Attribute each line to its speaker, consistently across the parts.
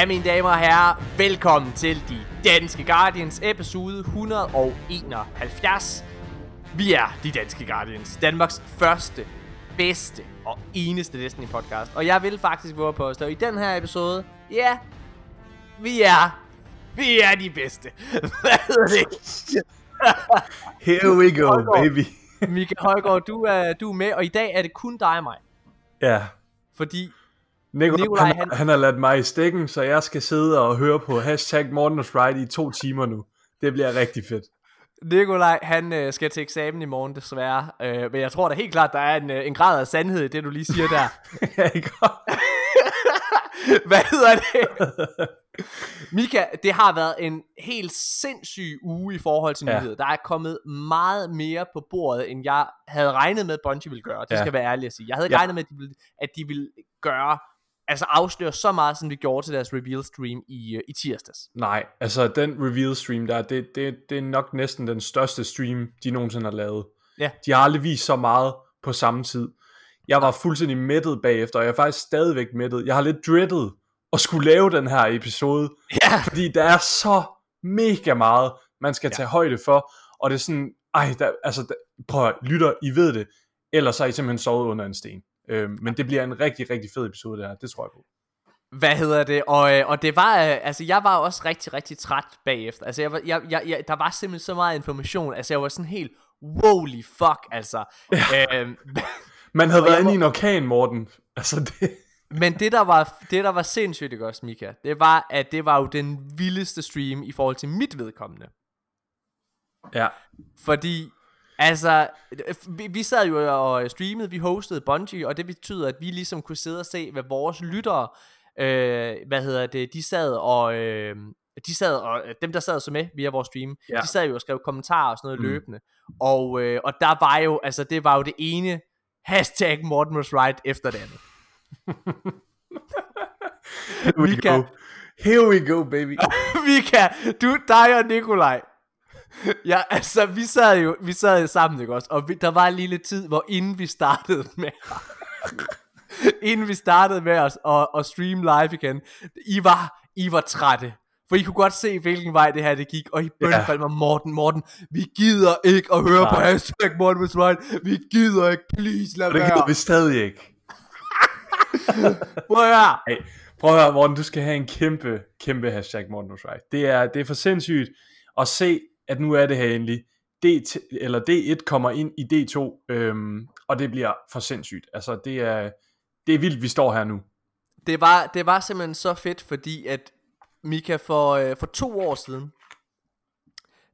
Speaker 1: Ja, mine damer og herrer, velkommen til De Danske Guardians episode 171. Vi er De Danske Guardians, Danmarks første, bedste og eneste Destiny podcast. Og jeg vil faktisk våge på at i den her episode, ja, vi er, vi er de bedste. Hvad hedder det?
Speaker 2: Here we go, baby.
Speaker 1: Michael Højgaard, du er, du er med, og i dag er det kun dig og mig.
Speaker 2: Ja.
Speaker 1: Fordi
Speaker 2: Nikolaj, Nikolaj han, han... han har ladt mig i stikken, så jeg skal sidde og høre på hashtag Morten's Ride i to timer nu. Det bliver rigtig fedt.
Speaker 1: Nikolaj, han øh, skal til eksamen i morgen desværre, øh, men jeg tror da helt klart, der er en, øh, en grad af sandhed i det, du lige siger der.
Speaker 2: ja, ikke
Speaker 1: Hvad hedder det? Mika, det har været en helt sindssyg uge i forhold til nyheder. Ja. Der er kommet meget mere på bordet, end jeg havde regnet med, at Bungie ville gøre. Det ja. skal være ærligt at sige. Jeg havde ja. regnet med, at de, ville, at de ville gøre altså afsløre så meget, som vi gjorde til deres reveal stream i, uh, i tirsdags.
Speaker 2: Nej, altså den reveal stream der, det, det, det er nok næsten den største stream, de nogensinde har lavet.
Speaker 1: Ja.
Speaker 2: De har aldrig vist så meget på samme tid. Jeg var fuldstændig mættet bagefter, og jeg er faktisk stadigvæk mættet. Jeg har lidt dreadet at skulle lave den her episode,
Speaker 1: ja.
Speaker 2: fordi der er så mega meget, man skal tage ja. højde for, og det er sådan, ej, der, altså, der, prøv at lytter, I ved det, ellers er I simpelthen sovet under en sten. Øh, men det bliver en rigtig, rigtig fed episode det her, det tror jeg på.
Speaker 1: Hvad hedder det? Og, øh, og det var, øh, altså jeg var også rigtig, rigtig træt bagefter. Altså jeg, var, jeg, jeg, jeg, der var simpelthen så meget information. Altså jeg var sådan helt, holy fuck, altså. Ja.
Speaker 2: Øhm, Man havde været inde i en orkan, Morten. Altså det...
Speaker 1: Men det der var det der var sindssygt ikke også, Mika, det var at det var jo den vildeste stream i forhold til mit vedkommende.
Speaker 2: Ja.
Speaker 1: Fordi Altså, vi, vi sad jo og streamede, vi hostede Bungie, og det betyder, at vi ligesom kunne sidde og se, hvad vores lyttere, øh, hvad hedder det, de sad og, øh, de sad og, dem der sad så med via vores stream, ja. de sad jo og skrev kommentarer og sådan noget mm. løbende, og, øh, og der var jo, altså det var jo det ene hashtag Morten was right efter det andet.
Speaker 2: Here we Mika, go. Here we go, baby.
Speaker 1: Mika, du, dig og Nikolaj, ja, altså, vi sad jo vi sad jo sammen, ikke også? Og vi, der var en lille tid, hvor inden vi startede med... inden vi startede med os og, og stream live igen, I var, I var trætte. For I kunne godt se, hvilken vej det her det gik, og I bønfaldt yeah. mig, Morten, Morten, vi gider ikke at høre Nej. på hashtag Morten was right. Vi gider ikke, please lad være.
Speaker 2: Det gider vi stadig ikke.
Speaker 1: Prøv at høre.
Speaker 2: Hey, prøv at høre, Morten, du skal have en kæmpe, kæmpe hashtag Morten was right. Det er, det er for sindssygt at se at nu er det her endelig. D, eller D1 kommer ind i D2, øhm, og det bliver for sindssygt. Altså, det er, det er vildt, vi står her nu.
Speaker 1: Det var, det var simpelthen så fedt, fordi at Mika for, øh, for to år siden,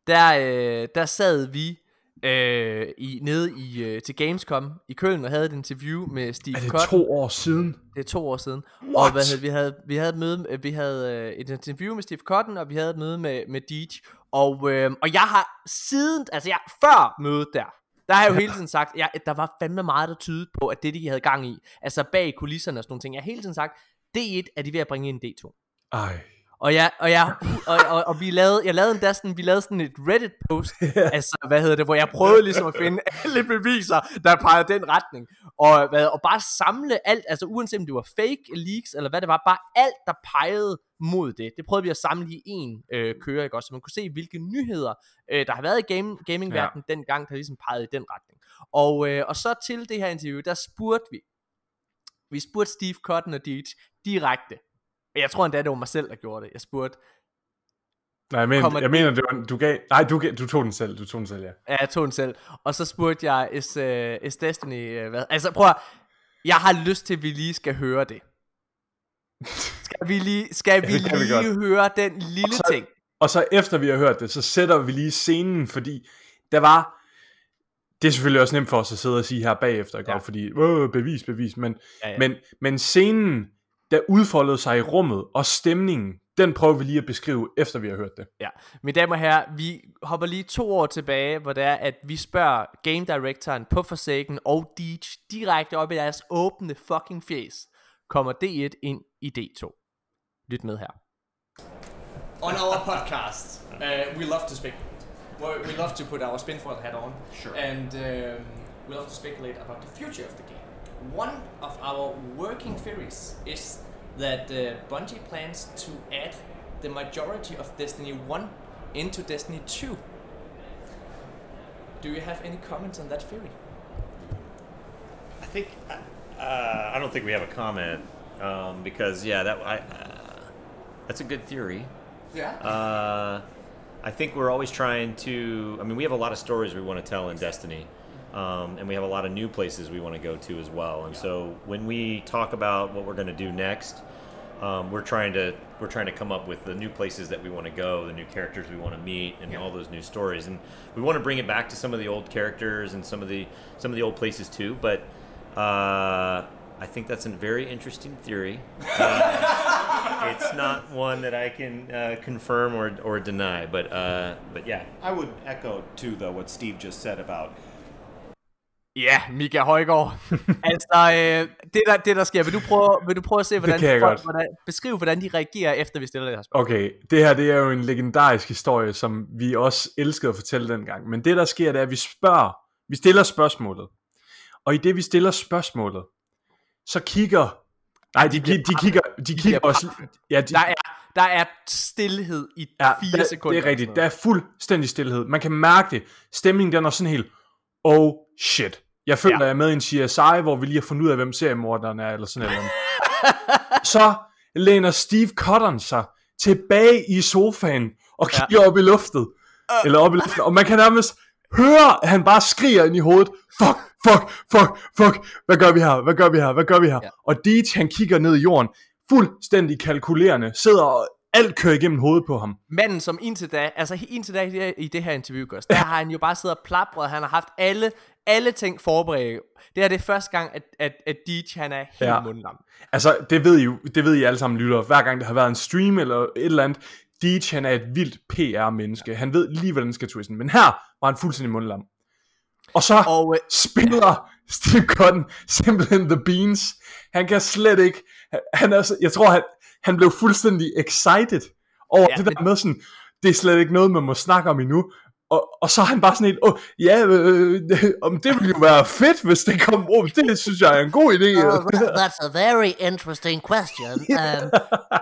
Speaker 1: der, øh, der sad vi øh, i, nede i, øh, til Gamescom i Køln og havde et interview med Steve
Speaker 2: Er det
Speaker 1: Cotton.
Speaker 2: to år siden?
Speaker 1: Det er to år siden. What? Og hvad havde, vi havde vi havde et møde vi havde øh, et interview med Steve Cotton og vi havde et møde med med Deej og øh, og jeg har siden altså jeg før mødet der der har jeg jo hele tiden sagt, at der var fandme meget, der tydede på, at det, de havde gang i, altså bag kulisserne og sådan nogle ting, jeg har hele tiden sagt, D1 er de ved at bringe ind D2.
Speaker 2: Ej.
Speaker 1: Og jeg, og jeg, og, og, og vi lavede, jeg lavede endda sådan, vi lavede sådan et Reddit post, altså, hvad hedder det, hvor jeg prøvede ligesom at finde alle beviser, der pegede den retning. Og, hvad, og bare samle alt, altså uanset om det var fake leaks, eller hvad det var, bare alt, der pegede mod det. Det prøvede vi at samle i en øh, køre, ikke også? Så man kunne se, hvilke nyheder, øh, der har været i game, gamingverdenen ja. dengang, der ligesom pegede i den retning. Og, øh, og så til det her interview, der spurgte vi, vi spurgte Steve Cotton og Deej direkte, jeg tror endda, det var mig selv, der gjorde det. Jeg spurgte...
Speaker 2: Nej, jeg mener, jeg mener det var, du gav... Nej, du, du tog den selv. Du tog den selv, ja.
Speaker 1: Ja, jeg tog den selv. Og så spurgte jeg, is, uh, is Destiny... Uh, hvad? Altså, prøv at, Jeg har lyst til, at vi lige skal høre det. Skal vi lige, skal ja, vi lige vi høre den lille og så, ting?
Speaker 2: Og så efter vi har hørt det, så sætter vi lige scenen, fordi der var... Det er selvfølgelig også nemt for os at sidde og sige her bagefter? Ja. fordi øh, bevis, bevis, men, ja, ja. men, men scenen der udfoldede sig i rummet, og stemningen, den prøver vi lige at beskrive, efter vi har hørt det.
Speaker 1: Ja, mine damer og herrer, vi hopper lige to år tilbage, hvor det er, at vi spørger Game Directoren på Forsaken og Deej direkte op i deres åbne fucking fjes. Kommer D1 ind i D2? Lyt med her. On our podcast, uh, we love to speculate. We love to put our spinfoil hat on.
Speaker 2: Sure.
Speaker 1: And um, we love to speculate about the future of the game. One of our working theories is that uh, Bungie plans to add the majority of Destiny 1 into Destiny 2. Do you have any comments on that theory?
Speaker 3: I think uh, I don't think we have a comment um, because yeah, that I, uh, that's a good theory.
Speaker 1: Yeah.
Speaker 3: Uh, I think we're always trying to. I mean, we have a lot of stories we want to tell in Destiny, um, and we have a lot of new places we want to go to as well. And so when we talk about what we're going to do next, um, we're trying to we're trying to come up with the new places that we want to go, the new characters we want to meet, and
Speaker 1: Yeah.
Speaker 3: all those new stories. And we want to bring it back to some of the old characters and some of the some of the old places too. But uh, I think that's a very interesting theory. Uh, it's not one that I can uh, confirm or, or deny. But uh, but yeah,
Speaker 4: I would echo too, though, what Steve just said about
Speaker 1: Ja, Mika Højgaard. altså, øh, det, der, det der sker, vil du prøve, vil du prøve at se, hvordan,
Speaker 2: jeg
Speaker 1: folk, hvordan, beskrive, hvordan de reagerer, efter vi stiller det her spørgsmål?
Speaker 2: Okay, det her det er jo en legendarisk historie, som vi også elskede at fortælle dengang. Men det der sker, det er, at vi spørger, vi stiller spørgsmålet. Og i det vi stiller spørgsmålet, så kigger, nej, de, de, de kigger, de kigger også, ja, de,
Speaker 1: Der er, der er stillhed i
Speaker 2: ja,
Speaker 1: fire
Speaker 2: der,
Speaker 1: sekunder.
Speaker 2: det er rigtigt, der er fuldstændig stillhed. Man kan mærke det. Stemningen den er sådan helt, oh shit. Jeg føler,
Speaker 1: Ja.
Speaker 2: ja. jeg er med i en CSI, hvor vi lige har fundet ud af, hvem seriemorderen er, eller sådan noget. så læner Steve Cotton sig tilbage i sofaen og
Speaker 1: Ja.
Speaker 2: kigger op i luftet. Eller op i luften. Og man kan nærmest høre, at han bare skriger ind i hovedet. Fuck, fuck, fuck, fuck. Hvad gør vi her? Hvad gør vi her? Hvad gør vi her?
Speaker 1: Ja.
Speaker 2: Og Deej, han kigger ned i jorden. Fuldstændig kalkulerende. Sidder og alt kører igennem hovedet på ham.
Speaker 1: Manden, som indtil da, altså indtil da i det her, interview, Gus, der har han jo bare siddet og plapret, han har haft alle, alle ting forberedt. Det er det første gang, at, at, at Deej, han er helt ja.
Speaker 2: Ja.
Speaker 1: mundlam.
Speaker 2: Altså, det ved I jo, det ved I alle sammen lytter. Hver gang der har været en stream eller et eller andet, Deej, han er et vildt PR-menneske. Han ved lige, hvordan den skal twiste. Men her var han fuldstændig mundlam. Og så
Speaker 1: Og øh,
Speaker 2: spiller Steve Cotton simpelthen the beans. Han kan slet ikke, han- er, jeg tror, han, han blev fuldstændig excited over
Speaker 1: Ja,
Speaker 2: det der med sådan, det er slet ikke noget, man må snakke om endnu. Og, og så er han bare sådan helt, oh, ja, øh, om det ville jo være fedt, hvis det kom, oh, det synes jeg er en god idé.
Speaker 5: Oh, that- that's a very interesting question. Um,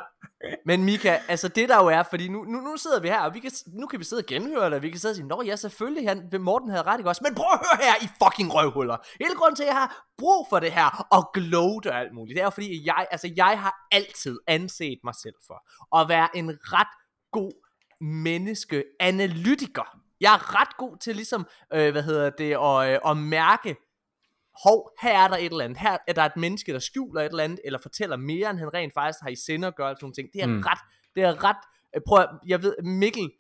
Speaker 1: men Mika, altså det der jo er, fordi nu, nu, nu sidder vi her, og vi kan, nu kan vi sidde og genhøre det, og vi kan sidde og sige, Nå ja, selvfølgelig, han, Morten havde ret, ikke også? Men prøv at høre her, I fucking røvhuller. Hele grunden til, at jeg har brug for det her, og gloat og alt muligt, det er jo fordi, at jeg, altså jeg har altid anset mig selv for, at være en ret god menneskeanalytiker. Jeg er ret god til ligesom, øh, hvad hedder det, at, øh, at mærke, hov, her er der et eller andet, her er der et menneske, der skjuler et eller andet, eller fortæller mere, end han rent faktisk har i sinde at gøre, og sådan nogle ting. Det er mm. Ret, det er ret, øh, prøv at, jeg ved, Mikkel,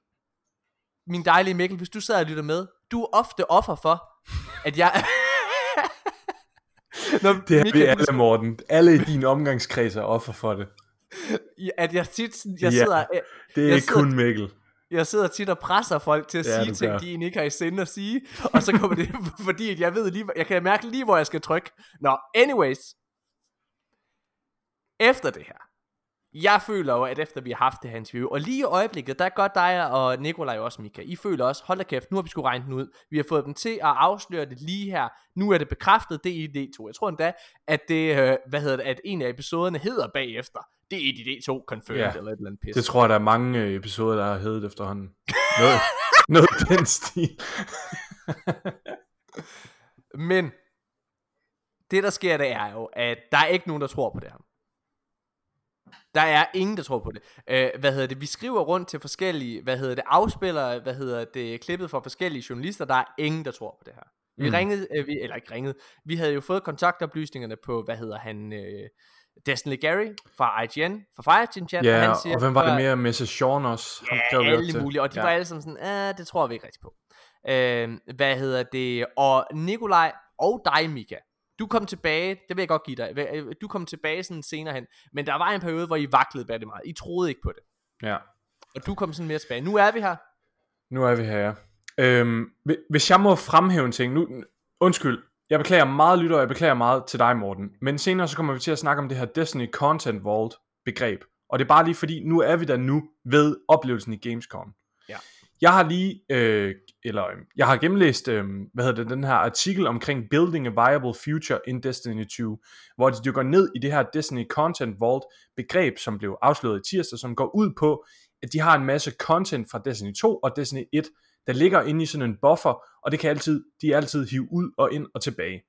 Speaker 1: min dejlige Mikkel, hvis du sidder og lytter med, du er ofte offer for, at jeg... Når
Speaker 2: Det er vi alle, Morten. Alle i din omgangskreds er offer for det.
Speaker 1: at jeg tit, jeg
Speaker 2: Ja.
Speaker 1: sidder, øh,
Speaker 2: Det er
Speaker 1: Jeg
Speaker 2: ikke
Speaker 1: sidder-
Speaker 2: kun Mikkel.
Speaker 1: Jeg sidder tit og presser folk til at
Speaker 2: Ja,
Speaker 1: sige ting,
Speaker 2: gør.
Speaker 1: de egentlig ikke har i sinde at sige, og så kommer det, fordi jeg ved lige, jeg kan mærke lige, hvor jeg skal trykke. Nå, anyways. Efter det her, jeg føler jo, at efter vi har haft det her interview, og lige i øjeblikket, der gør dig og Nikolaj også, Mika, I føler også, hold da kæft, nu har vi sgu regnet den ud. Vi har fået dem til at afsløre det lige her. Nu er det bekræftet, det er ID2. Jeg tror endda, at det, øh, hvad hedder det, at en af episoderne hedder bagefter. Det er ID2 confirmed,
Speaker 2: Ja.
Speaker 1: eller et eller andet pis.
Speaker 2: Det tror jeg, der er mange øh, episoder, der har heddet efterhånden. Noget, noget den stil.
Speaker 1: Men det der sker, det er jo, at der er ikke nogen, der tror på det her. Der er ingen, der tror på det. Øh, hvad hedder det? Vi skriver rundt til forskellige, hvad hedder det, afspillere, hvad hedder det, klippet fra forskellige journalister. Der er ingen, der tror på det her. Vi
Speaker 2: Mm.
Speaker 1: ringede, øh, vi, eller ikke ringede, vi havde jo fået kontaktoplysningerne på, hvad hedder han, øh, Destiny Gary fra IGN, fra Fireteam Chat.
Speaker 2: Ja,
Speaker 1: han
Speaker 2: og hvem var det
Speaker 1: "Prøv at-
Speaker 2: mere? Mrs. Sean også? Ham
Speaker 1: Ja,
Speaker 2: op
Speaker 1: alle
Speaker 2: til.
Speaker 1: mulige, og de
Speaker 2: ja.
Speaker 1: var alle sammen sådan, ah, det tror vi ikke rigtig på. Øh, hvad hedder det, og Nikolaj og dig, Mika, du kom tilbage, det vil jeg godt give dig, øh, du kom tilbage sådan senere hen, men der var en periode, hvor I vaklede bag det meget, I troede ikke på det,
Speaker 2: Ja.
Speaker 1: og du kom sådan mere tilbage. Nu er vi her,
Speaker 2: Nu er vi her, ja. Øhm, hvi- hvis jeg må fremhæve en ting, nu, undskyld, jeg beklager meget lytter, og jeg beklager meget til dig, Morten, men senere så kommer vi til at snakke om det her Destiny Content Vault begreb, og det er bare lige fordi, nu er vi der nu ved oplevelsen i Gamescom.
Speaker 1: Ja.
Speaker 2: Jeg har lige øh, eller øhm, jeg har gennemlæst, øh, hvad hedder det, den her artikel omkring Building a Viable Future in Destiny 2, hvor de dykker ned i det her Destiny Content Vault begreb, som blev afsløret i tirsdag, som går ud på, at de har en masse content fra Destiny 2 og Destiny 1, der ligger inde i sådan en buffer, og det kan altid, de er altid hive ud og ind og tilbage.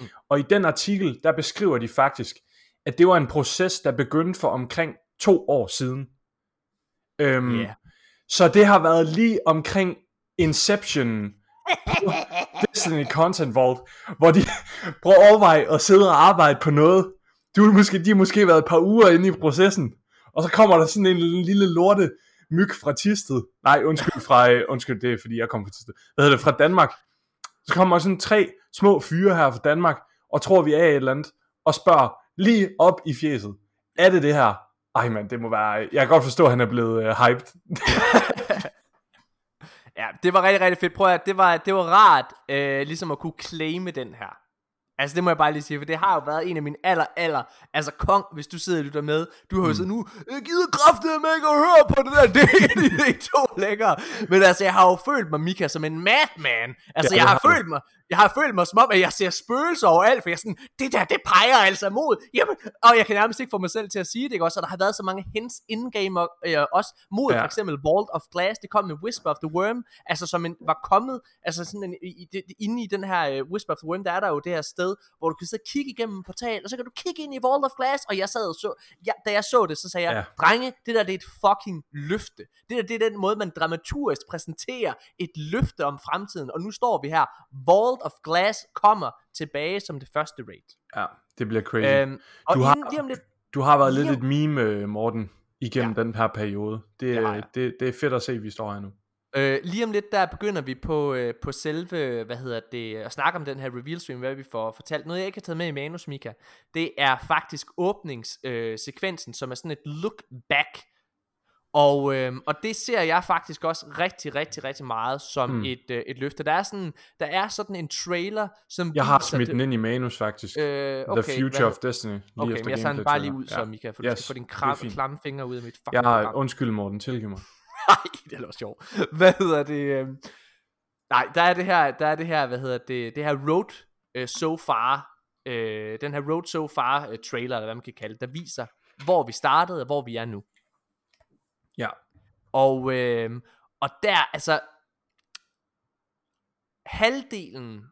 Speaker 2: Mm. Og i den artikel, der beskriver de faktisk, at det var en proces, der begyndte for omkring to år siden. Øhm,
Speaker 1: Yeah.
Speaker 2: Så det har været lige omkring Inception Destiny Content Vault, hvor de prøver at overveje at sidde og arbejde på noget. Du er måske, de har måske været et par uger inde i processen, og så kommer der sådan en lille lorte myg fra Tisted. Nej, undskyld, fra, øh, undskyld, det er fordi jeg kom fra Tisted. Hvad hedder det, fra Danmark. Så kommer sådan tre små fyre her fra Danmark, og tror vi er et eller andet, og spørger lige op i fjeset. Er det det her? Ej mand, det må være... Jeg kan godt forstå, at han er blevet øh, hyped.
Speaker 1: Ja, det var rigtig, rigtig fedt. Prøv at det var, det var rart, øh, ligesom at kunne claime den her. Altså det må jeg bare lige sige, for det har jo været en af mine aller, aller, altså kong, hvis du sidder og lytter med, du har jo så nu, jeg gider kraftedeme ikke at høre på det der, det er de to længere. Men altså, jeg har jo følt mig, Mika, som en madman. Altså,
Speaker 2: Ja,
Speaker 1: jeg har
Speaker 2: har
Speaker 1: følt mig, jeg har følt mig som om, at jeg ser spøgelser overalt, for jeg sådan, det der, det peger altså mod, jamen, og jeg kan nærmest ikke få mig selv til at sige det, ikke også? Og der har været så mange hints in-game, og, øh, også mod
Speaker 2: Ja.
Speaker 1: for eksempel Vault of Glass, det kom med Whisper of the Worm, altså som en, var kommet, altså sådan en, i, i, inde i den her uh, Whisper of the Worm, der er der jo det her sted, hvor du kan sidde og kigge igennem en portal, og så kan du kigge ind i Vault of Glass, og jeg sad og så, ja, da jeg så det, så sagde jeg,
Speaker 2: ja.
Speaker 1: drenge, det der det er et fucking løfte. Det der det er den måde, man dramaturgisk præsenterer et løfte om fremtiden, og nu står vi her, Vault of Glass kommer tilbage som det første raid.
Speaker 2: ja, det bliver crazy.
Speaker 1: Øhm, og
Speaker 2: Du har-
Speaker 1: inden, om lidt,
Speaker 2: Du har været lidt
Speaker 1: Lige-
Speaker 2: et meme, øh, Morten, igennem ja. den her periode. Det,
Speaker 1: Det har
Speaker 2: det,
Speaker 1: jeg.
Speaker 2: det, det er fedt at se, at vi står her nu.
Speaker 1: Øh, lige om lidt, der begynder vi på, øh, på selve, hvad hedder det, at snakke om den her reveal stream, hvad vi får fortalt. Noget, jeg ikke har taget med i manus, Mika, det er faktisk åbningssekvensen, øh, sekvensen, som er sådan et look back. Og, øh, og det ser jeg faktisk også rigtig, rigtig, rigtig meget som
Speaker 2: hmm.
Speaker 1: et, øh, et løfte. Der er, sådan, der er sådan en trailer, som
Speaker 2: Jeg har smidt den ind i manus, faktisk.
Speaker 1: Øh, okay,
Speaker 2: The Future
Speaker 1: hvad-
Speaker 2: of Destiny. Lige
Speaker 1: Okay,
Speaker 2: efter
Speaker 1: men jeg tager den bare lige ud så, Mika, for du
Speaker 2: Yes,
Speaker 1: skal få din kram, klamme fingre ud af mit fucking
Speaker 2: Jeg har,
Speaker 1: program.
Speaker 2: undskyld Morten, tilgiv mig.
Speaker 1: Nej, det er også sjovt. Hvad hedder det? øhm, Nej, der er det her, der er det her, hvad hedder det, det her Road uh, So Far, uh, den her Road So Far uh, trailer, eller hvad man kan kalde det, der viser, hvor vi startede, og hvor vi er nu.
Speaker 2: Ja.
Speaker 1: Og, øh, og der, altså, halvdelen,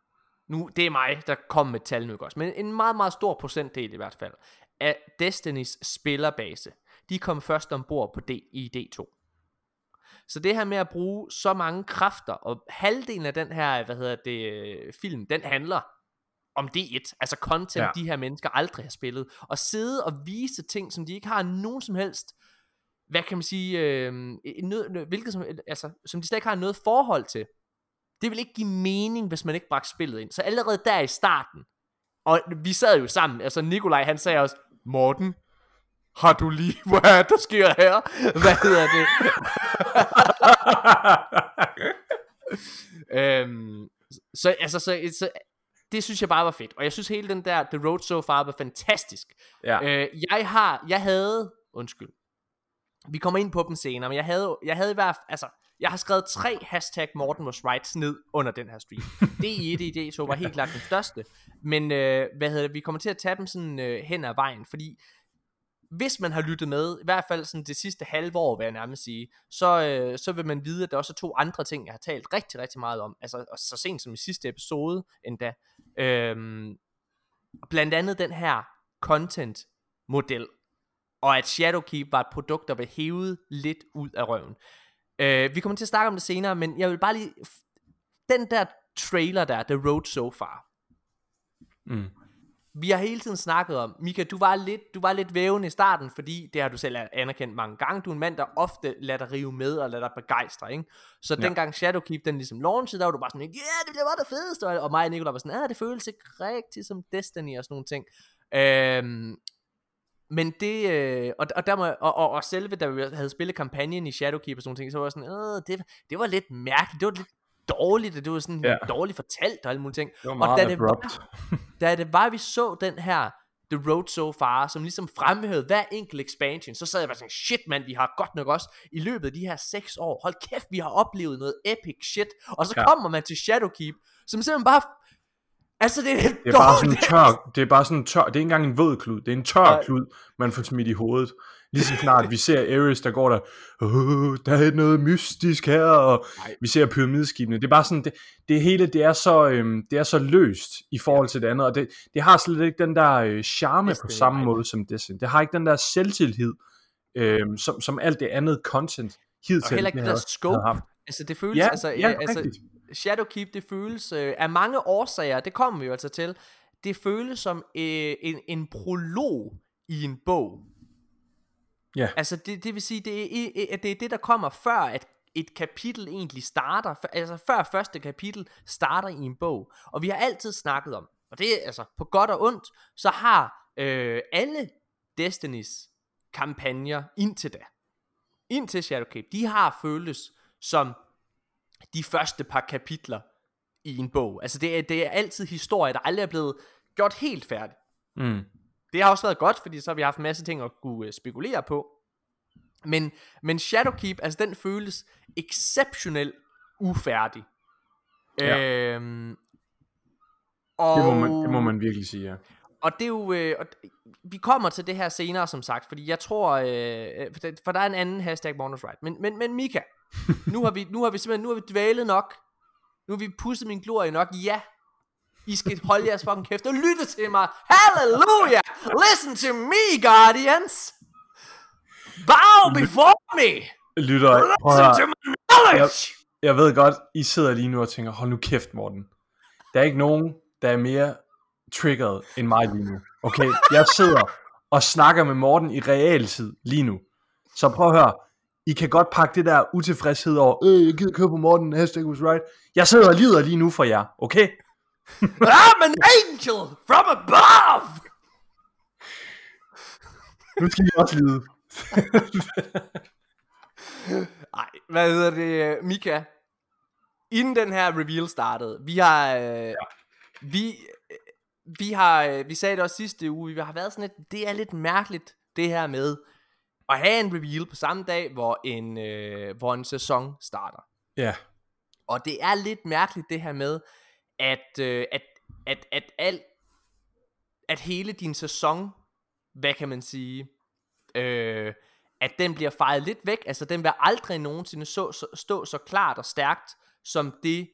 Speaker 1: nu, det er mig, der kom med tal nu, også, men en meget, meget stor procentdel i hvert fald, af Destinys spillerbase, de kom først ombord på D, i D2. Så det her med at bruge så mange kræfter, og halvdelen af den her, hvad hedder det, øh, film, den handler om D1, altså content,
Speaker 2: Ja.
Speaker 1: de her mennesker aldrig har spillet, og sidde og vise ting, som de ikke har nogen som helst, hvad kan man sige, øh, nød, hvilket som, altså, som de slet ikke har noget forhold til. Det vil ikke give mening, hvis man ikke bragte spillet ind. Så allerede der i starten, og vi sad jo sammen, altså Nikolaj han sagde også, Morten, har du lige, hvad er der sker her? Hvad hedder det? øhm, så altså, så, så, det synes jeg bare var fedt. Og jeg synes hele den der, The Road So Far var fantastisk.
Speaker 2: ja.
Speaker 1: Øh, jeg har, jeg havde, undskyld, vi kommer ind på dem senere, men jeg havde, jeg havde i hvert fald, altså, jeg har skrevet tre hashtag Morten was right ned under den her stream. Det i et idé, så var helt klart den største. Men, øh, hvad hedder det, vi kommer til at tage dem sådan øh, hen ad vejen, fordi hvis man har lyttet med, i hvert fald sådan det sidste halve år, vil jeg nærmest sige, så, øh, så vil man vide, at der også er to andre ting, jeg har talt rigtig, rigtig meget om. Altså og så sent som i sidste episode endda. Øhm, blandt andet den her content model, og at Shadowkeep var et produkt, der var hævet lidt ud af røven. Øh, vi kommer til at snakke om det senere, men jeg vil bare lige... Den der trailer der, The Road So Far,
Speaker 2: Mm.
Speaker 1: vi har hele tiden snakket om, Mika, du var lidt, du var lidt vævende i starten, fordi det har du selv anerkendt mange gange. Du er en mand, der ofte lader dig rive med og lader dig begejstre, ikke? Så
Speaker 2: Ja.
Speaker 1: dengang Shadowkeep, den ligesom launchede, der var du bare sådan, ja, yeah, det bliver bare det fedeste, og, og mig og Nicolai var sådan, ja, det føles ikke rigtigt som Destiny og sådan nogle ting. Øhm, men det, øh, og, og, der må, og, og, og selve, da vi havde spillet kampagnen i Shadowkeep og sådan ting, så var jeg sådan, øh, det, det var lidt mærkeligt, det var lidt dårligt, og det var sådan
Speaker 2: Ja.
Speaker 1: dårligt fortalt og alle mulige ting.
Speaker 2: Det var
Speaker 1: Og
Speaker 2: meget
Speaker 1: da det var-
Speaker 2: abrupt.
Speaker 1: Da det var, vi så den her The Road So Far, som ligesom fremhævede hver enkelt expansion, så sad jeg bare sådan, shit mand, vi har godt nok også i løbet af de her 6 år, hold kæft, vi har oplevet noget epic shit, og så
Speaker 2: ja.
Speaker 1: kommer man til Shadowkeep, som simpelthen bare, altså det er det,
Speaker 2: Det er bare sådan en tør, det er bare sådan en tør, det er ikke engang en våd klud, det er en tør
Speaker 1: Nej.
Speaker 2: klud, man får smidt i hovedet. Lige så snart vi ser Ares, der går der, Åh, der er noget mystisk her, og
Speaker 1: Nej.
Speaker 2: vi ser pyramideskibene. Det er bare sådan, det, det hele, det er, så, øhm, det er så løst i forhold til det andet, og det, det har slet ikke den der øh, charme på samme måde som Destiny. Det har ikke den der selvtillid, øhm, som, som alt det andet content hidtil
Speaker 1: og heller ikke det der scope, altså det føles,
Speaker 2: Ja,
Speaker 1: altså,
Speaker 2: ja,
Speaker 1: altså
Speaker 2: rigtigt.
Speaker 1: Shadowkeep, det føles øh, af mange årsager, det kommer vi jo altså til, det føles som øh, en, en prolog i en bog.
Speaker 2: Ja.
Speaker 1: Altså det, det vil sige, det er, det er det, der kommer før, at et kapitel egentlig starter, altså før første kapitel starter i en bog. Og vi har altid snakket om, og det er altså på godt og ondt, så har øh, alle Destinys kampagner indtil da, indtil Shadowkeep, de har føltes som de første par kapitler i en bog. Altså det er, det er altid historie, der aldrig er blevet gjort helt færdig.
Speaker 2: Mm.
Speaker 1: Det har også været godt, fordi så har vi haft en masse ting at kunne øh, spekulere på. Men, men Shadowkeep, altså den føles exceptionelt ufærdig.
Speaker 2: Ja.
Speaker 1: Øhm, og,
Speaker 2: Det, må man, det må man virkelig sige, ja.
Speaker 1: og det er jo, øh, og vi kommer til det her senere, som sagt, fordi jeg tror, øh, øh, for der- er en anden hashtag Bonus Right. Men, men, men Mika, nu har vi, nu har vi simpelthen, nu har vi dvælet nok. Nu har vi pusset min glorie nok. Ja, I skal holde jeres fucking kæft og lytte til mig. Halleluja! Listen to me, Guardians! Bow before me!
Speaker 2: Lytter,
Speaker 1: Listen to my knowledge!
Speaker 2: Jeg ved godt, I sidder lige nu og tænker, hold nu kæft, Morten. Der er ikke nogen, der er mere triggeret end mig lige nu. Okay, jeg sidder og snakker med Morten i realtid lige nu. Så prøv at høre, I kan godt pakke det der utilfredshed over, øh, jeg gider køre på Morten, hashtag was right. Jeg sidder og lider lige nu for jer, okay?
Speaker 1: I'm an angel from above!
Speaker 2: Nu skal I også lide.
Speaker 1: Ej, hvad hedder det, Mika? Inden den her reveal startede, vi har, øh, vi, øh, vi har, øh, vi sagde det også sidste uge, vi har været sådan lidt, det er lidt mærkeligt, det her med at have en reveal på samme dag, hvor en, øh, hvor en sæson starter.
Speaker 2: Ja,
Speaker 1: Og det er lidt mærkeligt det her med, at, øh, at, at, at, alt, at hele din sæson, hvad kan man sige, øh, at den bliver fejret lidt væk. Altså den vil aldrig nogensinde så, så, stå så klart og stærkt, som det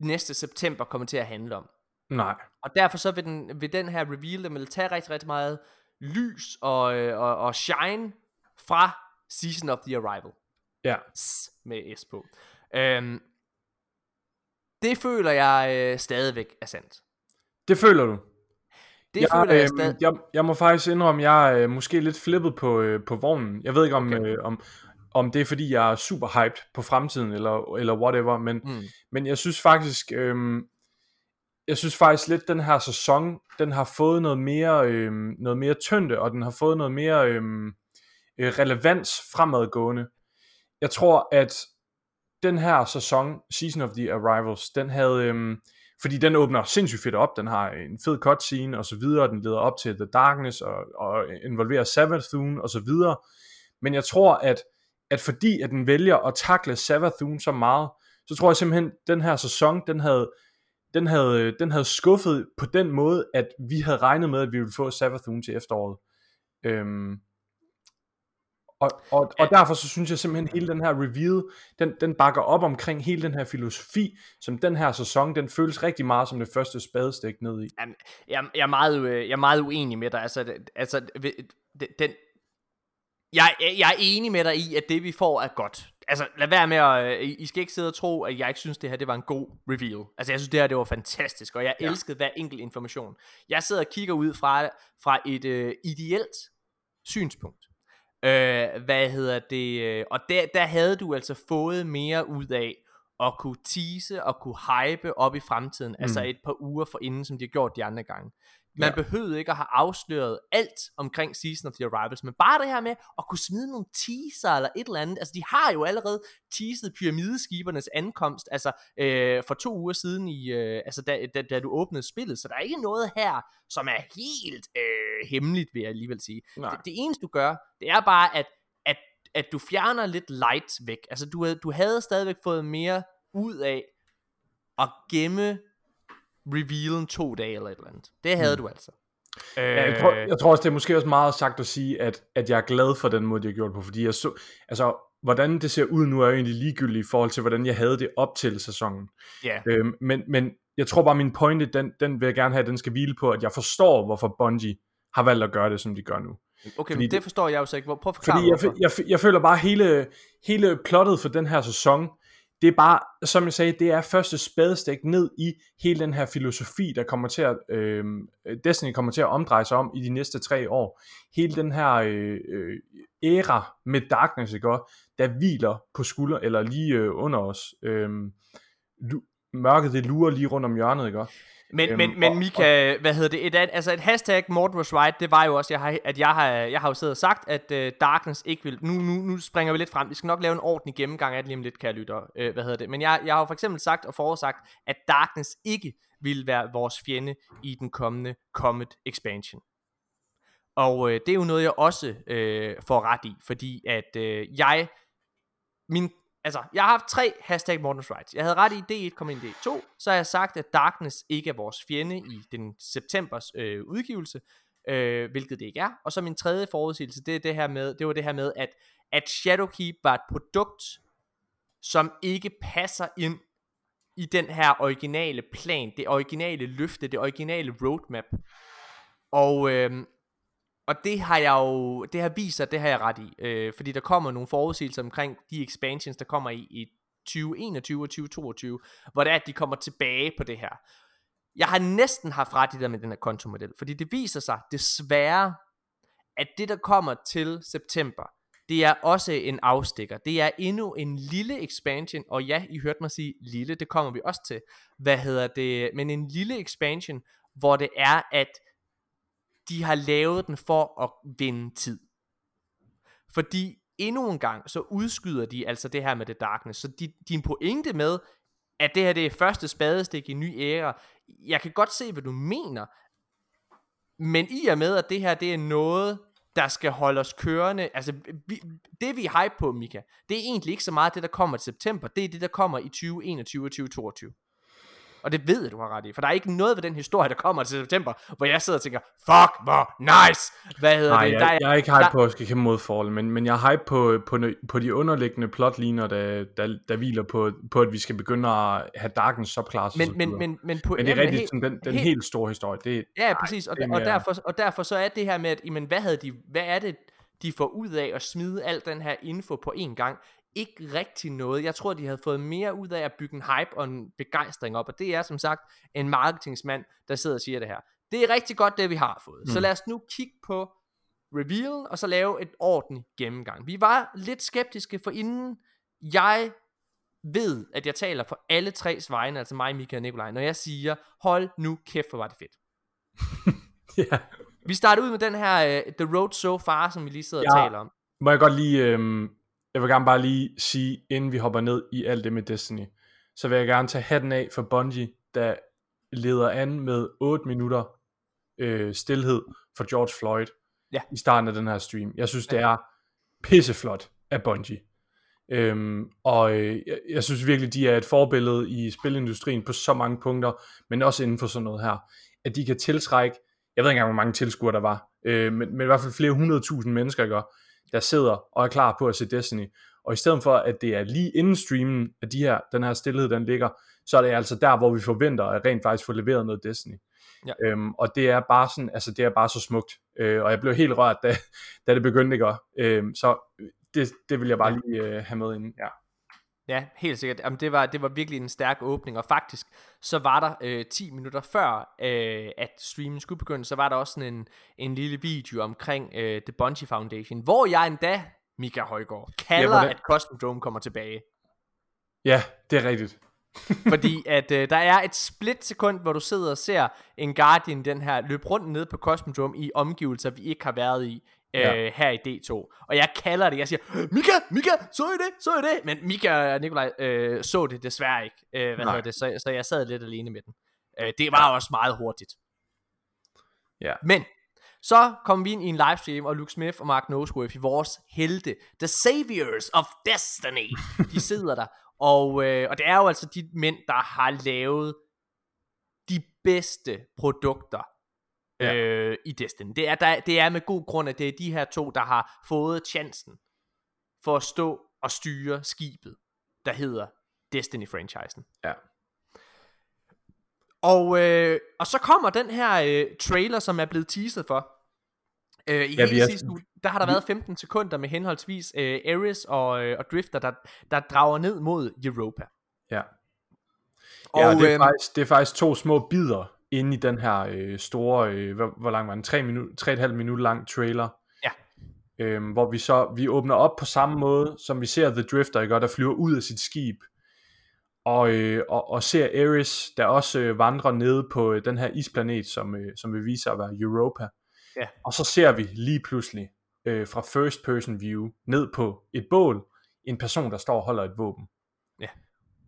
Speaker 1: næste september kommer til at handle om.
Speaker 2: nej.
Speaker 1: Og derfor så vil den, vil den her reveal, den vil tage rigtig, rigtig meget lys og, øh, og, og shine fra Season of the Arrival
Speaker 2: Ja,
Speaker 1: s med S på. Øhm, det føler jeg øh, stadigvæk er sandt.
Speaker 2: det føler du.
Speaker 1: Det
Speaker 2: jeg,
Speaker 1: føler jeg
Speaker 2: øh,
Speaker 1: stadig...
Speaker 2: jeg, jeg må faktisk indrømme, jeg er øh, måske lidt flippet på, øh, på vognen. Jeg ved ikke, om,
Speaker 1: okay.
Speaker 2: øh, om, om det er, fordi jeg er super hyped på fremtiden, eller, eller whatever, men,
Speaker 1: Mm.
Speaker 2: men jeg synes faktisk, øh, jeg synes faktisk lidt, den her sæson, den har fået noget mere, øh, noget mere tyngde, og den har fået noget mere øhm, øh, relevans fremadgående. Jeg tror, at den her sæson, Season of the Arrivals, den havde, øh, fordi den åbner sindssygt fedt op, den har en fed cutscene og så videre, den leder op til The Darkness og, og involverer Savathun og så videre, men jeg tror, at, at fordi at den vælger at takle Savathun så meget, så tror jeg simpelthen, at den her sæson, den havde, den havde, den havde skuffet på den måde, at vi havde regnet med, at vi ville få Savathun til efteråret. Øhm, og, og, og derfor så synes jeg simpelthen, at hele den her reveal, den, den bakker op omkring hele den her filosofi, som den her sæson, den føles rigtig meget som det første spadestik ned i.
Speaker 1: Jamen, jeg, jeg, er meget, øh, jeg er meget uenig med dig. Altså, altså den, jeg, jeg er enig med dig i, at det vi får er godt. Altså, lad være med at... øh, I skal ikke sidde og tro, at jeg ikke synes, det her det var en god reveal. Altså, jeg synes, det her det var fantastisk, og jeg ja. elskede hver enkelt information. Jeg sidder og kigger ud fra, fra et øh, ideelt synspunkt. Øh, hvad hedder det? øh, Og der, der havde du altså fået mere ud af at kunne tease og kunne hype op i fremtiden, mm. altså et par uger for inden, som de har gjort de andre gange. Man
Speaker 2: Ja.
Speaker 1: behøvede ikke at have afsløret alt omkring Season of the Arrivals, men bare det her med at kunne smide nogle teaser eller et eller andet. Altså, de har jo allerede teaset pyramideskibernes ankomst, altså øh, for to uger siden, i, øh, altså da, da, da du åbnede spillet, så der er ikke noget her, som er helt øh, hemmeligt, vil jeg alligevel sige.
Speaker 2: Nej.
Speaker 1: Det, det eneste du gør, det er bare, at, at, at du fjerner lidt light væk. Altså, du, du havde stadigvæk fået mere ud af at gemme revealen to dage eller et eller andet. Det havde mm. du altså. Øh,
Speaker 2: Ja, jeg, tror, jeg tror også, det er måske også meget sagt at sige, at, at jeg er glad for den måde, de har gjort på, fordi jeg så, altså, hvordan det ser ud nu, er jo egentlig ligegyldigt i forhold til, hvordan jeg havde det op til sæsonen.
Speaker 1: ja.
Speaker 2: Øhm, men, men jeg tror bare, min pointe, den, den vil jeg gerne have, at den skal hvile på, at jeg forstår, hvorfor Bungie har valgt at gøre det, som de gør nu.
Speaker 1: Okay,
Speaker 2: fordi
Speaker 1: men det forstår jeg jo så ikke. Prøv at forklare
Speaker 2: Fordi jeg,
Speaker 1: hvorfor.
Speaker 2: jeg, jeg føler bare, hele, hele plottet for den her sæson, det er bare, som jeg sagde, det er første spadestik ned i hele den her filosofi, der kommer til at, øh, Destiny kommer til at omdreje sig om i de næste tre år. Hele den her øh, øh, æra med Darkness, ikke også, der hviler på skulder, eller lige øh, under os. Øh, mørket, det lurer lige rundt om hjørnet, ikke også?
Speaker 1: Men,
Speaker 2: Øhm,
Speaker 1: men, men
Speaker 2: og-
Speaker 1: Mika, hvad hedder det? Et, altså et hashtag Morten was right, det var jo også, jeg har, at jeg har, jeg har jo siddet og sagt, at uh, Darkness ikke vil... Nu, nu, nu springer vi lidt frem. Vi skal nok lave en ordentlig gennemgang af det lige om lidt, kan jeg lytte. Uh, hvad hedder det? Men jeg, jeg har jo for eksempel sagt og forudsagt, at Darkness ikke vil være vores fjende i den kommende Comet Expansion. Og øh, det er jo noget, jeg også øh, får ret i, fordi at øh, jeg, min, altså, jeg har haft tre hashtag Mortens Rights. Jeg havde ret i D1 kom ind i D2, så har jeg sagt, at Darkness ikke er vores fjende i den septembers øh, udgivelse, øh, hvilket det ikke er. Og så min tredje forudsigelse, det, er det, her med, det var det her med, at, at Shadowkeep var et produkt, som ikke passer ind i den her originale plan, det originale løfte, det originale roadmap. Og, øh, og det har jeg jo, det har vist sig, det har jeg ret i. Øh, fordi der kommer nogle forudsigelser omkring de expansions, der kommer i, i 2021 og 2022, hvor det er, at de kommer tilbage på det her. Jeg har næsten haft ret i det med den her kontomodel, fordi det viser sig desværre, at det der kommer til september, det er også en afstikker. Det er endnu en lille expansion, og ja, I hørte mig sige lille, det kommer vi også til. Hvad hedder det? Men en lille expansion, hvor det er, at de har lavet den for at vinde tid. Fordi endnu en gang, så udskyder de altså det her med The Darkness. Så de, din pointe med, at det her det er første spadestik i en ny æra, jeg kan godt se, hvad du mener, men i og med, at det her det er noget, der skal holde os kørende, altså vi, det vi er hype på, Mika, det er egentlig ikke så meget det, der kommer til september, det er det, der kommer i 2021 og 2022. Og det ved jeg, du har ret i. For der er ikke noget ved den historie, der kommer til september, hvor jeg sidder og tænker, fuck, hvor nice! Hvad hedder
Speaker 2: Nej,
Speaker 1: det?
Speaker 2: jeg,
Speaker 1: der er,
Speaker 2: jeg er ikke hype
Speaker 1: der-
Speaker 2: på at skal kæmpe mod Fall, men, men jeg er hype på, på, på de underliggende plotliner, der, der, der hviler på, på, at vi skal begynde at have Darkens subclasses
Speaker 1: men, men, men, men, på,
Speaker 2: men det er rigtigt,
Speaker 1: helt-
Speaker 2: sådan, den, den
Speaker 1: helt-
Speaker 2: helt store historie, det,
Speaker 1: Ja,
Speaker 2: nej,
Speaker 1: præcis, og,
Speaker 2: det
Speaker 1: og, derfor, og derfor så er det her med, at jamen, hvad, havde de, hvad er det, de får ud af at smide al den her info på én gang? Ikke rigtig noget. Jeg tror, de havde fået mere ud af at bygge en hype og en begejstring op, og det er som sagt en marketingsmand, der sidder og siger det her. Det er rigtig godt, det vi har fået. Mm. Så lad os nu kigge på revealen, og så lave et ordentligt gennemgang. Vi var lidt skeptiske, for inden jeg ved, at jeg taler på alle tres vegne, altså mig, Mika og Nikolaj, når jeg siger, hold nu kæft, hvor var det fedt.
Speaker 2: ja.
Speaker 1: Vi starter ud med den her uh, The Road So Far, som vi lige sidder og
Speaker 2: Ja.
Speaker 1: taler om.
Speaker 2: Må jeg godt lige, øhm, jeg vil gerne bare lige sige, inden vi hopper ned i alt det med Destiny, så vil jeg gerne tage hatten af for Bungie, der leder an med 8 minutter øh, stillhed for George Floyd
Speaker 1: Ja.
Speaker 2: i starten af den her stream. Jeg synes, det er pisseflot af Bungie. Øhm, og øh, jeg, jeg synes virkelig, de er et forbillede i spilindustrien på så mange punkter, men også inden for sådan noget her, at de kan tiltrække, jeg ved ikke engang, hvor mange tilskuere der var, øh, men, men i hvert fald flere hundredtusind mennesker, ikke? Der sidder og er klar på at se Destiny. Og i stedet for, at det er lige inden streamen, at de her, den her stillhed, den ligger, så er det altså der, hvor vi forventer at rent faktisk få leveret noget Destiny.
Speaker 1: Ja.
Speaker 2: Øhm, og det er bare sådan, altså det er bare så smukt. Øh, og jeg blev helt rørt, da, da det begyndte, ikke? Øhm, så det, det vil jeg bare lige øh, have med ind. Ja.
Speaker 1: Ja, helt sikkert. Jamen, det, var, det var virkelig en stærk åbning, og faktisk, så var der øh, 10 minutter før, øh, at streamen skulle begynde, så var der også sådan en, en lille video omkring øh, The Bungie Foundation, hvor jeg endda, Mika Højgaard, kalder,
Speaker 2: hvordan-
Speaker 1: at Cosmodrome kommer tilbage.
Speaker 2: ja, det er rigtigt.
Speaker 1: Fordi at øh, der er et split sekund, hvor du sidder og ser en Guardian, den her, løbe rundt nede på Cosmodrome i omgivelser, vi ikke har været i øh,
Speaker 2: Ja.
Speaker 1: her i D2. Og jeg kalder det, jeg siger, Mika, Mika, så I det, så I det? Men Mika og Nikolaj øh, så det desværre ikke, øh, hvad hedder det, så, så jeg sad lidt alene med den. Øh, det var også meget hurtigt.
Speaker 2: Ja.
Speaker 1: Men så kom vi ind i en livestream, og Luke Smith og Mark Noseworth i vores helte, The Saviors of Destiny, de sidder der. Og, øh, og det er jo altså de mænd, der har lavet de bedste produkter
Speaker 2: Ja.
Speaker 1: øh, i Destiny. Det er, der, det er med god grund, at det er de her to, der har fået chancen for at stå og styre skibet, der hedder Destiny-franchisen.
Speaker 2: Ja.
Speaker 1: Og, øh, og så kommer den her øh, trailer, som er blevet teaset for. Øh, I
Speaker 2: Ja,
Speaker 1: hele
Speaker 2: er-
Speaker 1: sidste uge, der har der været 15 sekunder med henholdsvis øh, Ares og, øh, og Drifter, der, der drager ned mod Europa.
Speaker 2: Ja.
Speaker 1: Og,
Speaker 2: ja, det, er
Speaker 1: øhm,
Speaker 2: faktisk, det er faktisk to små bidder inde i den her øh, store, øh, hvor, hvor lang var den? 3 minut, 3,5 minut lang trailer.
Speaker 1: Ja.
Speaker 2: Øhm, hvor vi så, vi åbner op på samme måde, som vi ser The Drifter, ikke? Der flyver ud af sit skib. Og, øh, og, og ser Ares, der også øh, vandrer nede på øh, den her isplanet, som, øh, som vil vise sig at være Europa.
Speaker 1: Ja.
Speaker 2: Og så ser vi lige pludselig øh, fra first person view ned på et bål, en person, der står og holder et våben.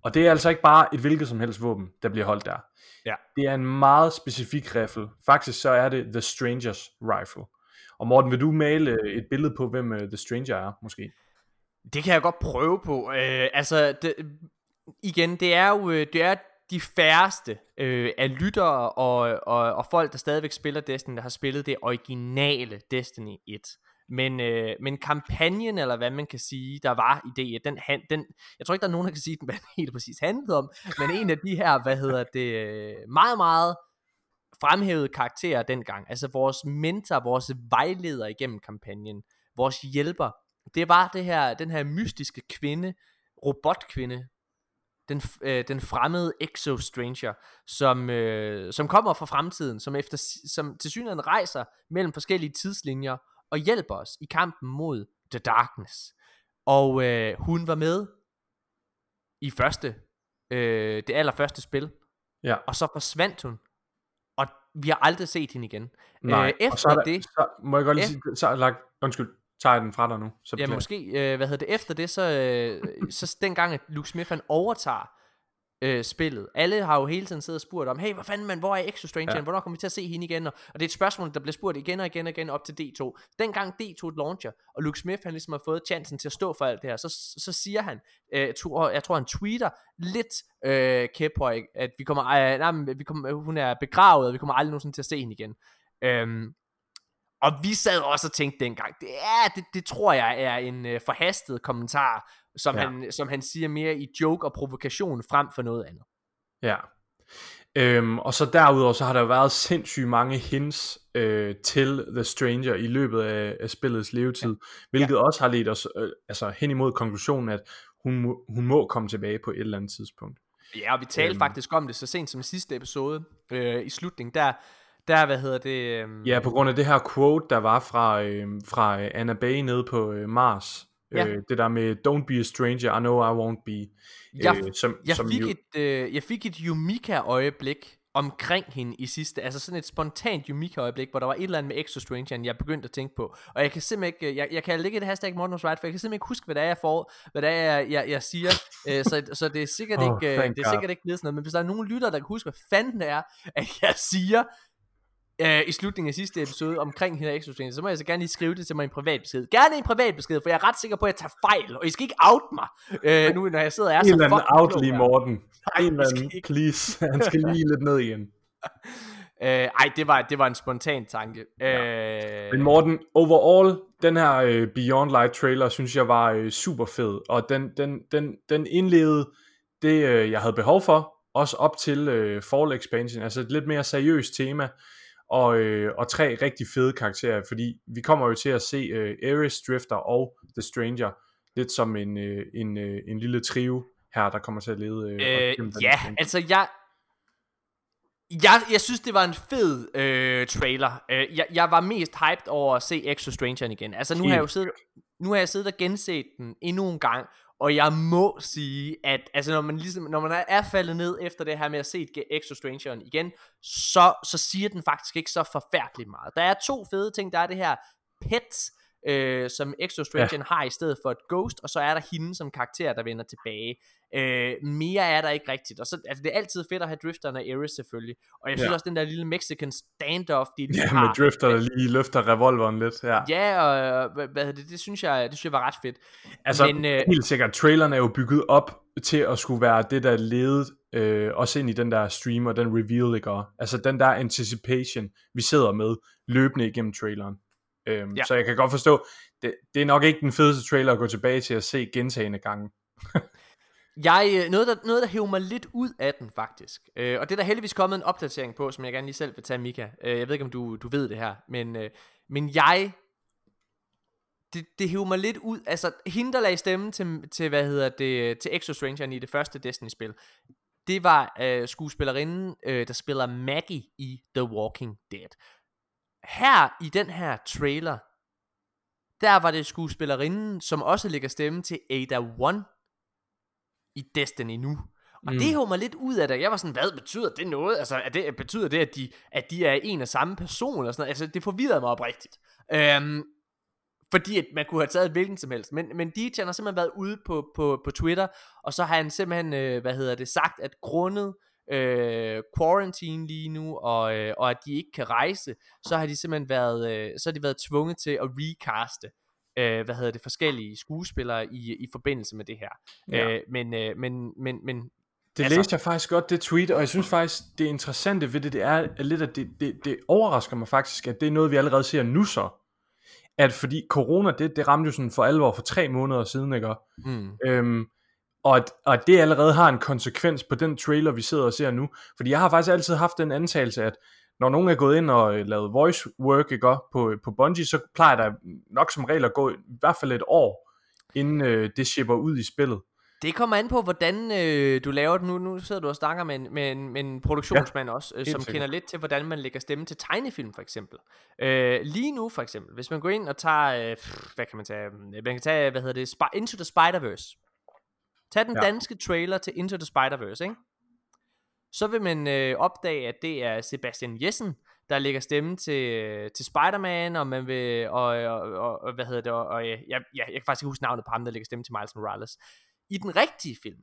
Speaker 2: Og det er altså ikke bare et hvilket som helst våben, der bliver holdt der.
Speaker 1: Ja.
Speaker 2: Det er en meget specifik riffel. Faktisk så er det The Stranger's Rifle. Og Morten, vil du male øh, et billede på, hvem øh, The Stranger er, måske?
Speaker 1: Det kan jeg godt prøve på. Øh, altså, det, igen, det er jo øh, det er de færreste øh, af lyttere og, og, og folk, der stadigvæk spiller Destiny, der har spillet det originale Destiny 1. Men, øh, men kampagnen, eller hvad man kan sige, der var i det, den, han- den, jeg tror ikke, der er nogen, der kan sige, hvad den helt præcis handlede om, men en af de her, hvad hedder det, øh, meget, meget fremhævede karakterer dengang, altså vores mentor, vores vejleder igennem kampagnen, vores hjælper, det var det her, den her mystiske kvinde, robotkvinde, den, øh, den fremmede Exo Stranger, som, øh, som kommer fra fremtiden, som, efter, som til synligheden rejser mellem forskellige tidslinjer og hjælper os i kampen mod The Darkness. Og øh, hun var med i første, øh, det allerførste spil,
Speaker 2: Ja.
Speaker 1: og så forsvandt hun, og vi har aldrig set hende igen.
Speaker 2: Nej,
Speaker 1: øh,
Speaker 2: og så
Speaker 1: efter
Speaker 2: er der,
Speaker 1: det,
Speaker 2: så må jeg godt lige
Speaker 1: Efter-
Speaker 2: sige, så er lagt, undskyld, tager jeg den fra dig nu. Så
Speaker 1: Ja, måske, øh, hvad hedder det, efter det, så, øh, så dengang, at Luke Smith han overtager øh, spillet. Alle har jo hele tiden siddet og spurgt om, hey, hvad fanden man, hvor er Exo Stranger,
Speaker 2: Ja.
Speaker 1: ja. hvornår kommer vi til at se hende igen? Og, og det er et spørgsmål, der bliver spurgt igen og igen og igen op til D2. Dengang D2 launcher, og Luke Smith han ligesom har fået chancen til at stå for alt det her, så, så siger han, øh, to, jeg tror han tweeter lidt øh, kæphøj, at vi kommer, øh, nej, vi kommer, hun er begravet, og vi kommer aldrig nogensinde til at se hende igen. Øhm, og vi sad også og tænkte dengang, det, er, det, det tror jeg er en øh, forhastet kommentar, som,
Speaker 2: Ja.
Speaker 1: han, som han siger mere i joke og provokation frem for noget andet.
Speaker 2: Ja. Øhm, og så derudover, så har der jo været sindssygt mange hints øh, til The Stranger i løbet af, af spillets levetid, ja. hvilket ja. også har ledt os øh, altså hen imod konklusionen, at hun må, hun må komme tilbage på et eller andet tidspunkt.
Speaker 1: Ja, og vi talte
Speaker 2: Øhm.
Speaker 1: faktisk om det så sent som i sidste episode, øh, i slutningen, der, der, hvad hedder det... Øh,
Speaker 2: Ja, på grund af det her quote, der var fra, øh, fra Anna Bay nede på øh, Mars,
Speaker 1: Ja.
Speaker 2: øh, det der med, don't be a stranger, I know I won't be,
Speaker 1: Jeg,
Speaker 2: øh, som,
Speaker 1: jeg,
Speaker 2: som
Speaker 1: fik
Speaker 2: jo,
Speaker 1: et, øh, jeg fik et Yumika-øjeblik omkring hende i sidste, altså sådan et spontant Yumika-øjeblik, hvor der var et eller andet med Exo Stranger, jeg begyndte at tænke på. Og jeg kan simpelthen ikke, øh, jeg, jeg kan lægge et hashtag Mortens Right, for jeg kan simpelthen ikke huske, hvad det er, jeg får, hvad det er, jeg, jeg, jeg siger. øh, så, så det er sikkert
Speaker 2: Oh,
Speaker 1: ikke, øh, det er
Speaker 2: God.
Speaker 1: sikkert ikke blevet sådan noget, men hvis der er nogen lytter, der kan huske, hvad fanden det er, at jeg siger, øh, i slutningen af sidste episode omkring hende Stranger, så må jeg så gerne lige skrive det til mig i en privat besked. Gerne i en privat besked, for jeg er ret sikker på, at jeg tager fejl, og I skal ikke out mig, øh, nu når jeg sidder og er
Speaker 2: en
Speaker 1: så fucking
Speaker 2: out
Speaker 1: klog
Speaker 2: lige. Morten.
Speaker 1: Nej,
Speaker 2: en anden,
Speaker 1: ikke.
Speaker 2: please. Han skal lige lidt ned igen.
Speaker 1: Øh, ej, det var, det var en spontan tanke. Øh,
Speaker 2: Men Morten, overall, den her øh, Beyond Light trailer, synes jeg var øh, super fed, og den, den, den, den indledede det, øh, jeg havde behov for, også op til øh, Fall Expansion, altså et lidt mere seriøst tema, og, øh, og tre rigtig fede karakterer, fordi vi kommer jo til at se øh, Ares, Drifter og The Stranger, lidt som en, øh, en, øh, en lille trio her, der kommer til at lede. Øh,
Speaker 1: øh, ja, altså jeg... Jeg, jeg synes, det var en fed øh, trailer. Øh, jeg, jeg var mest hyped over at se Exo Stranger igen. Altså, nu har, jeg jo siddet, nu har jeg siddet og genset den endnu en gang, Og jeg må sige, at altså, når, man ligesom, når man er faldet ned efter det her med at se Extra Stranger igen, så, så siger den faktisk ikke så forfærdeligt meget. Der er to fede ting. Der er det her pets, øh, som Extra Stranger ja. har i stedet for et ghost, og så er der hende som karakter, der vender tilbage. Øh, mere er der ikke rigtigt. Og så, altså, det er altid fedt at have drifteren og Ares selvfølgelig. Og jeg synes
Speaker 2: Ja.
Speaker 1: også, den der lille Mexican standoff, de lige
Speaker 2: Ja,
Speaker 1: har.
Speaker 2: med Drifter, der lige løfter revolveren lidt. Ja.
Speaker 1: Ja, og hvad, hvad hedder det, det synes jeg, det synes jeg var ret fedt.
Speaker 2: Altså,
Speaker 1: Men, øh,
Speaker 2: øh, helt sikkert, traileren er jo bygget op til at skulle være det, der ledede øh, også ind i den der stream og den reveal, ikke? Og, Altså den der anticipation, vi sidder med løbende igennem traileren. Øhm,
Speaker 1: ja.
Speaker 2: Så jeg kan godt forstå, det, det er nok ikke den fedeste trailer at gå tilbage til at se gentagende gange.
Speaker 1: Jeg, øh, noget, der, noget, der hæver mig lidt ud af den, faktisk. Øh, og det er der heldigvis kommet en opdatering på, som jeg gerne lige selv vil tage, Mika. Øh, jeg ved ikke, om du, du ved det her, men, øh, men jeg... Det, det hæver mig lidt ud. Altså, hende, der lagde stemmen til, til hvad hedder det, til Exo Stranger i det første Destiny-spil, det var øh, skuespillerinden, øh, der spiller Maggie i The Walking Dead. Her i den her trailer, der var det skuespillerinden, som også lægger stemme til Ada One i Destiny nu. Og mm. det hæver mig lidt ud af det. Jeg var sådan, hvad betyder det noget? Altså, er det, betyder det, at de, at de er en og samme person? Eller sådan noget? Altså, det forvirrede mig oprigtigt. Øhm, fordi at man kunne have taget hvilken som helst. Men, men DJ har simpelthen været ude på, på, på Twitter, og så har han simpelthen, øh, hvad hedder det, sagt, at grundet øh, quarantine lige nu, og, øh, og at de ikke kan rejse, så har de simpelthen været, øh, så har de været tvunget til at recaste øh, hvad hedder det, forskellige skuespillere i, i forbindelse med det her.
Speaker 2: Ja.
Speaker 1: Øh, men, øh, men, men, men
Speaker 2: Det
Speaker 1: Altså-
Speaker 2: læste jeg faktisk godt, det tweet, og jeg synes faktisk, det interessante ved det, det er lidt, at det, det, det overrasker mig faktisk, at det er noget, vi allerede ser nu så. At fordi corona, det, det ramte jo sådan for alvor for tre måneder siden, ikke?
Speaker 1: mm,
Speaker 2: Øhm, og, at, og at det allerede har en konsekvens på den trailer, vi sidder og ser nu. Fordi jeg har faktisk altid haft den antagelse, at når nogen er gået ind og øh, lavet voice work ikke, på, på Bungie, så plejer der nok som regel at gå i hvert fald et år, inden øh, det shipper ud i spillet.
Speaker 1: Det kommer an på, hvordan øh, du laver det nu. Nu sidder du og snakker med en, med en, med en produktionsmand ja, også, øh, som
Speaker 2: sikkert.
Speaker 1: kender lidt til, hvordan man lægger stemme til tegnefilm, for eksempel. Øh, lige nu, for eksempel, hvis man går ind og tager, øh, hvad kan man tage, man kan tage, hvad hedder det, Into the Spider-Verse. Tag den.
Speaker 2: Ja.
Speaker 1: danske trailer til Into the Spider-Verse, ikke? Så vil man øh, opdage, at det er Sebastian Jessen, der lægger stemme til, øh, til Spider-Man, og man vil, og, og, og, og hvad hedder det, og, og ja, ja, jeg kan faktisk ikke huske navnet på ham, der lægger stemme til Miles Morales. I den rigtige film,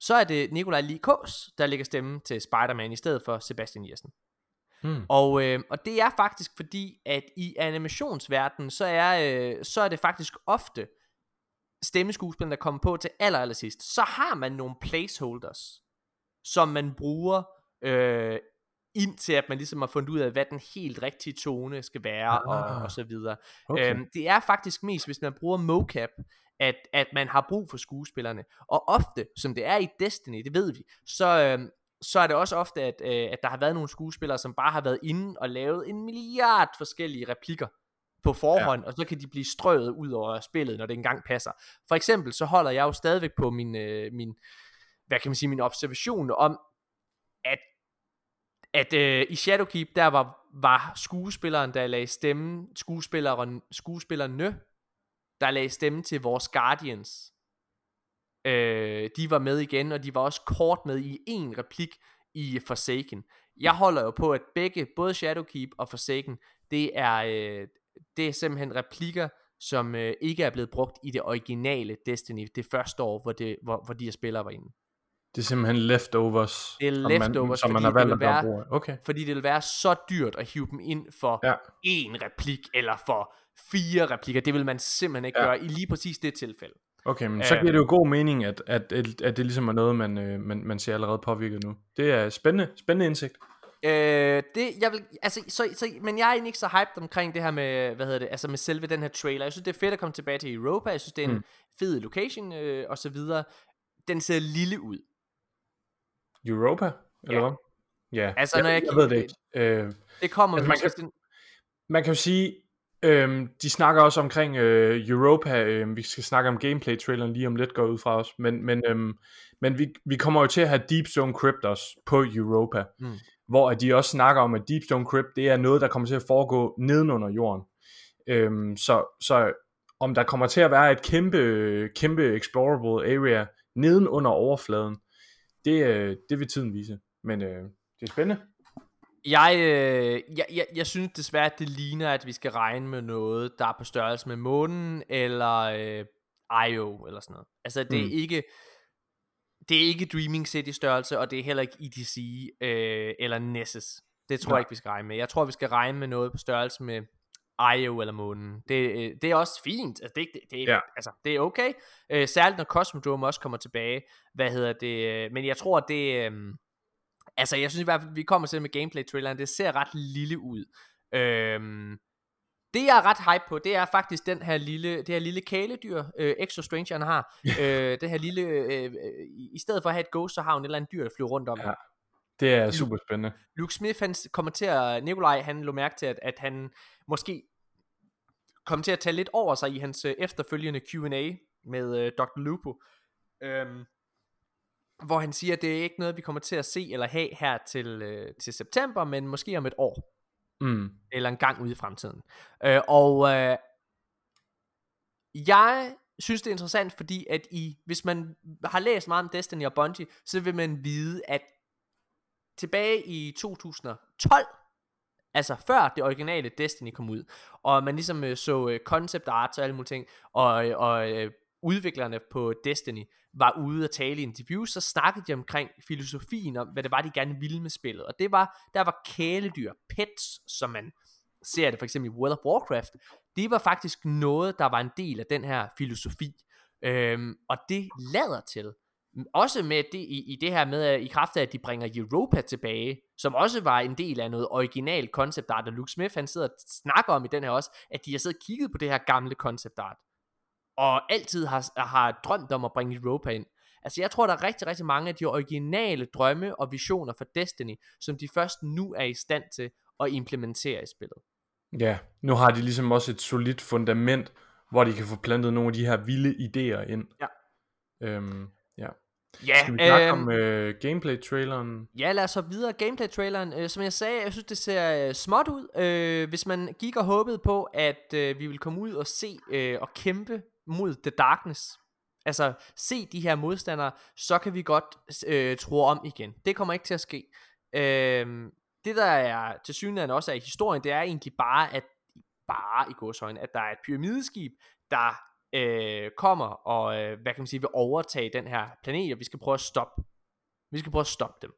Speaker 1: så er det Nikolaj Likås, der lægger stemme til Spider-Man i stedet for Sebastian Jessen.
Speaker 2: Hmm.
Speaker 1: Og, øh, og det er faktisk fordi, at i animationsverdenen, så er, øh, så er det faktisk ofte stemmeskuespilleren, der kommer på til aller, aller sidst. Så har man nogle placeholders, som man bruger øh, indtil at man ligesom har fundet ud af, hvad den helt rigtige tone skal være, ah, og, og så videre.
Speaker 2: Okay.
Speaker 1: Øhm, det er faktisk mest, hvis man bruger mocap, at, at man har brug for skuespillerne. Og ofte, som det er i Destiny, det ved vi, så, øhm, så er det også ofte, at, øh, at der har været nogle skuespillere, som bare har været inde og lavet en milliard forskellige replikker på forhånd, ja. og så kan de blive strøget ud over spillet, når det engang passer. For eksempel, så holder jeg jo stadigvæk på min, øh, min hvad kan man sige, min observation om, at at øh, i Shadowkeep, der var, var skuespilleren, der lagde stemme, skuespilleren, skuespillerne, der lagde stemme til vores Guardians. Øh, de var med igen, og de var også kort med i en replik i Forsaken. Jeg holder jo på, at begge, både Shadowkeep og Forsaken, det er, øh, det er simpelthen replikker, som øh, ikke er blevet brugt i det originale Destiny, det første år, hvor, det, hvor, hvor de her spillere var inde.
Speaker 2: Det er simpelthen leftovers,
Speaker 1: Det er
Speaker 2: som
Speaker 1: leftovers,
Speaker 2: man, som man har valgt at gøre
Speaker 1: være-
Speaker 2: brug af. Okay.
Speaker 1: fordi det vil være så dyrt at hive dem ind for
Speaker 2: Ja.
Speaker 1: én replik, eller for fire replikker. Det vil man simpelthen ikke ja. Gøre i lige præcis det tilfælde.
Speaker 2: Okay, men så
Speaker 1: Øh.
Speaker 2: giver det jo god mening, at, at, at, at det ligesom er noget, man, øh, man, man ser allerede påvirket nu. Det er spændende, spændende indsigt.
Speaker 1: Øh, det, jeg vil, altså, så, så, men jeg er egentlig ikke så hyped omkring det her med, hvad hedder det, altså med selve den her trailer. Jeg synes, det er fedt at komme tilbage til Europa. Jeg synes, det er en
Speaker 2: Mm.
Speaker 1: fed location, øh, og så videre. Den ser lille ud.
Speaker 2: Europa, eller
Speaker 1: Ja.
Speaker 2: hvad? Ja,
Speaker 1: Altså,
Speaker 2: jeg,
Speaker 1: når jeg
Speaker 2: jeg, ved det ikke. Øh,
Speaker 1: Det kommer
Speaker 2: Altså, man kan-
Speaker 1: sådan-
Speaker 2: man kan jo sige, øhm, de snakker også omkring øh, Europa, øh, vi skal snakke om gameplay-traileren lige om lidt, går ud fra os, men, men, øhm, men vi, vi kommer jo til at have Deepstone Crypt også på Europa,
Speaker 1: Mm.
Speaker 2: hvor de også snakker om, at Deepstone Crypt, det er noget, der kommer til at foregå nedenunder jorden. Øhm, så, så om der kommer til at være et kæmpe, kæmpe explorable area neden under overfladen, det, øh, det vil tiden vise. Men øh, det er spændende.
Speaker 1: Jeg, øh, jeg, jeg, jeg synes desværre, at det ligner, at vi skal regne med noget, der er på størrelse med månen, eller øh, IO, eller sådan noget. Altså, det er
Speaker 2: Mm.
Speaker 1: ikke... Det er ikke Dreaming City størrelse, og det er heller ikke EDC øh, eller Nessus. Det tror
Speaker 2: Nej.
Speaker 1: jeg ikke, vi skal regne med. Jeg tror, vi skal regne med noget på størrelse med IO eller månen. Det, øh, det er også fint. Altså, det, det, det,
Speaker 2: Ja.
Speaker 1: altså, det er okay. Øh, særligt når Cosmodrome også kommer tilbage. Hvad hedder det? øh, Men jeg tror, at det... Øh, altså, jeg synes i hvert fald, vi kommer til med gameplay-traileren. Det ser ret lille ud. Øhm, det jeg er ret hype på, det er faktisk den her lille, det her lille kæledyr, øh, Exo Strange han har. øh, det her lille, øh, øh, i- i stedet for at have et ghost, så har hun et eller andet dyr, der flyver rundt om.
Speaker 2: Ja. Det er super spændende.
Speaker 1: Luke Smith, han kommer til at, Nikolaj, han lå mærke til, at, at han måske kom til at tage lidt over sig i hans øh, efterfølgende Q&A med øh, Dr. Lupo. Øhm, hvor han siger, at det er ikke noget, vi kommer til at se eller have her til, øh, til september, men måske om et år
Speaker 2: Mm.
Speaker 1: eller en gang ude i fremtiden. Øh, og øh, jeg synes, det er interessant, fordi at I, hvis man har læst meget om Destiny og Bungie, så vil man vide, at tilbage i 2012, altså før det originale Destiny kom ud, og man ligesom øh, så øh, concept art og alle mulige ting, og, øh, og øh, udviklerne på Destiny var ude at tale i interviews, så snakkede de omkring filosofien om, hvad det var, de gerne ville med spillet. Og det var, der var kæledyr, pets, som man ser det for eksempel i World of Warcraft, det var faktisk noget, der var en del af den her filosofi. Øhm, og det lader til, også med det, i, i det her med, at i kraft af, at de bringer Europa tilbage, som også var en del af noget original concept art, og Luke Smith, han sidder og snakker om i den her også, at de har siddet og kigget på det her gamle concept art, og altid har, har drømt om at bringe Europa ind. Altså jeg tror, der er rigtig, rigtig mange af de originale drømme og visioner for Destiny, som de først nu er i stand til at implementere i spillet.
Speaker 2: Ja, nu har de ligesom også et solidt fundament, hvor de kan få plantet nogle af de her vilde idéer ind.
Speaker 1: Ja.
Speaker 2: Øhm, ja. Skal vi snakke
Speaker 1: øhm,
Speaker 2: om øh, gameplay-traileren?
Speaker 1: Ja, lad os så videre. Gameplay-traileren, øh, som jeg sagde, jeg synes, det ser øh, småt ud. Øh, hvis man gik og håbede på, at øh, vi ville komme ud og se øh, og kæmpe mod The Darkness, altså se de her modstandere, så kan vi godt øh, tro om igen. Det kommer ikke til at ske. Øh, det der er til synligheden også er i historien, det er egentlig bare, at bare i godsøjne, at der er et pyramideskib, der øh, kommer og, øh, hvad kan man sige, vil overtage den her planet, og vi skal prøve at stoppe. Vi skal prøve at stoppe dem.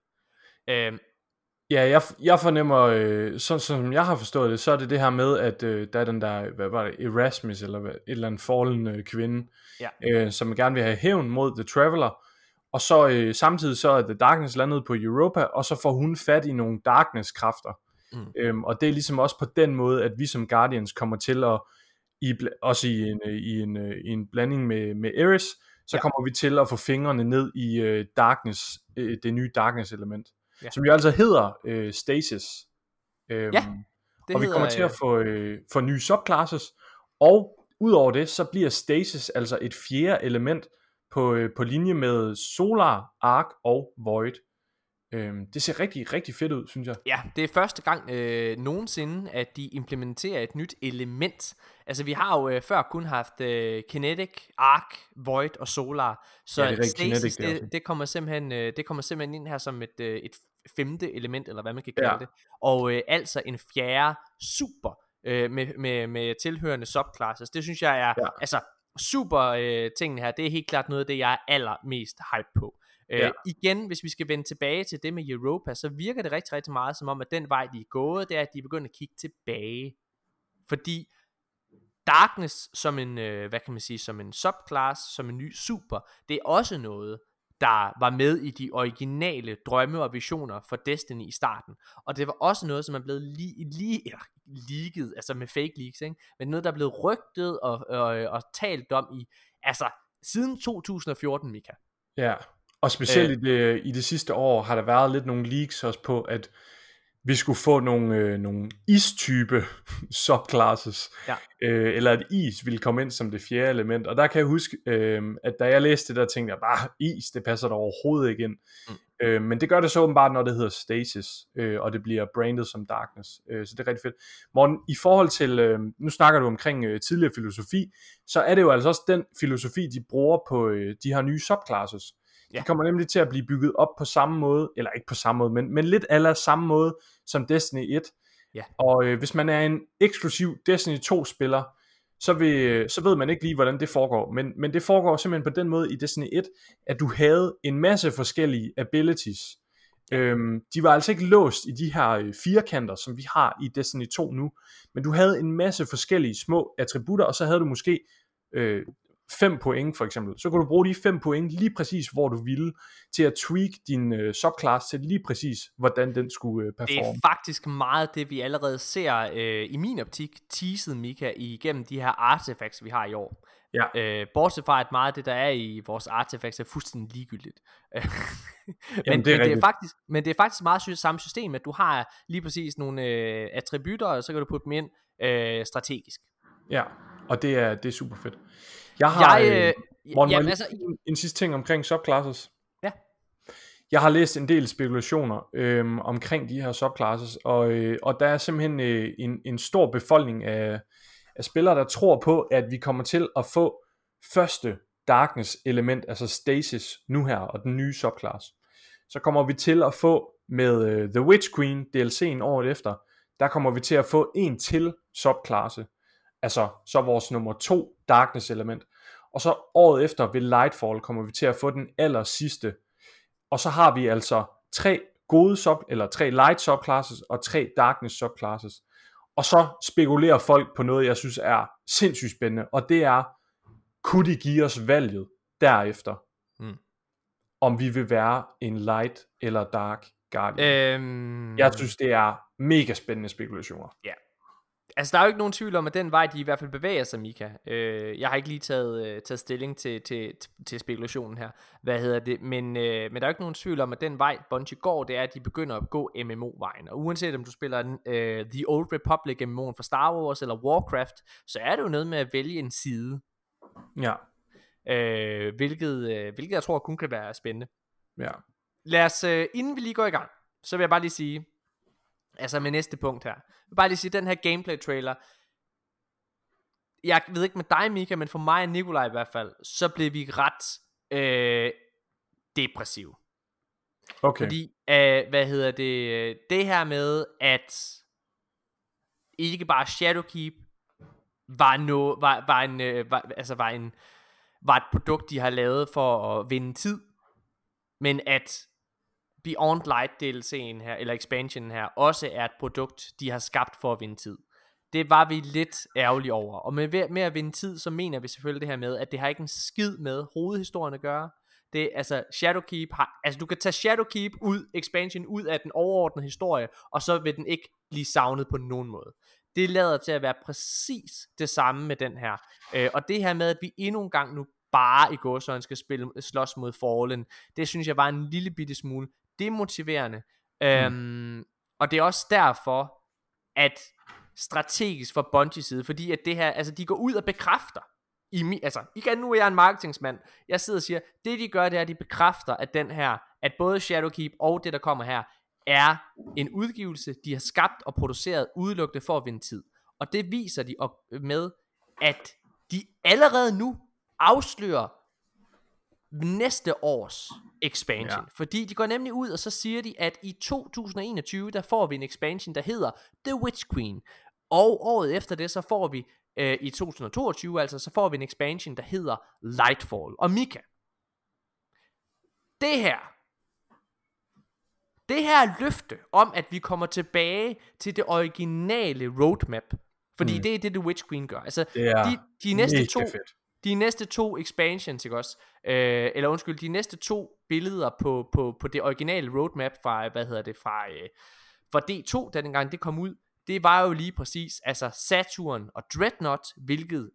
Speaker 1: Øh,
Speaker 2: Ja, jeg, jeg fornemmer, øh, sådan som jeg har forstået det, så er det det her med, at øh, der er den der, hvad var det, Erasmus, eller hvad, et eller andet fallen øh, kvinde,
Speaker 1: Ja.
Speaker 2: øh, som gerne vil have hævn mod The Traveler, og så øh, samtidig så er The Darkness landet på Europa, og så får hun fat i nogle Darkness-kræfter.
Speaker 1: Mm.
Speaker 2: Øhm, og det er ligesom også på den måde, at vi som Guardians kommer til at, i, også i en, øh, i, en, øh, i en blanding med, med Eris, så
Speaker 1: Ja.
Speaker 2: kommer vi til at få fingrene ned i øh, Darkness, øh, det nye Darkness-element,
Speaker 1: Ja.
Speaker 2: som jo altså hedder øh, Stasis. Øhm,
Speaker 1: Ja, Det
Speaker 2: og vi
Speaker 1: hedder,
Speaker 2: kommer til at
Speaker 1: øh,
Speaker 2: få, øh, få nye subclasses, og udover det, så bliver Stasis altså et fjerde element på, øh, på linje med Solar, Arc og Void. Øhm, det ser rigtig, rigtig fedt ud, synes jeg.
Speaker 1: Ja, det er første gang øh, nogensinde, at de implementerer et nyt element. Altså vi har jo øh, før kun haft øh, Kinetic, Arc, Void og Solar. Så
Speaker 2: Ja, det er
Speaker 1: Stasis,
Speaker 2: Kinetic, det
Speaker 1: det, det, kommer simpelthen, øh, det kommer simpelthen ind her som et, øh, et femte element, eller hvad man kan kalde
Speaker 2: Ja.
Speaker 1: det. Og øh, altså en fjerde super øh, med, med, med tilhørende subclasses. Det synes jeg er,
Speaker 2: ja.
Speaker 1: altså super øh, tingene her, det er helt klart noget af det, jeg er allermest hype på. Øh,
Speaker 2: Ja.
Speaker 1: Igen, hvis vi skal vende tilbage til det med Europa, så virker det rigtig, rigtig meget som om, at den vej, de er gået, det er, at de er begyndt at kigge tilbage. Fordi Darkness som en, øh, hvad kan man sige, som en subclass, som en ny super, det er også noget, der var med i de originale drømme og visioner for Destiny i starten. Og det var også noget, som er blevet lige, lige leaget, altså med fake leaks, ikke? men noget, der er blevet rygtet og, og, og talt om i, altså siden 2014, Mika.
Speaker 2: Ja, og specielt øh. i, det, i det sidste år har der været lidt nogle leaks også på, at vi skulle få nogle, øh, nogle istype subclasses,
Speaker 1: Ja.
Speaker 2: øh, eller at is ville komme ind som det fjerde element, og der kan jeg huske, øh, at da jeg læste det, der tænkte jeg bare, is, det passer der overhovedet ikke ind. Mm. Øh, men det gør det så åbenbart, når det hedder Stasis, øh, og det bliver branded som Darkness. Øh, så det er rigtig fedt. Morten, i forhold til, øh, nu snakker du omkring øh, tidligere filosofi, så er det jo altså også den filosofi, de bruger på øh, de her nye subclasses. Ja. De kommer nemlig til at blive bygget op på samme måde, eller ikke på samme måde, men, men lidt aller samme måde som Destiny 1.
Speaker 1: Ja.
Speaker 2: Og øh, hvis man er en eksklusiv Destiny 2-spiller, så, vil, så ved man ikke lige, hvordan det foregår. Men, men det foregår simpelthen på den måde i Destiny 1, at du havde en masse forskellige abilities. Øhm, de var altså ikke låst i de her øh, firekanter, som vi har i Destiny 2 nu, men du havde en masse forskellige små attributter, og så havde du måske øh, 5 point for eksempel, så kunne du bruge de 5 point lige præcis, hvor du ville, til at tweak din øh, subclass til lige præcis, hvordan den skulle øh, performe.
Speaker 1: Det er faktisk meget det, vi allerede ser øh, i min optik, teaset Mika igennem de her artifacts, vi har i år.
Speaker 2: Ja.
Speaker 1: Øh, bortset fra, at meget af det, der er i vores artifacts, er fuldstændig ligegyldigt. men,
Speaker 2: Jamen, det er
Speaker 1: men, det er faktisk, men det er faktisk meget sy- samme system, at du har lige præcis nogle øh, attributter, og så kan du putte dem ind øh, strategisk.
Speaker 2: Ja, og det er, det er super fedt. Jeg har,
Speaker 1: Jeg,
Speaker 2: øh,
Speaker 1: øh,
Speaker 2: Morten,
Speaker 1: jamen, altså,
Speaker 2: lige- en sidste ting omkring subclasses.
Speaker 1: Ja.
Speaker 2: Jeg har læst en del spekulationer øhm, omkring de her subclasses, og, øh, og der er simpelthen øh, en, en stor befolkning af, af spillere, der tror på, at vi kommer til at få første darkness element, altså stasis, nu her, og den nye subclass. Så kommer vi til at få med øh, The Witch Queen DLC'en året efter, der kommer vi til at få en til subklasse, altså så vores nummer to darkness element. Og så året efter ved Lightfall kommer vi til at få den aller sidste. Og så har vi altså tre gode sub, eller tre light subclasses og tre darkness subclasses. Og så spekulerer folk på noget, jeg synes er sindssygt spændende, og det er, kunne de give os valget derefter,
Speaker 1: Mm.
Speaker 2: om vi vil være en light eller dark guardian.
Speaker 1: øhm,
Speaker 2: Jeg synes, det er mega spændende spekulationer.
Speaker 1: Altså, der er jo ikke nogen tvivl om, at den vej, de i hvert fald bevæger sig, Mika. Øh, jeg har ikke lige taget, øh, taget stilling til, til, til spekulationen her. Hvad hedder det? Men, øh, men der er jo ikke nogen tvivl om, at den vej, Bungie går, det er, at de begynder at gå MMO-vejen. Og uanset om du spiller øh, The Old Republic MMO'en fra Star Wars eller Warcraft, så er det jo noget med at vælge en side.
Speaker 2: Ja,
Speaker 1: Øh, hvilket, øh, hvilket jeg tror kun kan være spændende.
Speaker 2: ja.
Speaker 1: Lad os, øh, inden vi lige går i gang, så vil jeg bare lige sige, altså med næste punkt her, jeg vil bare lige sige, den her gameplay trailer, jeg ved ikke med dig Mika, men for mig og Nikolaj i hvert fald, så blev vi ret øh, depressiv.
Speaker 2: Okay.
Speaker 1: Fordi, øh, hvad hedder det, øh, det her med, at ikke bare Shadowkeep var, no, var, var, en, øh, var, altså var, en, var et produkt, de har lavet for at vinde tid, men at Beyond Light DLC'en her, eller expansionen her, også er et produkt, de har skabt for at vinde tid. Det var vi lidt ærgerlige over. Og med, med at vinde tid, så mener vi selvfølgelig det her med, at det har ikke en skid med hovedhistorien at gøre. Det altså Shadowkeep har, altså du kan tage Shadowkeep ud, expansion ud af den overordnede historie, og så vil den ikke blive savnet på nogen måde. Det lader til at være præcis det samme med den her. Øh, og det her med, at vi endnu en gang nu bare i gåsøjne skal spille, slås mod Fallen, det synes jeg var en lille bitte smule demotiverende. Mm. Øhm, og det er også derfor, at strategisk fra Bungie side, fordi at det her, altså de går ud og bekræfter, i mi, altså igen nu er jeg en marketingsmand, jeg sidder og siger, det de gør det er, at de bekræfter, at den her, at både Shadowkeep og det der kommer her, er en udgivelse, de har skabt og produceret udelukkende for at vinde tid. Og det viser de op med, at de allerede nu afslører næste års expansion.
Speaker 2: Ja.
Speaker 1: Fordi de går nemlig ud, og så siger de, at i 2021, der får vi en expansion, der hedder The Witch Queen. Og året efter det, så får vi, øh, i 2022 altså, så får vi en expansion, der hedder Lightfall. Og Mika, det her, det her løfte om, at vi kommer tilbage til det originale roadmap, fordi
Speaker 2: Mm.
Speaker 1: det er det, The Witch Queen gør. Altså,
Speaker 2: Det er
Speaker 1: de, de næste to,
Speaker 2: fedt.
Speaker 1: De næste to expansions, ikke også? Øh, eller undskyld, de næste to billeder på, på, på det originale roadmap fra, hvad hedder det, fra, øh, fra D2, da dengang det kom ud, det var jo lige præcis, altså Saturn og Dreadnought, hvilket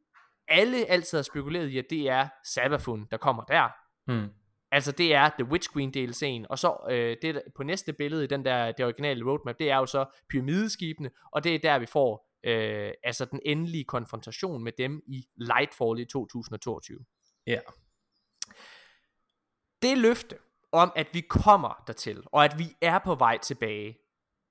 Speaker 1: alle altid har spekuleret i, at det er Sabafun, der kommer der.
Speaker 2: Hmm.
Speaker 1: Altså det er The Witch Queen DLC'en, og så øh, det på næste billede i den der, det originale roadmap, det er jo så pyramideskibene, og det er der vi får øh, altså den endelige konfrontation med dem i Lightfall i 2022.
Speaker 2: Ja.
Speaker 1: Det løfte om, at vi kommer dertil, og at vi er på vej tilbage,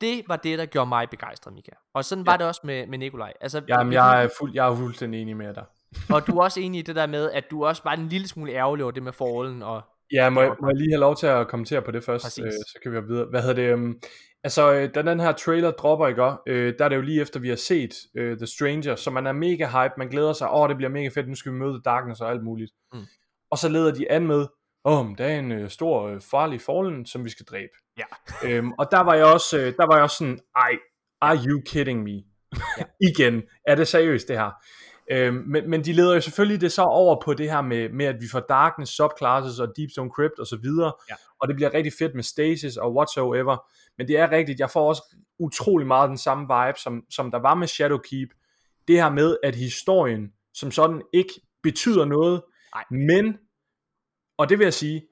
Speaker 1: det var det, der gjorde mig begejstret, Mika. Og sådan ja. var det også med, med Nikolaj. Altså,
Speaker 2: Jamen, jeg er, fuld, jeg er fuldstændig enig med dig.
Speaker 1: og du er også enig i det der med, at du også var en lille smule ærgerlig over det med forholden. Og,
Speaker 2: ja, må, jeg, må jeg lige have lov til at kommentere på det først, øh, så kan vi videre. Hvad hedder det? Um, altså, øh, da den her trailer dropper, ikke? Øh, der er det jo lige efter, vi har set øh, The Stranger, så man er mega hype, man glæder sig, åh, oh, det bliver mega fedt, nu skal vi møde Darkness og alt muligt. Mm. Og så leder de an med, åh, oh, der er en øh, stor, øh, farlig fallen, som vi skal dræbe.
Speaker 1: Ja.
Speaker 2: øhm, og der var jeg også, øh, der var jeg også sådan, ej, are you kidding me? Ja. Igen, er det seriøst det her? Øhm, men, men de leder jo selvfølgelig det så over på det her med, med at vi får Darkness, Subclasses og Deep Stone Crypt og så videre, ja. og det bliver rigtig fedt med Stasis og whatsoever, men det er rigtigt, jeg får også utrolig meget den samme vibe, som, som der var med Shadowkeep, det her med, at historien som sådan ikke betyder noget,
Speaker 1: Nej.
Speaker 2: men, og det vil jeg sige,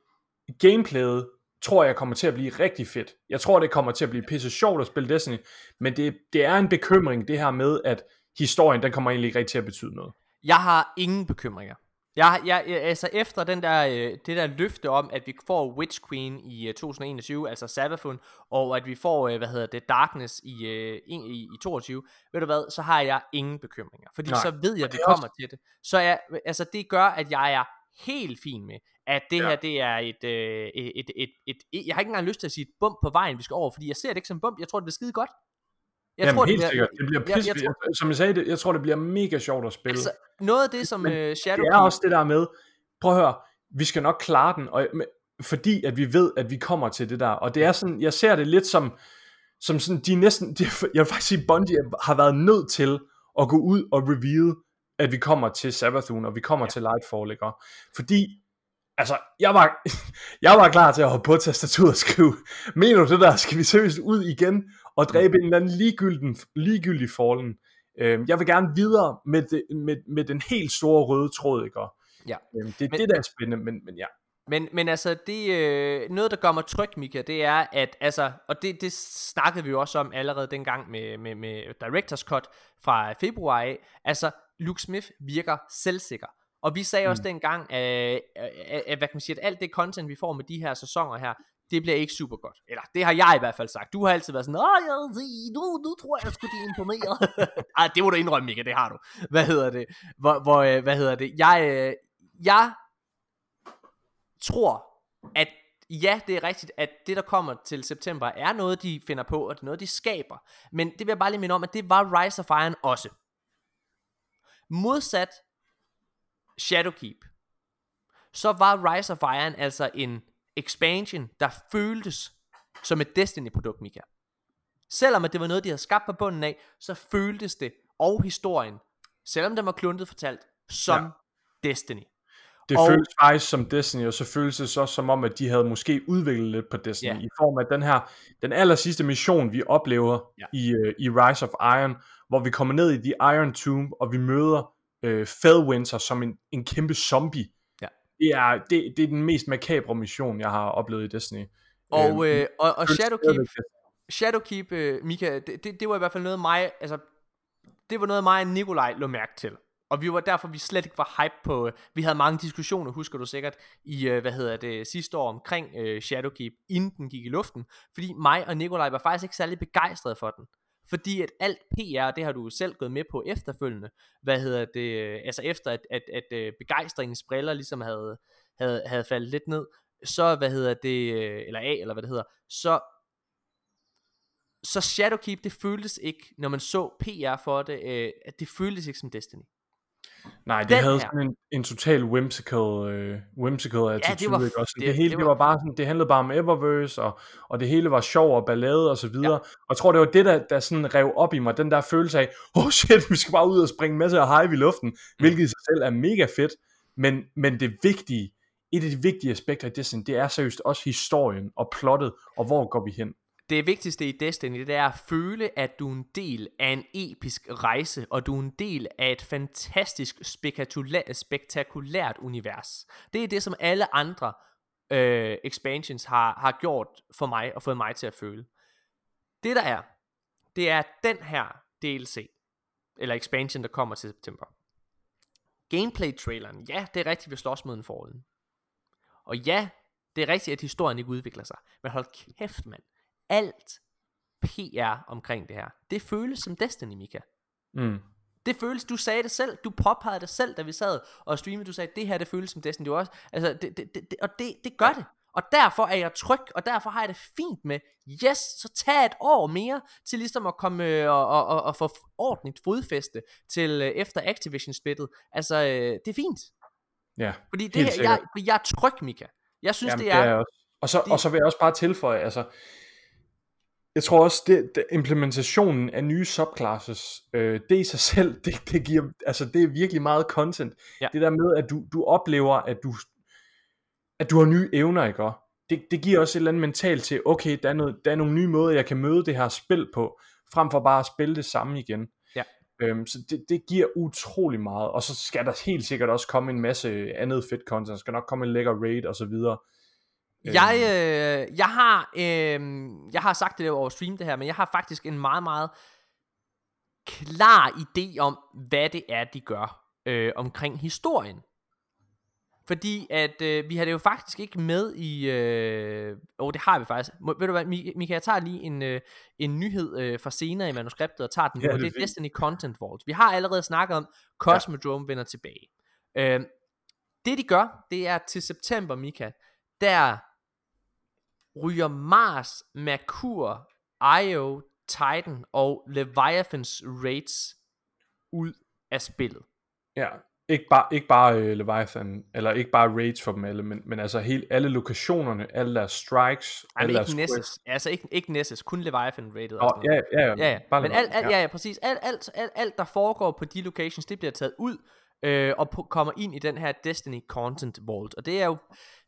Speaker 2: gameplayet tror jeg kommer til at blive rigtig fedt. Jeg tror, det kommer til at blive pisse sjovt at spille Destiny, men det, det er en bekymring, det her med, at historien, den kommer egentlig ikke rigtig til at betyde noget.
Speaker 1: Jeg har ingen bekymringer. Jeg, jeg, altså efter den der, øh, det der løfte om, at vi får Witch Queen i 2021, øh, altså Savathun, og at vi får, øh, hvad hedder det, Darkness i, i, i 22, ved du hvad, så har jeg ingen bekymringer. Fordi Nej, så ved jeg, at vi kommer til det. Så jeg, altså det gør, at jeg er helt fin med, at det ja. her, det er et, øh, et, et, et, et, jeg har ikke engang lyst til at sige et bump på vejen, vi skal over, fordi jeg ser det ikke som bump, jeg tror, det bliver skide godt.
Speaker 2: Jeg Jamen, tror, helt det bliver, sikkert. Det bliver pisse, jeg, jeg, tror, som jeg sagde, det, jeg tror, det bliver mega sjovt at spille. Altså,
Speaker 1: noget af det, som Men uh, Shadow
Speaker 2: Det er også det der med, prøv at høre, vi skal nok klare den, og, fordi at vi ved, at vi kommer til det der. Og det er sådan, jeg ser det lidt som, som sådan, de næsten, de, jeg vil faktisk sige, Bungie har været nødt til at gå ud og reveal, at vi kommer til Savathun, og vi kommer ja. til Lightfall, ikke? Fordi altså, jeg var, jeg var klar til at hoppe på tastaturet og skrive, mener du det der, skal vi seriøst ud igen og dræbe en eller anden ligegyldig, ligegyldig fallen? Øh, jeg vil gerne videre med, det, med, med den helt store røde tråd, ikke?
Speaker 1: Ja.
Speaker 2: Øh, det er men, det, der er spændende, men, men ja.
Speaker 1: Men, men altså, det, øh, noget der gør mig tryg, Mika, det er, at, altså, og det, det snakkede vi jo også om allerede dengang med, med, med Directors Cut fra februar af, altså, Luke Smith virker selvsikker. Og vi sagde mm. også dengang, at, at, at, hvad kan man sige, at alt det content, vi får med de her sæsoner her, det bliver ikke super godt. Eller det har jeg i hvert fald sagt. Du har altid været sådan, åh, jeg, nu, nu tror jeg, jeg skulle de imponere. Ej, det må du indrømme, Mika, det har du. Hvad hedder det? Hvor, hvor, øh, hvad hedder det? Jeg, øh, jeg tror, at ja, det er rigtigt, at det, der kommer til september, er noget, de finder på, og det er noget, de skaber. Men det vil jeg bare lige minde om, at det var Rise of Iron også. Modsat Shadowkeep, så var Rise of Iron altså en expansion, der føltes som et Destiny-produkt, Mika. Selvom at det var noget, de havde skabt på bunden af, så føltes det, og historien, selvom den var kluntet fortalt, som ja. Destiny.
Speaker 2: Det og, føles faktisk som Destiny, og så føles det så som om, at de havde måske udviklet lidt på Destiny, ja. i form af den her, den aller sidste mission, vi oplever ja. i, uh, i Rise of Iron, hvor vi kommer ned i The Iron Tomb, og vi møder øh, Fellwinter som en, en kæmpe zombie.
Speaker 1: Ja.
Speaker 2: Det, er, det, det er den mest makabre mission, jeg har oplevet i Destiny.
Speaker 1: Og, øh, øh, og, og Shadowkeep, Shadowkeep øh, Mika, det, det, det var i hvert fald noget mig, altså, det var noget mig og Nikolaj lå mærke til. Og vi var derfor, vi slet ikke var hype på, vi havde mange diskussioner, husker du sikkert, i, øh, hvad hedder det, sidste år omkring øh, Shadowkeep, inden den gik i luften. Fordi mig og Nikolaj var faktisk ikke særlig begejstrede for den. Fordi at alt PR, det har du selv gået med på efterfølgende, hvad hedder det, øh, altså efter at, at, at, øh, begejstringens briller ligesom havde, havde, havde faldet lidt ned, så hvad hedder det, øh, eller A, eller hvad det hedder, så så Shadowkeep, det føltes ikke, når man så PR for det, øh, at det føltes ikke som Destiny.
Speaker 2: Nej, det havde her. sådan en, en total whimsical, uh, whimsical attitude, ja, det var, ikke også? Det, det hele, det var, det var bare sådan, det handlede bare om Eververse, og, og det hele var sjov og ballade og så videre. Ja. Og jeg tror, det var det, der, der sådan rev op i mig, den der følelse af, oh shit, vi skal bare ud og springe til at hive i luften, mm. hvilket i sig selv er mega fedt, men, men det vigtige, et af de vigtige aspekter af Destiny, det er seriøst også historien og plottet, og hvor går vi hen
Speaker 1: det vigtigste i Destiny, det er at føle, at du er en del af en episk rejse, og du er en del af et fantastisk spektakulært, spektakulært univers. Det er det, som alle andre øh, expansions har, har gjort for mig, og fået mig til at føle. Det der er, det er den her DLC, eller expansion, der kommer til september. Gameplay-traileren, ja, det er rigtigt, vi slås mod en foruden. Og ja, Det er rigtigt, at historien ikke udvikler sig. Men hold kæft, mand. Alt PR omkring det her, det føles som Destiny, Mika.
Speaker 2: Mm.
Speaker 1: Det føles, du sagde det selv, du påpegede det selv, da vi sad og streamede, du sagde, det her, det føles som Destiny, du også, altså, det, det, det, og det, det gør det. Og derfor er jeg tryg, og derfor har jeg det fint med, yes, så tag et år mere til ligesom at komme øh, og, og, og, og få ordentligt fodfæste til øh, efter Activision splittet. Altså, øh, det er fint.
Speaker 2: Ja,
Speaker 1: Fordi det her,
Speaker 2: sikkert.
Speaker 1: jeg, jeg er tryg, Mika. Jeg synes,
Speaker 2: Jamen,
Speaker 1: det er,
Speaker 2: det er også. Og så,
Speaker 1: det-
Speaker 2: og så vil jeg også bare tilføje, altså, jeg tror også, det, det implementationen af nye subclasses, øh, det i sig selv, det, det giver, altså det er virkelig meget content.
Speaker 1: Ja.
Speaker 2: Det der med, at du, du oplever, at du, at du har nye evner, ikke? også? Det, det giver også et eller andet mentalt til, okay, der er, noget, der er nogle nye måder, jeg kan møde det her spil på, frem for bare at spille det samme igen.
Speaker 1: Ja.
Speaker 2: Øhm, så det, det giver utrolig meget, og så skal der helt sikkert også komme en masse andet fedt content, der skal nok komme en lækker raid og så videre.
Speaker 1: Jeg, øh, jeg har øh, jeg har sagt det over stream det her, men jeg har faktisk en meget, meget klar idé om, hvad det er, de gør øh, omkring historien. Fordi at øh, vi har det jo faktisk ikke med i... Øh, oh, det har vi faktisk. Må, ved du hvad, Mi- Mika, jeg tager lige en, øh, en nyhed øh, fra senere i manuskriptet og tager den
Speaker 2: Ja, det
Speaker 1: det
Speaker 2: er.
Speaker 1: Destiny Content Vault. Vi har allerede snakket om, Cosmodrome ja. vender tilbage. Øh, det de gør, det er til september, Mika, der ryger Mars, Merkur, Io, Titan og Leviathans raids ud af spillet.
Speaker 2: Ja, ikke bare, ikke bare uh, Leviathan, eller ikke bare raids for dem alle, men, men altså helt alle lokationerne, alle deres strikes,
Speaker 1: Ej,
Speaker 2: alle deres
Speaker 1: ikke Nessus. Altså ikke, ikke Nessus, kun Leviathan rated.
Speaker 2: Åh,
Speaker 1: sådan noget.
Speaker 2: ja, ja,
Speaker 1: Ja, ja.
Speaker 2: Bare
Speaker 1: Men alt, alt, ja, ja, præcis. Alt, alt, alt, alt, der foregår på de locations, det bliver taget ud øh, og på, kommer ind i den her Destiny Content Vault. Og det er jo,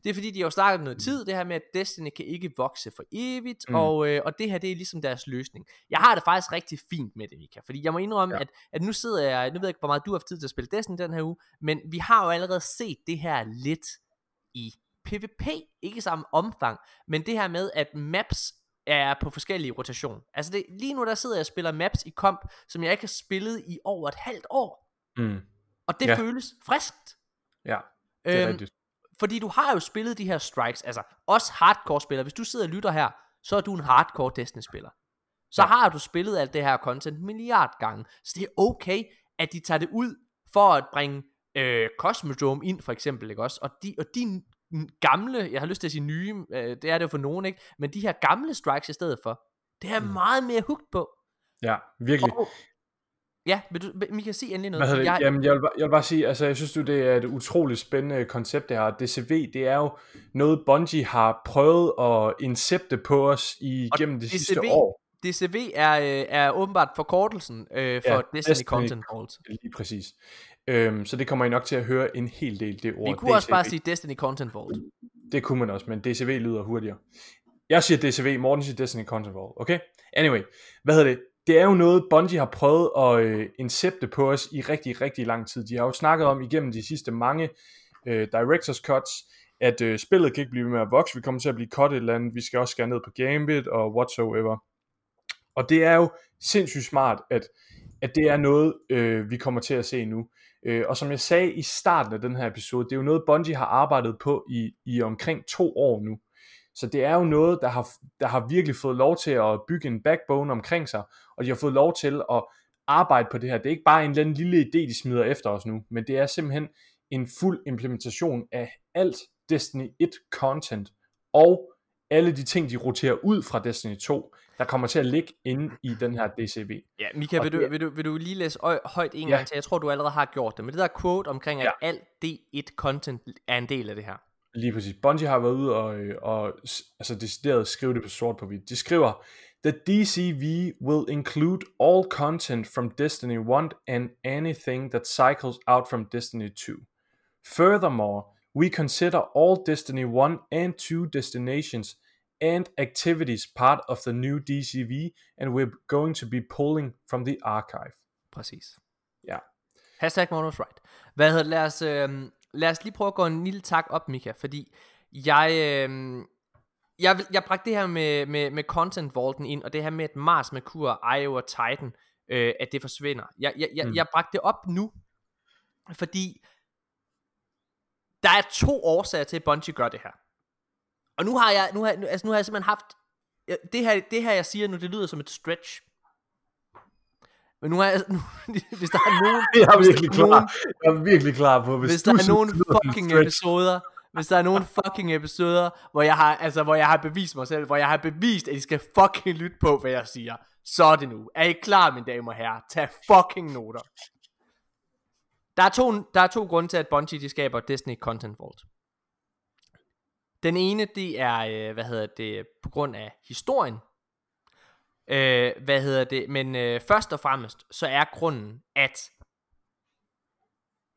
Speaker 1: det er fordi, de har jo startet noget tid, det her med, at Destiny kan ikke vokse for evigt,
Speaker 2: Mm.
Speaker 1: og, øh, og det her, det er ligesom deres løsning. Jeg har det faktisk rigtig fint med det, Mika, fordi jeg må indrømme,
Speaker 2: ja.
Speaker 1: at, at nu sidder jeg, nu ved jeg ikke, hvor meget du har haft tid til at spille Destiny den her uge, men vi har jo allerede set det her lidt i PvP, ikke i samme omfang, men det her med, at maps er på forskellige rotation. Altså det, lige nu der sidder jeg og spiller maps i komp, som jeg ikke har spillet i over et halvt år.
Speaker 2: Mm,
Speaker 1: Og det
Speaker 2: Ja.
Speaker 1: føles friskt.
Speaker 2: ja, det er
Speaker 1: Øhm,
Speaker 2: rigtigt.
Speaker 1: fordi du har jo spillet de her strikes, altså også hardcore spillere. Hvis du sidder og lytter her, så er du en hardcore Destiny spiller. Så
Speaker 2: Ja.
Speaker 1: har du spillet alt det her content milliard gange. Så det er okay, at de tager det ud for at bringe øh, Cosmodrome ind for eksempel, ikke også? Og de, og de n- gamle, jeg har lyst til at sige nye, øh, det er det jo for nogen, ikke? Men de her gamle strikes i stedet for, det er jeg
Speaker 2: Mm.
Speaker 1: meget mere hooked på.
Speaker 2: Ja, virkelig.
Speaker 1: Og, ja, vil du, Mika, sige endelig noget?
Speaker 2: Hvad
Speaker 1: jeg,
Speaker 2: Jamen, jeg vil, bare- jeg vil bare sige, altså, jeg synes jo, det er et utroligt spændende koncept, det her. DCV, det er jo noget, Bungie har prøvet at incepte på os igennem det sidste
Speaker 1: DCV
Speaker 2: år.
Speaker 1: DCV er, øh, er åbenbart forkortelsen øh, for
Speaker 2: Ja,
Speaker 1: Destiny,
Speaker 2: Destiny
Speaker 1: Content Vault.
Speaker 2: Lige præcis. Øhm, så det kommer I nok til at høre en hel del, det ord.
Speaker 1: Vi kunne også bare
Speaker 2: DCV.
Speaker 1: sige Destiny Content Vault.
Speaker 2: Det kunne man også, men DCV lyder hurtigere. Jeg siger DCV, Morten siger Destiny Content Vault, okay? Anyway, hvad hedder det? Det er jo noget, Bungie har prøvet at øh, incepte på os i rigtig, rigtig lang tid. De har jo snakket om igennem de sidste mange øh, Directors Cuts, at øh, spillet kan ikke blive ved med at vokse, vi kommer til at blive cut et eller andet, vi skal også skære ned på Gambit og whatsoever. Og det er jo sindssygt smart, at, at det er noget, øh, vi kommer til at se nu. Øh, og som jeg sagde i starten af den her episode, det er jo noget, Bungie har arbejdet på i, i omkring to år nu. Så det er jo noget, der har, der har virkelig fået lov til at bygge en backbone omkring sig, og de har fået lov til at arbejde på det her. Det er ikke bare en eller anden lille idé, de smider efter os nu, men det er simpelthen en fuld implementation af alt Destiny 1 content, og alle de ting, de roterer ud fra Destiny 2, der kommer til at ligge inde i den her DCV.
Speaker 1: Ja, Mika,
Speaker 2: Og
Speaker 1: vil du,
Speaker 2: det-
Speaker 1: vil, du, vil du lige læse øj, højt en
Speaker 2: Ja.
Speaker 1: gang til? Jeg tror, du allerede har gjort det. Men det der quote omkring, at
Speaker 2: Ja.
Speaker 1: alt D1 content er en del af det her.
Speaker 2: Lige præcis. Bungie har været ude og, øh, og altså decideret skrive det på sort på hvidt. De skriver, The DCV will include all content from Destiny 1 and anything that cycles out from Destiny 2. Furthermore, we consider all Destiny 1 and 2 destinations and activities part of the new DCV, and we're going to be pulling from the archive.
Speaker 1: Præcis.
Speaker 2: Ja.
Speaker 1: Hashtag Monos Right. Hvad hedder? Lad os, øh, lad os lige prøve at gå en lille tak op, Mika, fordi jeg, øh, jeg, vil- jeg bragte det her med, med, med Content Vaulten ind, og det her med, at Mars, Merkur, Io og Titan, øh, at det forsvinder. Jeg, jeg, jeg,
Speaker 2: Mm.
Speaker 1: jeg bragte det op nu, fordi der er to årsager til, at Bungie gør det her. Og nu har jeg, nu har, altså nu har jeg simpelthen haft, det her, det her jeg siger nu, det lyder som et stretch. Men nu har jeg, nu, hvis der er nogen,
Speaker 2: Jeg er virkelig
Speaker 1: er
Speaker 2: klar.
Speaker 1: nogen,
Speaker 2: Jeg er virkelig klar på, hvis,
Speaker 1: hvis der er nogen fucking episoder, hvis der er nogen fucking episoder, hvor jeg har, altså, hvor jeg har bevist mig selv, hvor jeg har bevist, at I skal fucking lytte på, hvad jeg siger. Så er det nu. Er I klar, mine damer og herrer? Tag fucking noter. Der er to, der er to grunde til, at Bungie de skaber Disney Content Vault. Den ene, det er, øh, hvad hedder det, på grund af historien. Øh, hvad hedder det, men øh, først og fremmest, så er grunden, at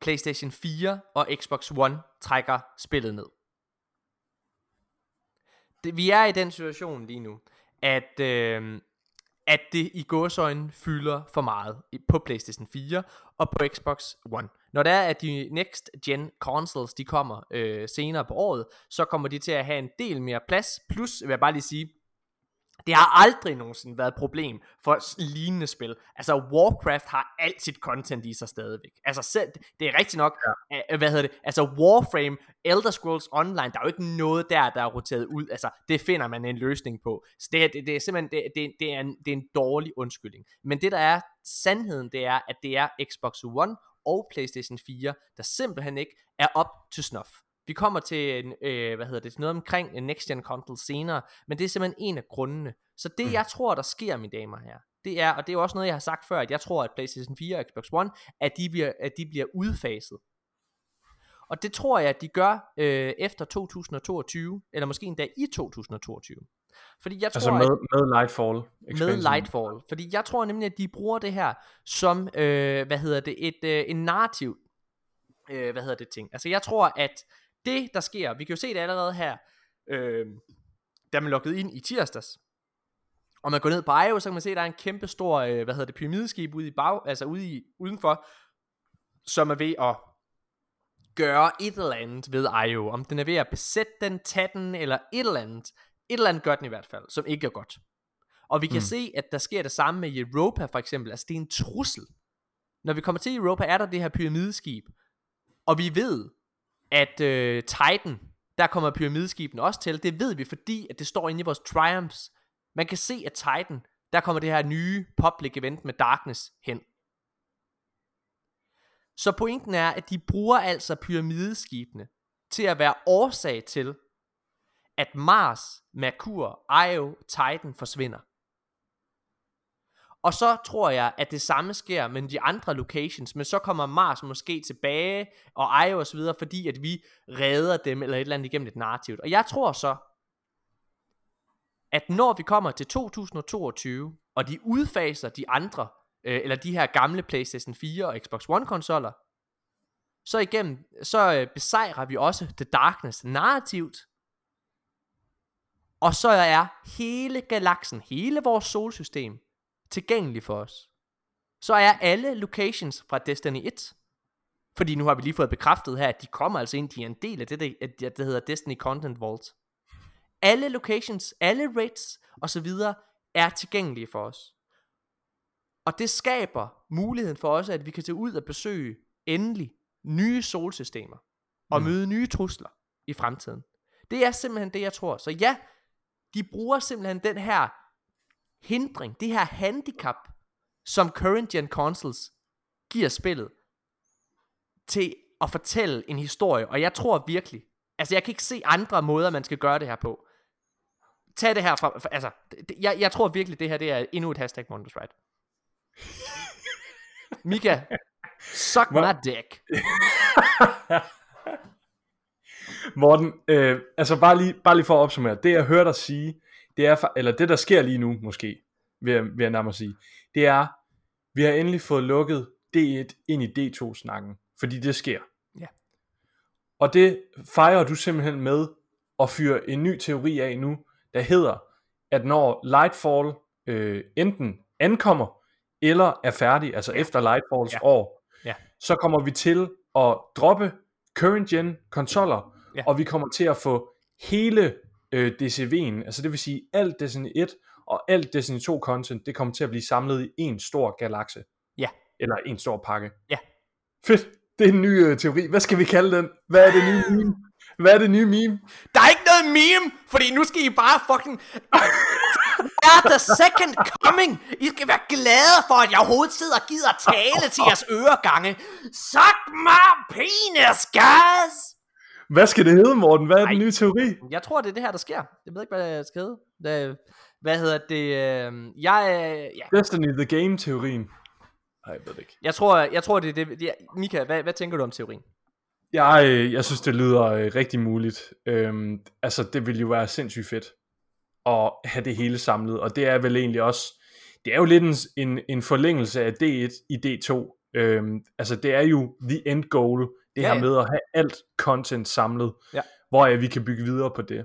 Speaker 1: PlayStation 4 og Xbox One trækker spillet ned. Det, vi er i den situation lige nu, at, øh, at det i gåsøjne fylder for meget på PlayStation 4 og på Xbox One. Når det er, at de next gen consoles, de kommer øh, senere på året, så kommer de til at have en del mere plads. Plus, vil jeg bare lige sige, det har aldrig nogensinde været et problem for lignende spil. Altså Warcraft har alt sit content i sig stadigvæk. Altså selv, det er rigtigt nok, ja. hvad hedder det, altså Warframe, Elder Scrolls Online, der er jo ikke noget der, der er roteret ud. Altså det finder man en løsning på. Så det, er- det, det er simpelthen, det, det, det, er en, det er en dårlig undskyldning. Men det der er sandheden, det er, at det er Xbox One og PlayStation 4, der simpelthen ikke er op til snuff. Vi kommer til, en, øh, hvad hedder det, noget omkring en next gen console senere, men det er simpelthen en af grundene. Så det mm. jeg tror, der sker, mine damer her, det er, og det er jo også noget, jeg har sagt før, at jeg tror, at PlayStation 4 og Xbox One, at de bliver, at de bliver udfaset. Og det tror jeg, at de gør øh, efter 2022, eller måske endda i 2022. Fordi jeg tror,
Speaker 2: Altså
Speaker 1: at-
Speaker 2: med, med Lightfall.
Speaker 1: med
Speaker 2: expansion.
Speaker 1: Lightfall. Fordi jeg tror nemlig, at de bruger det her som, øh, hvad hedder det, et, øh, en narrativ, øh, hvad hedder det ting. Altså jeg tror, at det der sker, vi kan jo se det allerede her, øh, da man lukkede ind i tirsdags, og man går ned på IO, så kan man se, at der er en kæmpe stor, øh, hvad hedder det, pyramideskib ude i bag, altså ude i, udenfor, som er ved at gøre et eller andet ved IO. Om den er ved at besætte den, tage den, eller et eller andet. Et eller andet gør den i hvert fald, som ikke er godt. Og vi kan mm. se, at der sker det samme med Europa for eksempel. Altså det er en trussel. Når vi kommer til Europa, er der det her pyramideskib. Og vi ved, at øh, Titan, der kommer pyramideskibene også til. Det ved vi, fordi at det står inde i vores Triumphs. Man kan se, at Titan, der kommer det her nye public event med Darkness hen. Så pointen er, at de bruger altså pyramideskibene til at være årsag til, at Mars, Merkur, Io, Titan forsvinder. Og så tror jeg, at det samme sker med de andre locations, men så kommer Mars måske tilbage, og Io og så videre, fordi at vi redder dem, eller et eller andet igennem et narrativt. Og jeg tror så, at når vi kommer til 2022, og de udfaser de andre, øh, eller de her gamle PlayStation 4 og Xbox One konsoller, så igennem, så øh, besejrer vi også The Darkness narrativt, og så er hele galaksen, hele vores solsystem, tilgængelig for os. Så er alle locations fra Destiny 1, fordi nu har vi lige fået bekræftet her, at de kommer altså ind, de er en del af det, der, det hedder Destiny Content Vault. Alle locations, alle rates osv. er tilgængelige for os. Og det skaber muligheden for os, at vi kan tage ud og besøge endelig nye solsystemer og
Speaker 2: Mm.
Speaker 1: møde nye trusler i fremtiden. Det er simpelthen det, jeg tror. Så ja, de bruger simpelthen den her hindring, det her handicap, som current gen consoles giver spillet, til at fortælle en historie. Og jeg tror virkelig, altså jeg kan ikke se andre måder, man skal gøre det her på. Tag det her fra, altså, det, jeg, jeg tror virkelig, det her det er endnu et hashtag Mondos Right. Mika, suck
Speaker 2: Hvad?
Speaker 1: my dick.
Speaker 2: Morten, øh, altså bare lige, bare lige for at opsummere, det jeg hører dig sige, det er, eller det der sker lige nu måske, vil jeg, vil jeg nærmere sige, det er, vi har endelig fået lukket D1 ind i D2-snakken, fordi det sker.
Speaker 1: Ja.
Speaker 2: Og det fejrer du simpelthen med at fyre en ny teori af nu, der hedder, at når Lightfall øh, enten ankommer, eller er færdig, altså ja. efter Lightfalls
Speaker 1: Ja.
Speaker 2: år,
Speaker 1: Ja.
Speaker 2: så kommer vi til at droppe current gen konsoller,
Speaker 1: Ja.
Speaker 2: og vi kommer til at få hele øh, DCV'en, altså det vil sige alt Destiny 1 og alt Destiny 2 content, det kommer til at blive samlet i en stor galakse.
Speaker 1: Ja.
Speaker 2: Eller en stor pakke.
Speaker 1: Ja.
Speaker 2: Fedt. Det er en ny øh, teori. Hvad skal vi kalde den? Hvad er det nye meme? Hvad er det nye meme?
Speaker 1: Der er ikke noget meme, fordi nu skal I bare fucking... er the second coming. I skal være glade for, at jeg overhovedet sidder og gider tale til jeres øregange. Suck my penis, guys!
Speaker 2: Hvad skal det hedde, Morten? Hvad er den nye teori?
Speaker 1: Jeg tror, det er det her, der sker. Jeg ved ikke, hvad jeg skal hedde. Det, hvad hedder det? Øh, jeg, øh, ja.
Speaker 2: Destiny the Game-teorien. Nej, jeg ved det ikke.
Speaker 1: jeg, tror, jeg tror, det er det. Ja, Mika, hvad, hvad tænker du om teorien?
Speaker 2: Jeg, øh, jeg synes, det lyder øh, rigtig muligt. Øhm, altså, det ville jo være sindssygt fedt at have det hele samlet, og det er vel egentlig også, det er jo lidt en, en, en forlængelse af D1 i D2. Øhm, altså, det er jo the end goal, det
Speaker 1: Ja,
Speaker 2: her med at have alt content samlet,
Speaker 1: Ja.
Speaker 2: hvor vi kan bygge videre på det.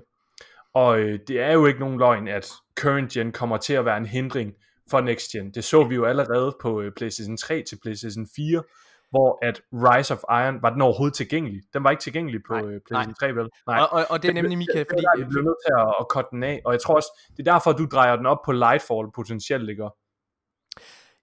Speaker 2: Og øh, det er jo ikke nogen løgn, at current gen kommer til at være en hindring for next gen. Det så vi jo allerede på øh, PlayStation 3 til PlayStation 4, hvor at Rise of Iron, var den overhovedet tilgængelig? Den var ikke tilgængelig på
Speaker 1: Nej,
Speaker 2: øh, PlayStation 3, vel? Nej.
Speaker 1: Og, og, og det er nemlig, Mika,
Speaker 2: det,
Speaker 1: fordi...
Speaker 2: det, det, blev nødt til at, at cutte den af, og jeg tror også, det er derfor, du drejer den op på Lightfall potentielt, ikke?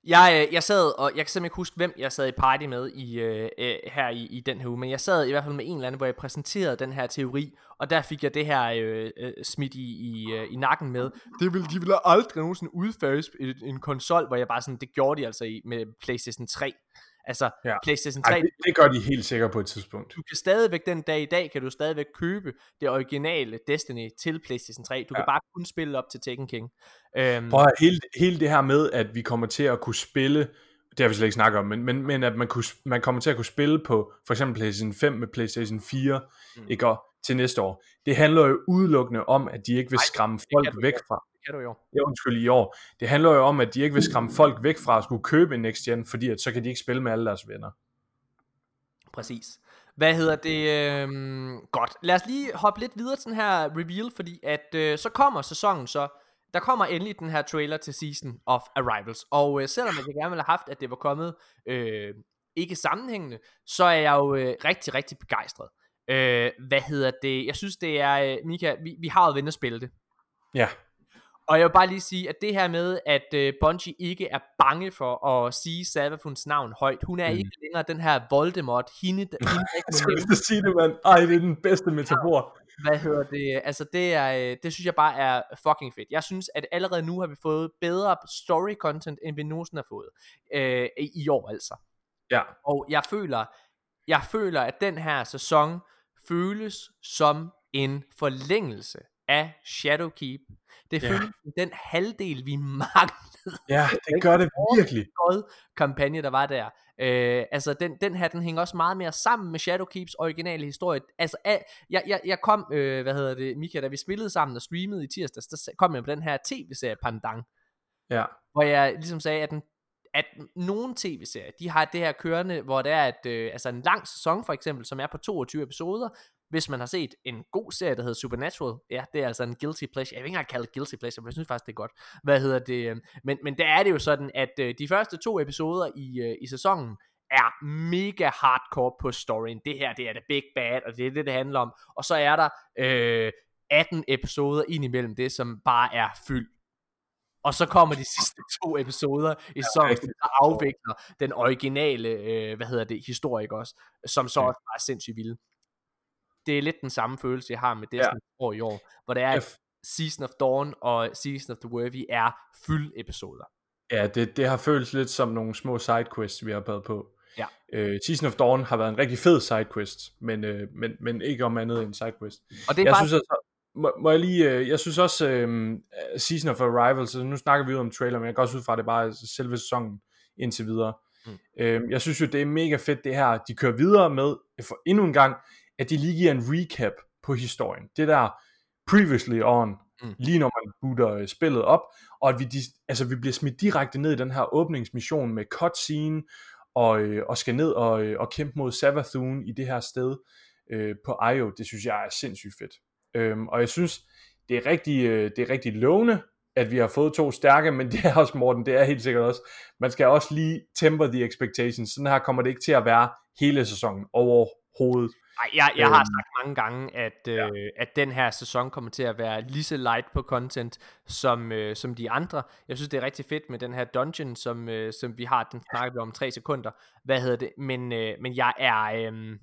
Speaker 1: Jeg, øh, jeg sad, og jeg kan simpelthen ikke huske, hvem jeg sad i party med i, øh, øh, her i, i den her uge, men jeg sad i hvert fald med en eller anden, hvor jeg præsenterede den her teori, og der fik jeg det her øh, øh, smidt i, i, øh, i nakken med. Det vil, de ville aldrig nogensinde udfase en, en konsol, hvor jeg bare sådan, det gjorde de altså i, med PlayStation 3. Altså,
Speaker 2: Ja.
Speaker 1: PlayStation 3,
Speaker 2: Ej, det, det gør de helt sikkert på et tidspunkt.
Speaker 1: du kan stadigvæk den dag i dag, kan du stadigvæk købe det originale Destiny til PlayStation 3. Du ja. Kan bare kun spille op til Tekken King. Øhm,
Speaker 2: Prøv at hele, hele det her med, at vi kommer til at kunne spille, det har vi slet ikke snakket om, men, men, men at man, kunne, man kommer til at kunne spille på for eksempel PlayStation 5 med PlayStation 4, mm. ikke, og til næste år. Det handler jo udelukkende om, at de ikke vil
Speaker 1: Ej,
Speaker 2: skræmme folk væk fra,
Speaker 1: kan du jo.
Speaker 2: ja, undskyld, i år. Det handler jo om, at de ikke vil skræmme folk væk fra at skulle købe en next gen, fordi at så kan de ikke spille med alle deres venner.
Speaker 1: Præcis. Hvad hedder det? Øhm, godt. Lad os lige hoppe lidt videre til den her reveal, fordi at øh, så kommer sæsonen så. Der kommer endelig den her trailer til Season of Arrivals. Og øh, selvom jeg gerne ville have haft, at det var kommet øh, ikke sammenhængende, så er jeg jo øh, rigtig, rigtig begejstret. Øh, hvad hedder det? Jeg synes, det er... Øh, Mika, vi, vi har jo vendt at spille det.
Speaker 2: Ja,
Speaker 1: Og jeg vil bare lige sige, at det her med, at øh, Bungie ikke er bange for at sige Savafuns navn højt. Hun er mm. Ikke længere den her Voldemort. Hende, hende ikke
Speaker 2: jeg skulle lige sige det, mand. Ej, det er den bedste metafor.
Speaker 1: hvad hedder det, altså det er, øh, det synes jeg bare er fucking fedt. Jeg synes, at allerede nu har vi fået bedre story content, end vi nogensinde har fået, øh, i år altså.
Speaker 2: Ja,
Speaker 1: Og jeg føler, jeg føler, at den her sæson føles som en forlængelse af Shadowkeep. Det
Speaker 2: Ja.
Speaker 1: føles som den halvdel, vi manglede
Speaker 2: ja, det gør det virkelig.
Speaker 1: god kampagne, der var der. Øh, altså, den, den her, den hænger også meget mere sammen med Shadowkeeps originale historie. Altså, al, jeg, jeg, jeg kom, øh, hvad hedder det, Mika, da vi spillede sammen og streamede i tirsdags, der kom jeg på den her tv-serie Pandang,
Speaker 2: Ja,
Speaker 1: hvor jeg ligesom sagde, at den at nogle tv-serier, de har det her kørende, hvor det er, at øh, altså en lang sæson for eksempel, som er på 22 episoder, hvis man har set en god serie, der hedder Supernatural, ja, det er altså en guilty pleasure, jeg vil ikke engang kalde det guilty pleasure, men jeg synes faktisk, det er godt, hvad hedder det, øh, men, men der er det jo sådan, at øh, de første to episoder i, øh, i sæsonen, er mega hardcore på storyen, det her, det er det big bad, og det er det, det handler om, og så er der øh, 18 episoder ind imellem det, som bare er fyldt og så kommer de sidste to episoder i sæsonen, som der afvikler den originale, øh, hvad hedder det, historik også, som så også bare er sindssygt vilde. Det er lidt den samme følelse, jeg har med det,
Speaker 2: Ja.
Speaker 1: år i år, hvor det er, at Season of Dawn og Season of the Worthy er fyldt episoder.
Speaker 2: Ja, det, det har føltes lidt som nogle små sidequests, vi har været på.
Speaker 1: Ja.
Speaker 2: Øh, Season of Dawn har været en rigtig fed sidequest, men, øh, men, men ikke om andet end sidequest.
Speaker 1: Og det er
Speaker 2: Jeg
Speaker 1: bare,
Speaker 2: synes, altså, må, må jeg lige, øh, jeg synes også, øh, Season of Arrival, så nu snakker vi jo om trailer, men jeg går også ud fra, at det bare er selve sæsonen indtil videre.
Speaker 1: Mm.
Speaker 2: Øh, jeg synes jo, det er mega fedt det her, de kører videre med, for endnu en gang, at de lige giver en recap på historien. Det der previously on,
Speaker 1: Mm.
Speaker 2: lige når man booter øh, spillet op, og at vi, altså, vi bliver smidt direkte ned i den her åbningsmission med cutscene, og, øh, og skal ned og, øh, og kæmpe mod Savathun i det her sted øh, på Io, det synes jeg er sindssygt fedt. Øhm, og jeg synes, det er rigtig, øh, det er rigtig lovende, at vi har fået to stærke, men det er også, Morten, det er helt sikkert også, man skal også lige temper the expectations. Sådan her kommer det ikke til at være hele sæsonen overhovedet.
Speaker 1: Ej, jeg, jeg har
Speaker 2: Øhm,
Speaker 1: sagt mange gange, at, øh, at den her sæson kommer til at være lige så light på content som, øh, som de andre. Jeg synes, det er rigtig fedt med den her dungeon, som, øh, som vi har. Den snakker vi om tre sekunder. Hvad hedder det? Men, øh, men jeg er... Øh,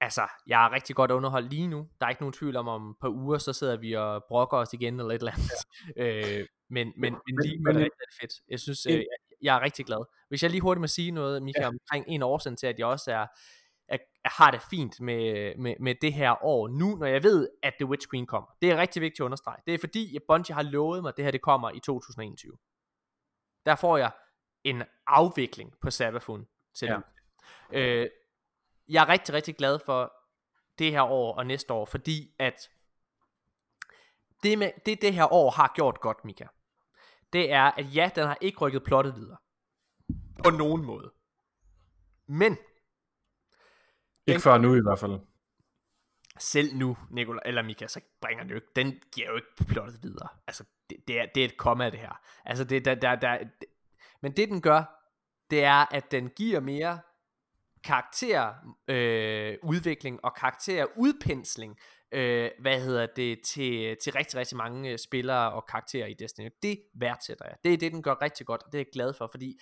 Speaker 1: altså, jeg er rigtig godt underholdt lige nu. Der er ikke nogen tvivl om, om et par uger, så sidder vi og brokker os igen eller et eller andet. øh, men, men, men lige nu er det rigtig, fedt. Jeg synes, øh, jeg, jeg er rigtig glad. Hvis jeg lige hurtigt må sige noget, Mika, ja. omkring en årsag til, at jeg også er, er, har det fint med, med, med det her år nu, når jeg ved, at The Witch Queen kommer. Det er rigtig vigtigt at understrege. Det er fordi, at Bungie har lovet mig, at det her det kommer i 2021. Der får jeg en afvikling på Sabafun til ja. øh, Jeg er rigtig, rigtig glad for det her år og næste år, fordi at det, med, det, det her år har gjort godt, Mika, det er, at ja, den har ikke rykket plottet videre. På nogen måde. Men
Speaker 2: ikke før nu i hvert fald.
Speaker 1: Selv nu, Nicola, eller Mika, så bringer den jo ikke, den giver jo ikke plottet videre. Altså, det, det, er, det er et komma, det her. Altså, det, der, der, der, det, men det den gør, det er, at den giver mere karakterudvikling øh, og karakterudpensling, øh, hvad hedder det, til, til rigtig, rigtig mange øh, spillere og karakterer i Destiny. Det værdsætter jeg. Det er det, den gør rigtig godt, og det er jeg glad for, fordi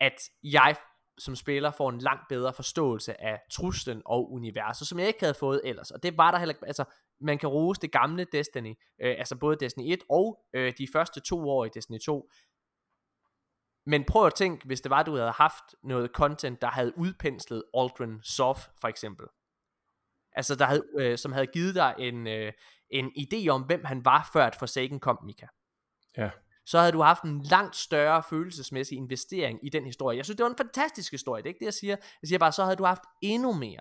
Speaker 1: at jeg som spiller får en langt bedre forståelse af truslen og universet, som jeg ikke havde fået ellers. Og det var der heller ikke, altså man kan rose det gamle Destiny, øh, altså både Destiny 1 og øh, de første to år i Destiny 2. Men prøv at tænke, hvis det var, du havde haft noget content, der havde udpenslet Aldrin Soft for eksempel. Altså der havde, øh, som havde givet dig en, øh, en idé om, hvem han var, før at Forsaken kom, Mika.
Speaker 2: Ja
Speaker 1: så havde du haft en langt større følelsesmæssig investering i den historie. Jeg synes, det var en fantastisk historie, det er ikke det, jeg siger. Jeg siger bare, så havde du haft endnu mere.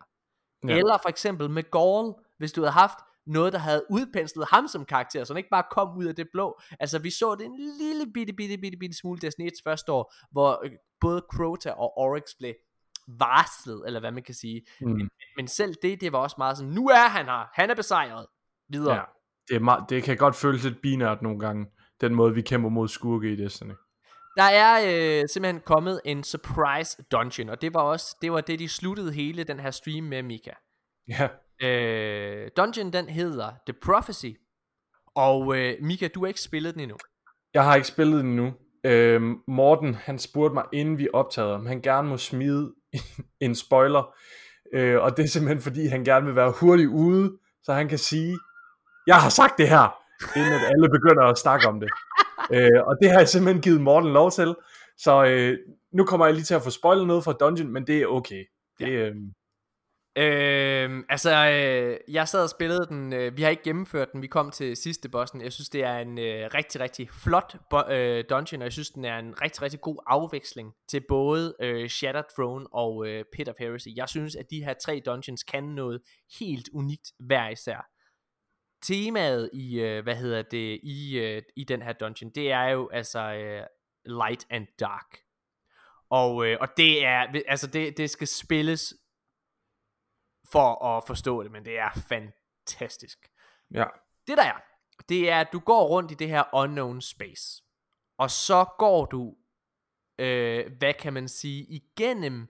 Speaker 1: Ja. Eller for eksempel med Gaul, hvis du havde haft noget, der havde udpenslet ham som karakter, så han ikke bare kom ud af det blå. Altså, vi så det en lille bitte, bitte, bitte, bitte smule Destiny 1's første år, hvor øh, både Crota og Oryx blev varslet, eller hvad man kan sige. Mm. Men, men selv det, det var også meget sådan, nu er han her, han er besejret, videre. Ja,
Speaker 2: det, er meget, det kan godt føles lidt binært nogle gange den måde, vi kæmper mod skurke i Destiny.
Speaker 1: Der er øh, simpelthen kommet en surprise dungeon, og det var også det var det de sluttede hele den her stream med Mika.
Speaker 2: Ja.
Speaker 1: Øh, dungeon den hedder The Prophecy. Og øh, Mika, du har ikke spillet den endnu.
Speaker 2: Jeg har ikke spillet den endnu. Øh, Morten, han spurgte mig inden vi optagede, om han gerne må smide en spoiler. Øh, og det er simpelthen fordi han gerne vil være hurtigt ude, så han kan sige, jeg har sagt det her inden at alle begynder at snakke om det. øh, og det har jeg simpelthen givet Morten lov til. Så øh, nu kommer jeg lige til at få spoilet noget fra Dungeon, men det er okay. Det, ja. øh...
Speaker 1: Øh, altså, øh, jeg sad og spillede den, øh, vi har ikke gennemført den, vi kom til sidste bossen, jeg synes det er en øh, rigtig, rigtig flot bo- øh, dungeon, og jeg synes den er en rigtig, rigtig god afveksling til både øh, Shattered Throne og øh, Pit of Heresy. Jeg synes, at de her tre dungeons kan noget helt unikt hver især temaet i, øh, hvad hedder det, i, øh, i den her dungeon, det er jo altså øh, light and dark. Og, øh, og det er, altså det, det skal spilles for at forstå det, men det er fantastisk.
Speaker 2: Ja.
Speaker 1: Det der er, det er, at du går rundt i det her unknown space. Og så går du, øh, hvad kan man sige, igennem,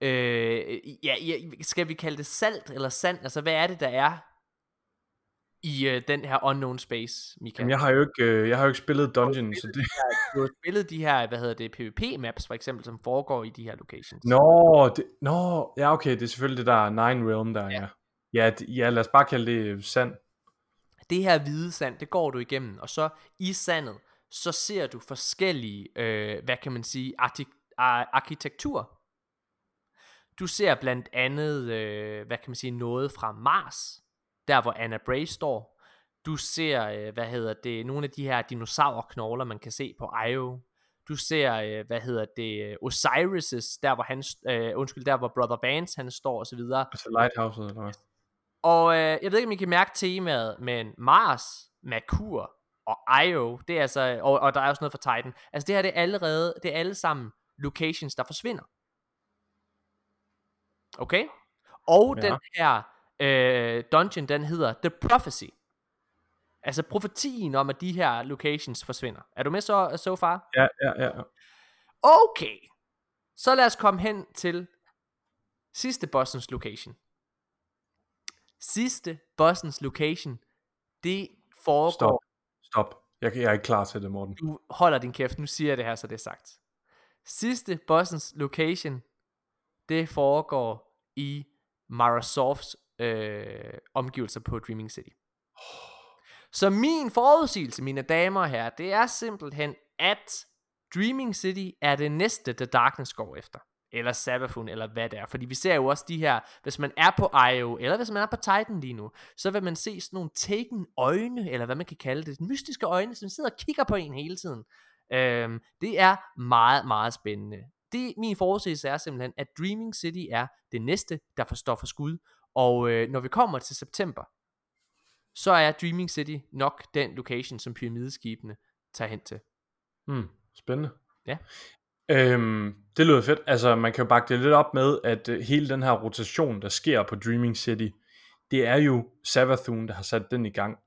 Speaker 1: øh, ja, ja, skal vi kalde det salt eller sand? Altså, hvad er det, der er i øh, den her unknown space, Mika.
Speaker 2: Jamen, jeg har jo ikke, øh, jeg har jo ikke spillet Dungeon, så det...
Speaker 1: du har spillet de her, hvad hedder det, PvP-maps for eksempel, som foregår i de her locations.
Speaker 2: Nå, det, nå, ja okay, det er selvfølgelig det der Nine Realm der, ja. Ja, ja, ja lad os bare kalde det sand.
Speaker 1: Det her hvide sand, det går du igennem, og så i sandet, så ser du forskellige, øh, hvad kan man sige, artik- arkitektur. Du ser blandt andet, øh, hvad kan man sige, noget fra Mars, der hvor Anna Bray står. Du ser, øh, hvad hedder det, nogle af de her dinosaurknogler, man kan se på Io. Du ser, øh, hvad hedder det, Osiris' der hvor han, øh, undskyld, der hvor Brother Bands han står og så videre.
Speaker 2: Altså Lighthouse eller hvad?
Speaker 1: Og øh, jeg ved ikke, om I kan mærke temaet, men Mars, Merkur og Io, det er altså, og, og der er også noget for Titan. Altså det her, det er allerede, det er alle sammen locations, der forsvinder. Okay? Og ja. den her øh, dungeon, den hedder The Prophecy. Altså profetien om, at de her locations forsvinder. Er du med så so far?
Speaker 2: Ja, ja, ja.
Speaker 1: Okay. Så lad os komme hen til sidste bossens location. Sidste bossens location, det foregår...
Speaker 2: Stop. Stop. Jeg, jeg er ikke klar til det, Morten.
Speaker 1: Du holder din kæft, nu siger jeg det her, så det er sagt. Sidste bossens location, det foregår i Mara Softs øh, omgivelser på Dreaming City. Så min forudsigelse, mine damer og herrer, det er simpelthen, at Dreaming City er det næste, The Darkness går efter. Eller Sabafun, eller hvad det er. Fordi vi ser jo også de her, hvis man er på IO, eller hvis man er på Titan lige nu, så vil man se sådan nogle taken øjne, eller hvad man kan kalde det, mystiske øjne, som sidder og kigger på en hele tiden. Øhm, det er meget, meget spændende. Det, min forudsigelse er simpelthen, at Dreaming City er det næste, der forstår for skud. Og øh, når vi kommer til september, så er Dreaming City nok den location, som pyramideskibene tager hen til.
Speaker 2: Hmm, spændende.
Speaker 1: Ja.
Speaker 2: Øhm, det lyder fedt. Altså, man kan jo bakke det lidt op med, at øh, hele den her rotation, der sker på Dreaming City, det er jo Savathun, der har sat den i gang,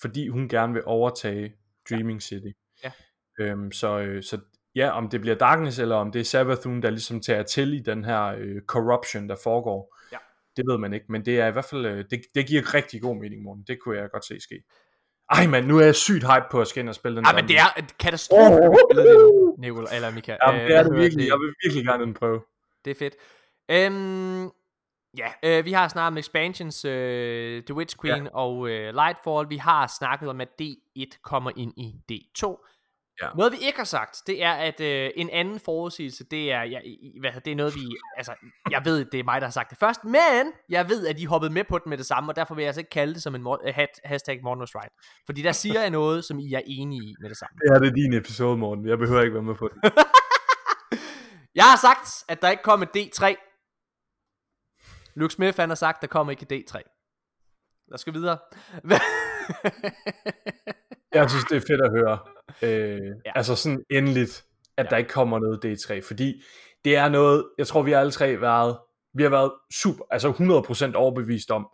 Speaker 2: fordi hun gerne vil overtage Dreaming ja. City.
Speaker 1: Ja.
Speaker 2: Øhm, så, øh, så ja, om det bliver Darkness, eller om det er Savathun, der ligesom tager til i den her øh, corruption, der foregår,
Speaker 1: Ja.
Speaker 2: Det ved man ikke, men det er i hvert fald, øh, det, det giver rigtig god mening, morgen. Det kunne jeg godt se ske. Ej mand, nu er jeg sygt hype på at skal ind og spille den
Speaker 1: Ja,
Speaker 2: der
Speaker 1: men det er et katastrofe,
Speaker 2: Oh.
Speaker 1: oh. nu, Nicol, eller Mika.
Speaker 2: Jamen,
Speaker 1: Øh,
Speaker 2: det er det virkelig. Jeg vil virkelig gerne den prøve.
Speaker 1: Det er fedt. Øhm, ja, øh, vi har snakket om expansions, øh, The Witch Queen ja. og øh, Lightfall. Vi har snakket om, at D1 kommer ind i D2.
Speaker 2: Ja.
Speaker 1: Noget vi ikke har sagt, det er, at øh, en anden forudsigelse, det er, ja, i- hvad, det er noget vi, altså, jeg ved, det er mig, der har sagt det først, men jeg ved, at de hoppede med på den med det samme, og derfor vil jeg altså ikke kalde det som en øh, hat, hashtag Mornings Right. Fordi der siger jeg noget, som I er enige i med det samme.
Speaker 2: Det er det din episode, morgen. Jeg behøver ikke være med på den.
Speaker 1: Jeg har sagt, at der ikke kom et D3. Luke Smith han har sagt, at der kommer ikke et D3. Lad os gå videre.
Speaker 2: Jeg synes, det er fedt at høre. Øh,
Speaker 1: Ja.
Speaker 2: Altså sådan endeligt, at
Speaker 1: Ja.
Speaker 2: der ikke kommer noget D3. Fordi det er noget, jeg tror, vi har alle tre været, vi har været super, altså 100% overbevist om,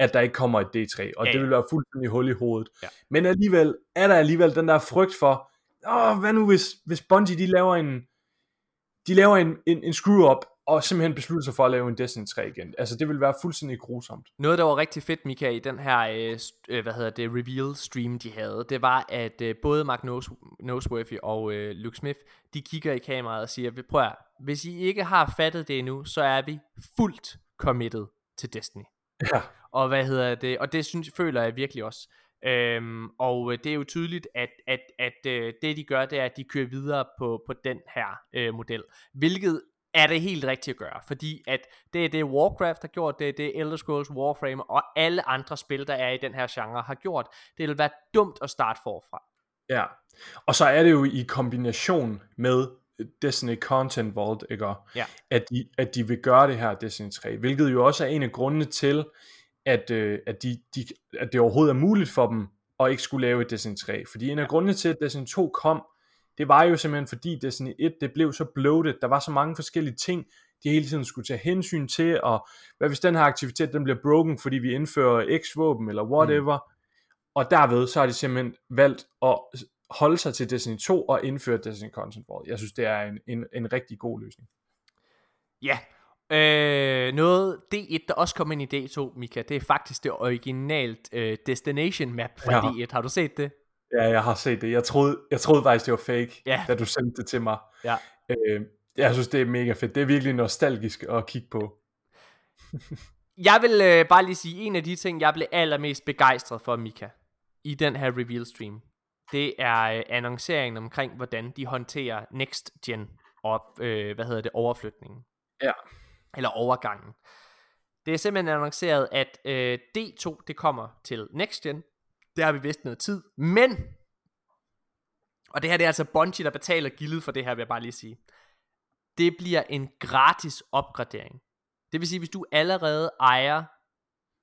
Speaker 2: at der ikke kommer et D3. Og
Speaker 1: Ja,
Speaker 2: det
Speaker 1: ja.
Speaker 2: vil være fuldstændig hul i hovedet.
Speaker 1: Ja.
Speaker 2: Men alligevel er der alligevel den der frygt for, åh, hvad nu hvis, hvis Bungie de laver en, de laver en, en, en screw-up, og simpelthen beslutter sig for at lave en Destiny 3 igen. Altså det vil være fuldstændig grusomt.
Speaker 1: Noget, der var rigtig fedt, Mika, i den her, øh, øh, hvad hedder det, reveal stream, de havde, det var, at øh, både Mark Nose- Noseworthy og øh, Luke Smith, de kigger i kameraet og siger, "Vi- prøv at, hvis I ikke har fattet det endnu, så er vi fuldt committed til Destiny.
Speaker 2: Ja.
Speaker 1: Og hvad hedder det? Og det synes, føler jeg virkelig også. Øhm, og øh, det er jo tydeligt, at, at, at øh, det de gør, det er, at de kører videre på, på den her øh, model. Hvilket er det helt rigtigt at gøre, fordi at det er det Warcraft har gjort, det er det Elder Scrolls Warframe og alle andre spil, der er i den her genre, har gjort. Det vil være dumt at starte forfra.
Speaker 2: Ja, og så er det jo i kombination med Destiny Content Vault, ikke?
Speaker 1: Ja.
Speaker 2: At, de, at de vil gøre det her Destiny 3, hvilket jo også er en af grundene til, at, øh, at, de, de, at det overhovedet er muligt for dem at ikke skulle lave et Destiny 3. Fordi en af grundene til, at Destiny 2 kom, det var jo simpelthen fordi Destiny 1, det blev så bloated, der var så mange forskellige ting, de hele tiden skulle tage hensyn til, og hvad hvis den her aktivitet, den bliver broken, fordi vi indfører X-våben, eller whatever, mm. og derved, så har de simpelthen valgt at holde sig til Destiny 2 og indføre Destiny Content Vault. Jeg synes, det er en, en, en rigtig god løsning.
Speaker 1: Ja. Øh, noget D1, der også kom ind i D2, Mika, det er faktisk det originalt øh, Destination Map fra
Speaker 2: Ja.
Speaker 1: D1. Har du set det?
Speaker 2: Ja, jeg har set det. Jeg troede, jeg troede faktisk, det var fake,
Speaker 1: Ja.
Speaker 2: da du sendte det til mig.
Speaker 1: Ja.
Speaker 2: Øh, jeg synes, det er mega fedt. Det er virkelig nostalgisk at kigge på.
Speaker 1: Jeg vil øh, bare lige sige, en af de ting, jeg blev allermest begejstret for, Mika, i den her reveal stream, det er øh, annonceringen omkring, hvordan de håndterer next gen og, øh, hvad hedder det, overflytningen.
Speaker 2: Ja.
Speaker 1: Eller overgangen. Det er simpelthen annonceret, at øh, D2, det kommer til next gen. Det har vi vist noget tid. Men, og det her det er altså Bungie, der betaler gildet for det her, vil jeg bare lige sige. Det bliver en gratis opgradering. Det vil sige, hvis du allerede ejer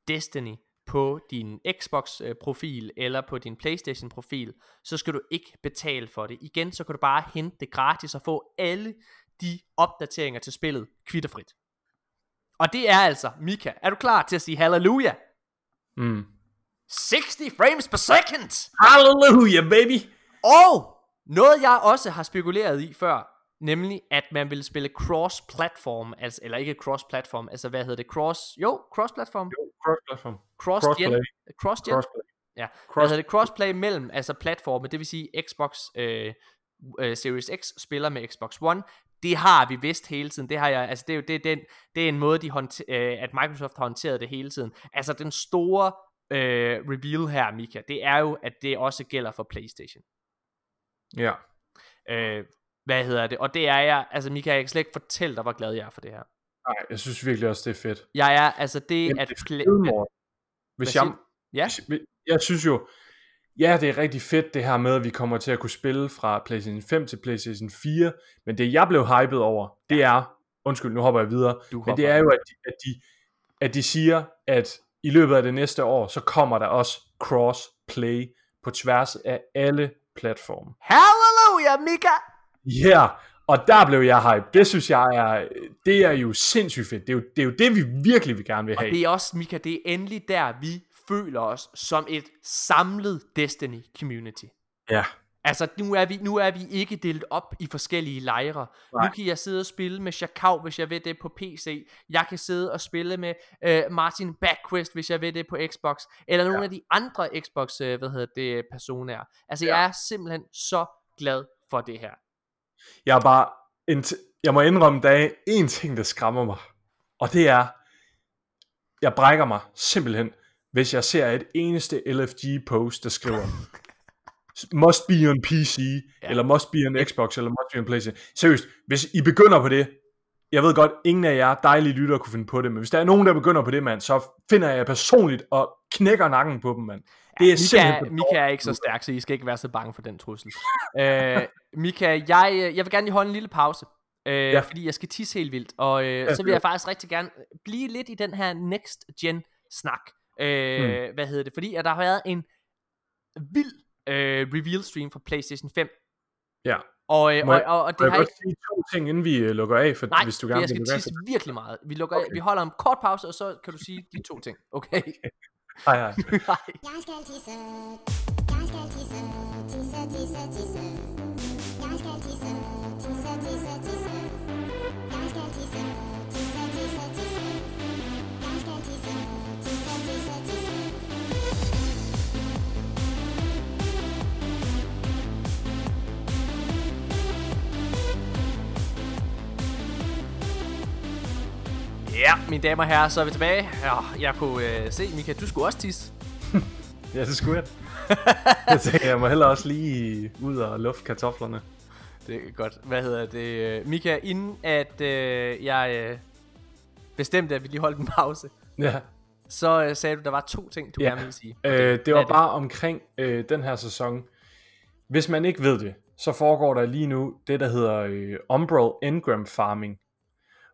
Speaker 1: Destiny på din Xbox-profil øh, eller på din PlayStation-profil, så skal du ikke betale for det. Igen, så kan du bare hente det gratis og få alle de opdateringer til spillet kvitterfrit. Og det er altså, Mika, er du klar til at sige halleluja?
Speaker 2: Mm.
Speaker 1: 60 frames per second!
Speaker 2: Hallelujah, baby!
Speaker 1: Og noget jeg også har spekuleret i før, nemlig at man vil spille cross-platform, altså, eller ikke cross-platform, altså hvad hedder det, cross, jo, cross-platform,
Speaker 2: Cross-platform.
Speaker 1: cross-gen, cross-gen,
Speaker 2: Crossplay.
Speaker 1: ja,
Speaker 2: Cross-
Speaker 1: hvad hedder det, crossplay mellem, altså platforme, det vil sige Xbox øh, øh, Series X spiller med Xbox One, det har vi vidst hele tiden. Det har jeg, altså det er jo det, den, det er en måde, de håndter, øh, at Microsoft har håndteret det hele tiden. Altså den store øh, reveal her, Mika, det er jo, at det også gælder for PlayStation.
Speaker 2: Ja.
Speaker 1: Øh, hvad hedder det? Og det er jeg, altså Mika, jeg kan slet ikke fortælle dig, hvor glad jeg er for det her.
Speaker 2: Nej, jeg synes virkelig også, det er fedt.
Speaker 1: Jeg er, altså det,
Speaker 2: Men
Speaker 1: at...
Speaker 2: det er fedt, Morten. Hvis jeg,
Speaker 1: Ja,
Speaker 2: jeg, jeg synes jo, ja, det er rigtig fedt det her med, at vi kommer til at kunne spille fra PlayStation 5 til PlayStation 4, men det jeg blev hyped over, det er, undskyld, nu hopper jeg videre,
Speaker 1: Du
Speaker 2: men
Speaker 1: hopper.
Speaker 2: det er jo, at de, at, de, at de siger, at i løbet af det næste år, så kommer der også cross-play på tværs af alle platforme.
Speaker 1: Halleluja, Mika!
Speaker 2: Ja, yeah. og der blev jeg hyped. Det synes jeg er, det er jo sindssygt fedt. Det er jo det, er jo det vi virkelig vil gerne vil
Speaker 1: Og
Speaker 2: have.
Speaker 1: det er også, Mika, det er endelig der, vi føler os som et samlet Destiny community.
Speaker 2: Ja,
Speaker 1: Altså, nu er, vi, nu er vi ikke delt op i forskellige lejre.
Speaker 2: Nej.
Speaker 1: Nu kan jeg sidde og spille med Shakau, hvis jeg vil det på PC. Jeg kan sidde og spille med øh, Martin Backquest, hvis jeg vil det på Xbox. Eller nogle
Speaker 2: Ja.
Speaker 1: af de andre Xbox, øh, hvad hedder det, personer. Altså,
Speaker 2: Ja.
Speaker 1: jeg er simpelthen så glad for det her.
Speaker 2: jeg er bare, en t- jeg må indrømme, der er en ting, der skræmmer mig. Og det er, jeg brækker mig simpelthen, hvis jeg ser et eneste LFG-post, der skriver, must be on PC,
Speaker 1: Ja.
Speaker 2: ja. eller must be on Xbox, eller must be on Playstation. Seriøst, hvis I begynder på det, jeg ved godt, ingen af jer dejlige lyttere kunne finde på det, men hvis der er nogen, der begynder på det, mand, så finder jeg personligt og knækker nakken på dem, mand. Det er
Speaker 1: Mika,
Speaker 2: simpelthen...
Speaker 1: Mika er ikke så stærk, så I skal ikke være så bange for den trussel. øh, Mika, jeg, øh, jeg vil gerne lige holde en lille pause. Øh, ja.
Speaker 2: Ja.
Speaker 1: Fordi jeg skal tisse helt vildt. Og øh,
Speaker 2: Ja,
Speaker 1: så vil jeg faktisk rigtig gerne blive lidt i den her next gen snak. Øh,
Speaker 2: Hmm.
Speaker 1: Hvad hedder det? Fordi at der har været en vild øh, reveal stream fra PlayStation 5.
Speaker 2: Ja.
Speaker 1: Og, øh,
Speaker 2: Må
Speaker 1: og,
Speaker 2: jeg-
Speaker 1: og, og
Speaker 2: Må
Speaker 1: det
Speaker 2: jeg
Speaker 1: har
Speaker 2: godt
Speaker 1: ikke...
Speaker 2: sige to ting, inden vi øh, lukker af, for,
Speaker 1: Nej,
Speaker 2: hvis du
Speaker 1: for
Speaker 2: gerne
Speaker 1: jeg skal
Speaker 2: vil lukke af?
Speaker 1: tisse virkelig meget. Vi, lukker, okay.
Speaker 2: Okay.
Speaker 1: vi holder en kort pause, og så kan du sige de to ting. Okay?
Speaker 2: Hej, hej.
Speaker 1: Hej.
Speaker 6: Jeg skal tisse. Jeg skal tisse. Tisse, tisse, tisse. Jeg skal tisse. Tisse, tisse, tisse.
Speaker 1: Mine damer og herrer, så er vi tilbage. Ja, jeg kunne øh, se, Mika, du skulle også tisse.
Speaker 2: Ja, det skulle jeg. jeg tænker, jeg må heller også lige ud og lufte kartoflerne.
Speaker 1: Det er godt. Hvad hedder det? øh, Mika, inden at øh, jeg øh, bestemte, at vi lige holdt en pause,
Speaker 2: Ja.
Speaker 1: så øh, sagde du, der var to ting, du
Speaker 2: Ja.
Speaker 1: gerne ville sige.
Speaker 2: Øh, det var
Speaker 1: er det?
Speaker 2: bare omkring øh, den her sæson. Hvis man ikke ved det, så foregår der lige nu det, der hedder øh, Umbral Engram Farming.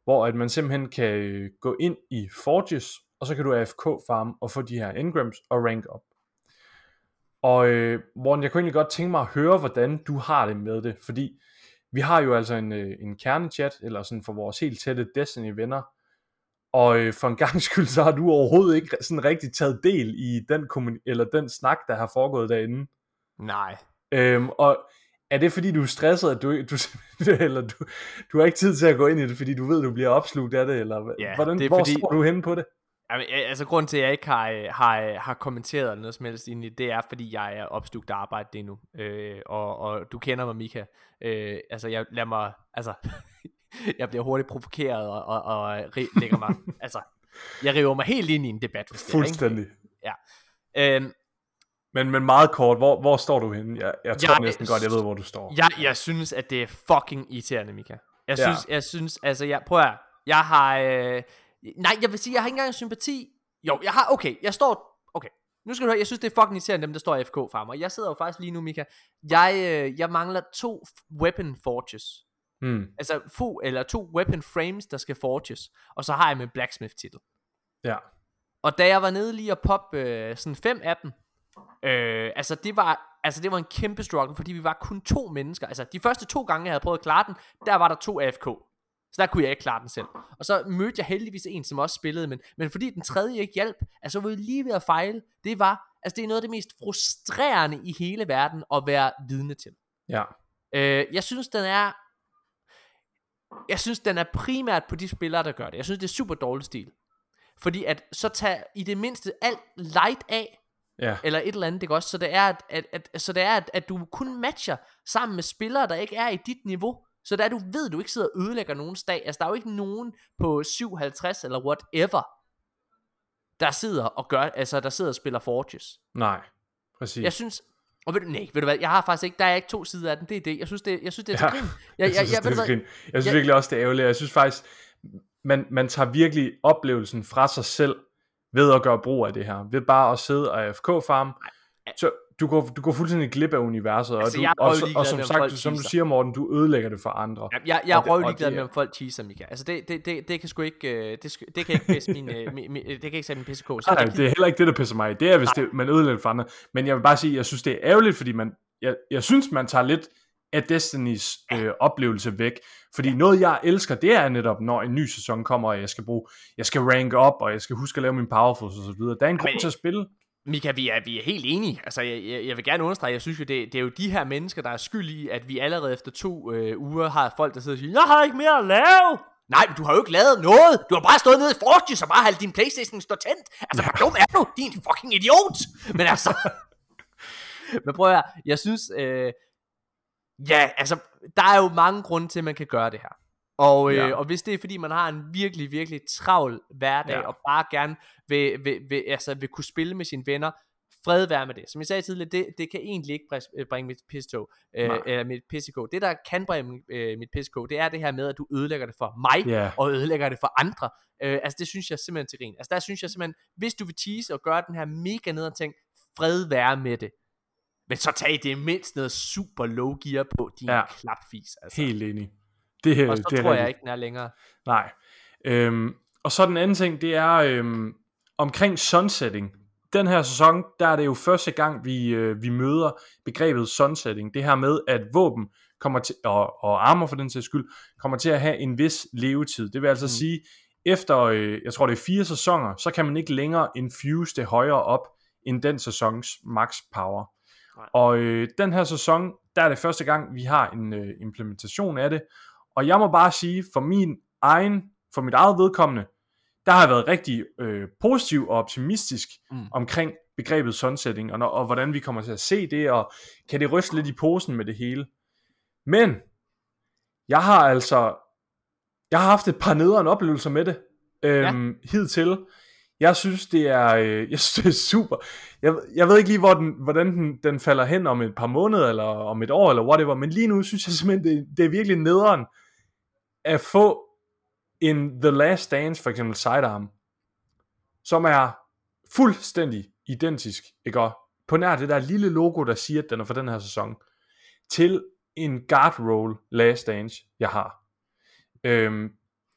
Speaker 2: Hvor at man simpelthen kan øh, gå ind i Forges, og så kan du AFK farm og få de her engrams og rank op. Og øh, Morten, jeg kunne egentlig godt tænke mig at høre, hvordan du har det med det, fordi vi har jo altså en, øh, en kernechat, eller sådan for vores helt tætte Destiny-venner, og øh, for en gang skyld, så har du overhovedet ikke sådan rigtig taget del i den, eller den snak, der har foregået derinde.
Speaker 1: Nej.
Speaker 2: Øhm, og er det fordi, du er stresset, at du, du, eller du, du har ikke tid til at gå ind i det, fordi du ved, du bliver opslugt af det, eller
Speaker 1: Ja,
Speaker 2: hvordan,
Speaker 1: det er
Speaker 2: hvor
Speaker 1: fordi-
Speaker 2: står du henne på det?
Speaker 1: Jamen, altså, grunden til, at jeg ikke har, øh, har, øh, har kommenteret eller noget som helst i det, det er, fordi jeg er opslugt af arbejde lige nu. Øh, og, og du kender mig, Mika. Øh, altså, jeg lader mig, altså, jeg bliver hurtigt provokeret og, og, og lægger mig, altså, jeg river mig helt ind i en debat, hvis det er, ikke?
Speaker 2: Fuldstændig.
Speaker 1: Øhm,
Speaker 2: Men, men meget kort, hvor, hvor står du henne? Jeg, jeg tror
Speaker 1: Jeg-
Speaker 2: næsten godt, jeg ved, hvor du står.
Speaker 1: Jeg, jeg synes, at det er fucking irriterende, Mika. Jeg
Speaker 2: Ja.
Speaker 1: synes, jeg synes, altså, jeg, prøv at høre. jeg har, øh, nej, jeg vil sige, jeg har ikke engang sympati. Jo, jeg har, okay, jeg står, okay, nu skal du høre, jeg synes, det er fucking irriterende, dem der står i FK farmer. Jeg sidder jo faktisk lige nu, Mika, jeg, øh, jeg mangler to weapon forges.
Speaker 2: Mm,
Speaker 1: Altså, få, eller to weapon frames, der skal forges. Og så har jeg min blacksmith titel.
Speaker 2: ja.
Speaker 1: Og da jeg var nede lige og poppe øh, sådan fem af dem, øh, altså det var altså det var en kæmpe struggle, fordi vi var kun to mennesker. Altså de første to gange, jeg havde prøvet at klare den, der var der to AFK. Så der kunne jeg ikke klare den selv. Og så mødte jeg heldigvis en, som også spillede, men, men fordi den tredje ikke hjalp, altså var vi lige ved at fejle. Det var, altså det er noget af det mest frustrerende i hele verden at være vidne til.
Speaker 2: Ja.
Speaker 1: Øh, jeg synes, den er... Jeg synes, den er primært på de spillere, der gør det. Jeg synes, det er super dårlig stil. Fordi at så tag i det mindste alt light af,
Speaker 2: Ja.
Speaker 1: eller et eller andet, ikke også? Så det er, at, at, at, så det er at, at du kun matcher sammen med spillere, der ikke er i dit niveau. Så der du ved, du ikke sidder og ødelægger nogen dag. Altså der er jo ikke nogen på 57 eller whatever, der sidder og gør, altså der sidder og spiller Forges.
Speaker 2: Nej, præcis.
Speaker 1: Jeg synes, og ved du, nej, ved du hvad, jeg har faktisk ikke, der er ikke to sider af den, det er det. Jeg synes, det, jeg synes, det er til
Speaker 2: Ja.
Speaker 1: grin.
Speaker 2: Jeg, jeg, jeg, jeg,
Speaker 1: du
Speaker 2: det er grin. jeg synes
Speaker 1: jeg-
Speaker 2: virkelig også, det er ærgerligt. Jeg synes faktisk, man, man tager virkelig oplevelsen fra sig selv ved at gøre brug af det her. Ved bare at sidde og AFK-farm. Så du går, du går fuldstændig glip af universet.
Speaker 1: Altså,
Speaker 2: og, du,
Speaker 1: jeg
Speaker 2: og,
Speaker 1: røvligeglad
Speaker 2: og som sagt, som du siger, Morten, du ødelægger det for andre.
Speaker 1: Jeg, jeg
Speaker 2: Og
Speaker 1: er
Speaker 2: det- og
Speaker 1: røvlig glad
Speaker 2: det
Speaker 1: med, om folk teaser, Mika. Altså, det, det, det, det kan sgu ikke, øh, det, det kan ikke pisse min, øh, mi, mi, det kan ikke sætte min PCK. Så
Speaker 2: Nej,
Speaker 1: det,
Speaker 2: det er heller ikke det, der pisser mig. Det er, hvis det, man ødelægger for andre. Men jeg vil bare sige, jeg synes, det er ærgerligt, fordi man, jeg, jeg synes, man tager lidt af Destinys øh, oplevelse væk. Fordi noget, jeg elsker, det er netop, når en ny sæson kommer, og jeg skal bruge, jeg skal rank op, og jeg skal huske at lave min powerfuls og så videre. Der er en grund til at spille.
Speaker 1: Mika, vi er, vi er helt enige. Altså, jeg, jeg, jeg vil gerne understrege, jeg synes jo, det, det er jo de her mennesker, der er skyld i, at vi allerede efter to øh, uger har folk, der sidder og siger, jeg har ikke mere at lave. Nej, men du har jo ikke lavet noget. Du har bare stået nede i Forges og bare holdt din Playstation stå tændt. Altså, hvor dum er du? Din fucking idiot. Men altså... men prøv at høre, jeg synes... Øh, ja, altså, der er jo mange grunde til, at man kan gøre det her. Og, øh,
Speaker 2: Ja.
Speaker 1: og hvis det er fordi man har en virkelig, virkelig travl hverdag,
Speaker 2: Ja.
Speaker 1: og bare gerne vil, vil, vil, altså, vil kunne spille med sine venner, fred være med det. Som jeg sagde tidligere, det, det kan egentlig ikke øh, bringe mit pistog, øh,
Speaker 2: Nej.
Speaker 1: eller mit PCK. Det der kan bringe øh, mit PCK, det er det her med, at du ødelægger det for mig,
Speaker 2: Ja.
Speaker 1: og ødelægger det for andre. Øh, altså det synes jeg simpelthen til grin. Altså der synes jeg simpelthen, hvis du vil tease og gøre den her mega ned og ting, fred være med det. Men så tag det mindst noget super low gear på din
Speaker 2: Ja.
Speaker 1: klapfis. Altså.
Speaker 2: Helt enig. Det,
Speaker 1: og så
Speaker 2: det
Speaker 1: tror jeg ikke, den er længere.
Speaker 2: Nej. Øhm, og så den anden ting, det er øhm, omkring sunsetting. Den her sæson, der er det jo første gang, vi, øh, vi møder begrebet sunsetting. Det her med, at våben kommer til, og, og armor for den sags skyld, kommer til at have en vis levetid. Det vil altså mm. sige, efter, øh, jeg tror det er fire sæsoner, så kan man ikke længere infuse det højere op, end den sæsons max power.
Speaker 1: Nej.
Speaker 2: Og øh, den her sæson, der er det første gang, vi har en øh, implementation af det. Og jeg må bare sige, for min egen, for mit eget vedkommende, der har jeg været rigtig øh, positiv og optimistisk mm.
Speaker 1: Mm.
Speaker 2: omkring begrebet sunsetting, og, når, og hvordan vi kommer til at se det, og kan det ryste lidt i posen med det hele. Men, jeg har altså, jeg har haft et par nederen oplevelser med det, øhm, ja. hidtil. Jeg synes, det er, øh, jeg synes, det er super. Jeg, jeg ved ikke lige, hvor den, hvordan den, den falder hen om et par måneder, eller om et år, eller whatever, men lige nu synes jeg simpelthen, det, det er virkelig nederen at få en The Last Dance, for eksempel sidearm, som er fuldstændig identisk, ikke? Og på nær det der lille logo, der siger, at den er for den her sæson, til en guard roll Last Dance, jeg har. Øhm,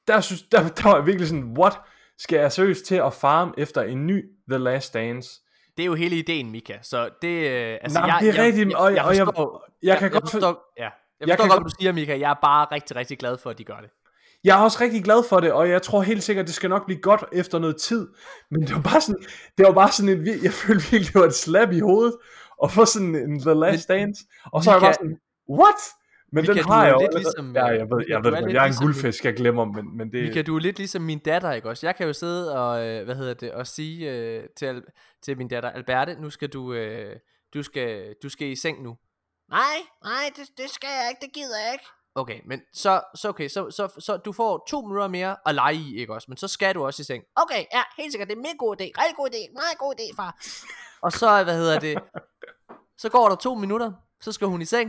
Speaker 2: der, synes, der, der var jeg virkelig sådan, what? Skal jeg seriøst til at farme efter en ny The Last Dance?
Speaker 1: Det er jo hele ideen, Mika. Så det, øh, altså,
Speaker 2: Nej, det er rigtigt, og jeg- og jeg-
Speaker 1: forstår,
Speaker 2: jeg kan
Speaker 1: jeg,
Speaker 2: godt
Speaker 1: jeg
Speaker 2: for-
Speaker 1: forstår, ja. Jeg
Speaker 2: jeg
Speaker 1: forstår
Speaker 2: kan
Speaker 1: godt,
Speaker 2: godt-
Speaker 1: hvad du siger, Mika. Jeg er bare rigtig, rigtig glad for, at de gør det.
Speaker 2: Jeg er også rigtig glad for det, og jeg tror helt sikkert, det skal nok blive godt efter noget tid. Men det var bare sådan, det var bare sådan en, jeg følte virkelig, det var et slap i hovedet, at få sådan en The Last Dance. Og så er jeg bare sådan, what? Men
Speaker 1: Mika,
Speaker 2: den
Speaker 1: du
Speaker 2: har jeg
Speaker 1: jo lidt
Speaker 2: allerede-
Speaker 1: ligesom,
Speaker 2: Ja,
Speaker 1: øh,
Speaker 2: jeg ved,
Speaker 1: Mika,
Speaker 2: jeg ved
Speaker 1: er
Speaker 2: det,
Speaker 1: lidt
Speaker 2: jeg er en
Speaker 1: ligesom-
Speaker 2: guldfisk, jeg glemmer, men, men det...
Speaker 1: Mika, du er lidt ligesom min datter, ikke også? Jeg kan jo sidde og, øh, hvad hedder det, og sige øh, til, til min datter, Alberte, nu skal du, øh, du skal, du skal i seng nu.
Speaker 5: Nej, nej, det, det skal jeg ikke, det gider jeg ikke.
Speaker 1: Okay, men så, så okay, så, så, så du får to minutter mere at lege i, ikke også? Men så skal du også i seng.
Speaker 5: Okay, ja, helt sikkert, det er en mega god idé. Rigtig god idé, meget god idé, far.
Speaker 1: Og så, hvad hedder det, så går der to minutter, så skal hun i seng.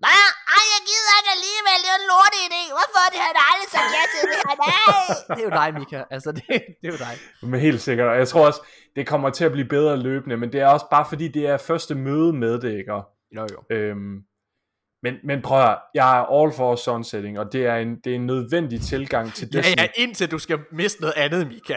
Speaker 5: Nej, ej, jeg gider ikke alligevel, det er en lorte idé. Hvorfor det har aldrig sagt ja til det her? Nej.
Speaker 1: Det er jo dig, Mika. Altså, det, det er jo dig.
Speaker 2: Men helt sikkert, og jeg tror også, det kommer til at blive bedre løbende, men det er også bare fordi, det er første møde med det, ikke?
Speaker 1: Jo, jo.
Speaker 2: Øhm, men, men prøv at høre, jeg er all for sunsetting, og det er en, det er en nødvendig tilgang til
Speaker 1: Ja,
Speaker 2: Destiny.
Speaker 1: ja, indtil du skal miste noget andet, Mika.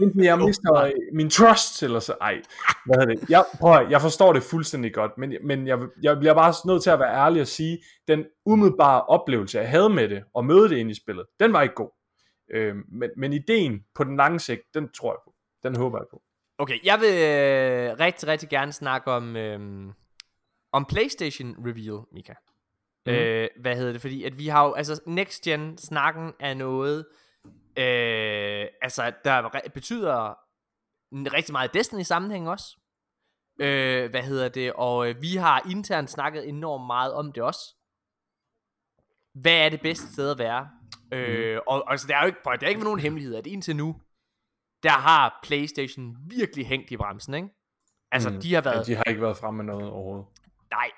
Speaker 2: Enten jeg mister øh, min trust, eller så, ej, hvad hedder det? Jeg, prøv at, jeg forstår det fuldstændig godt, men, men jeg, jeg bliver bare nødt til at være ærlig og sige, den umiddelbare oplevelse, jeg havde med det, og møde det ind i spillet, den var ikke god. Øhm, men, men ideen på den lange sigt, den tror jeg på. Den håber jeg på.
Speaker 1: Okay, jeg vil øh, rigtig, rigtig gerne snakke om, øh, om PlayStation Reveal, Mika. Mm. Øh, hvad hedder det? Fordi at vi har jo, altså Next Gen snakken er noget, øh, altså der betyder rigtig meget Destiny sammenhæng også. Øh, hvad hedder det? Og øh, vi har internt snakket enormt meget om det også. hvad er det bedste sted at være? Øh, og altså, der er jo ikke, der er ikke nogen hemmelighed, at indtil nu, der har Playstation virkelig hængt i bremsen, ikke? Altså, mm. de har været...
Speaker 2: Ja, de har ikke været fremme med noget overhovedet.
Speaker 1: Nej,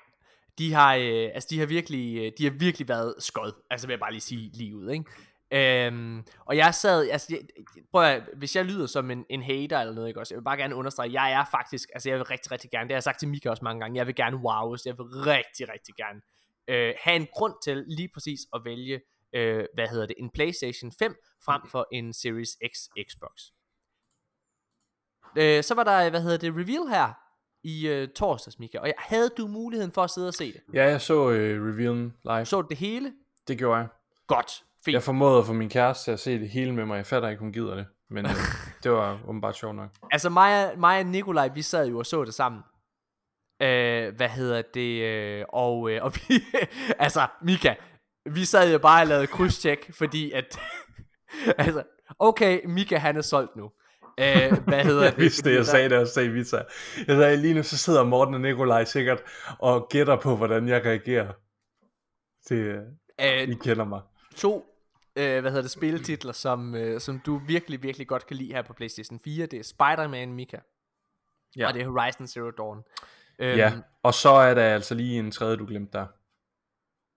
Speaker 1: de har, øh, altså, de har virkelig, øh, de har virkelig været skod. Altså, vil jeg bare lige sige lige ud, ikke? Øhm, og jeg sad, altså, jeg, prøv at, hvis jeg lyder som en, en hater eller noget, ikke også, jeg vil bare gerne understrege, jeg er faktisk, altså jeg vil rigtig, rigtig gerne, det har jeg sagt til Mika også mange gange, jeg vil gerne wowes, jeg vil rigtig, rigtig gerne øh, have en grund til lige præcis at vælge, øh, hvad hedder det, en Playstation 5 frem for en Series X Xbox. Øh, så var der, hvad hedder det, reveal her i øh, torsdags, Mika, og jeg, havde du muligheden for at sidde og se det?
Speaker 2: Ja, jeg så øh, revealen live.
Speaker 1: Så du det hele?
Speaker 2: Det gjorde jeg.
Speaker 1: Godt, fint.
Speaker 2: Jeg formåede at få min kæreste til at se det hele med mig. Jeg fatter ikke, hun gider det. Men øh, det var åbenbart sjovt nok.
Speaker 1: Altså mig, mig og Nikolaj, vi sad jo og så det sammen. Øh, hvad hedder det? Øh, og, øh, og vi, altså Mika, vi sad jo bare og lavede krydstjek, fordi at, altså, okay, Mika han er solgt nu. Øh, hvad hedder
Speaker 2: Jeg
Speaker 1: det?
Speaker 2: vidste det, jeg sagde det også til Vita. Jeg sagde, lige nu så sidder Morten og Nikolaj sikkert og gætter på, hvordan jeg reagerer. Det, øh, I kender mig.
Speaker 1: To øh, hvad hedder det, spilletitler, som, øh, som du virkelig, virkelig godt kan lide her på PlayStation 4. Det er Spider-Man, Mika.
Speaker 2: Ja.
Speaker 1: Og det er Horizon Zero Dawn. Øhm,
Speaker 2: Ja, og så er der altså lige en tredje, du glemte der.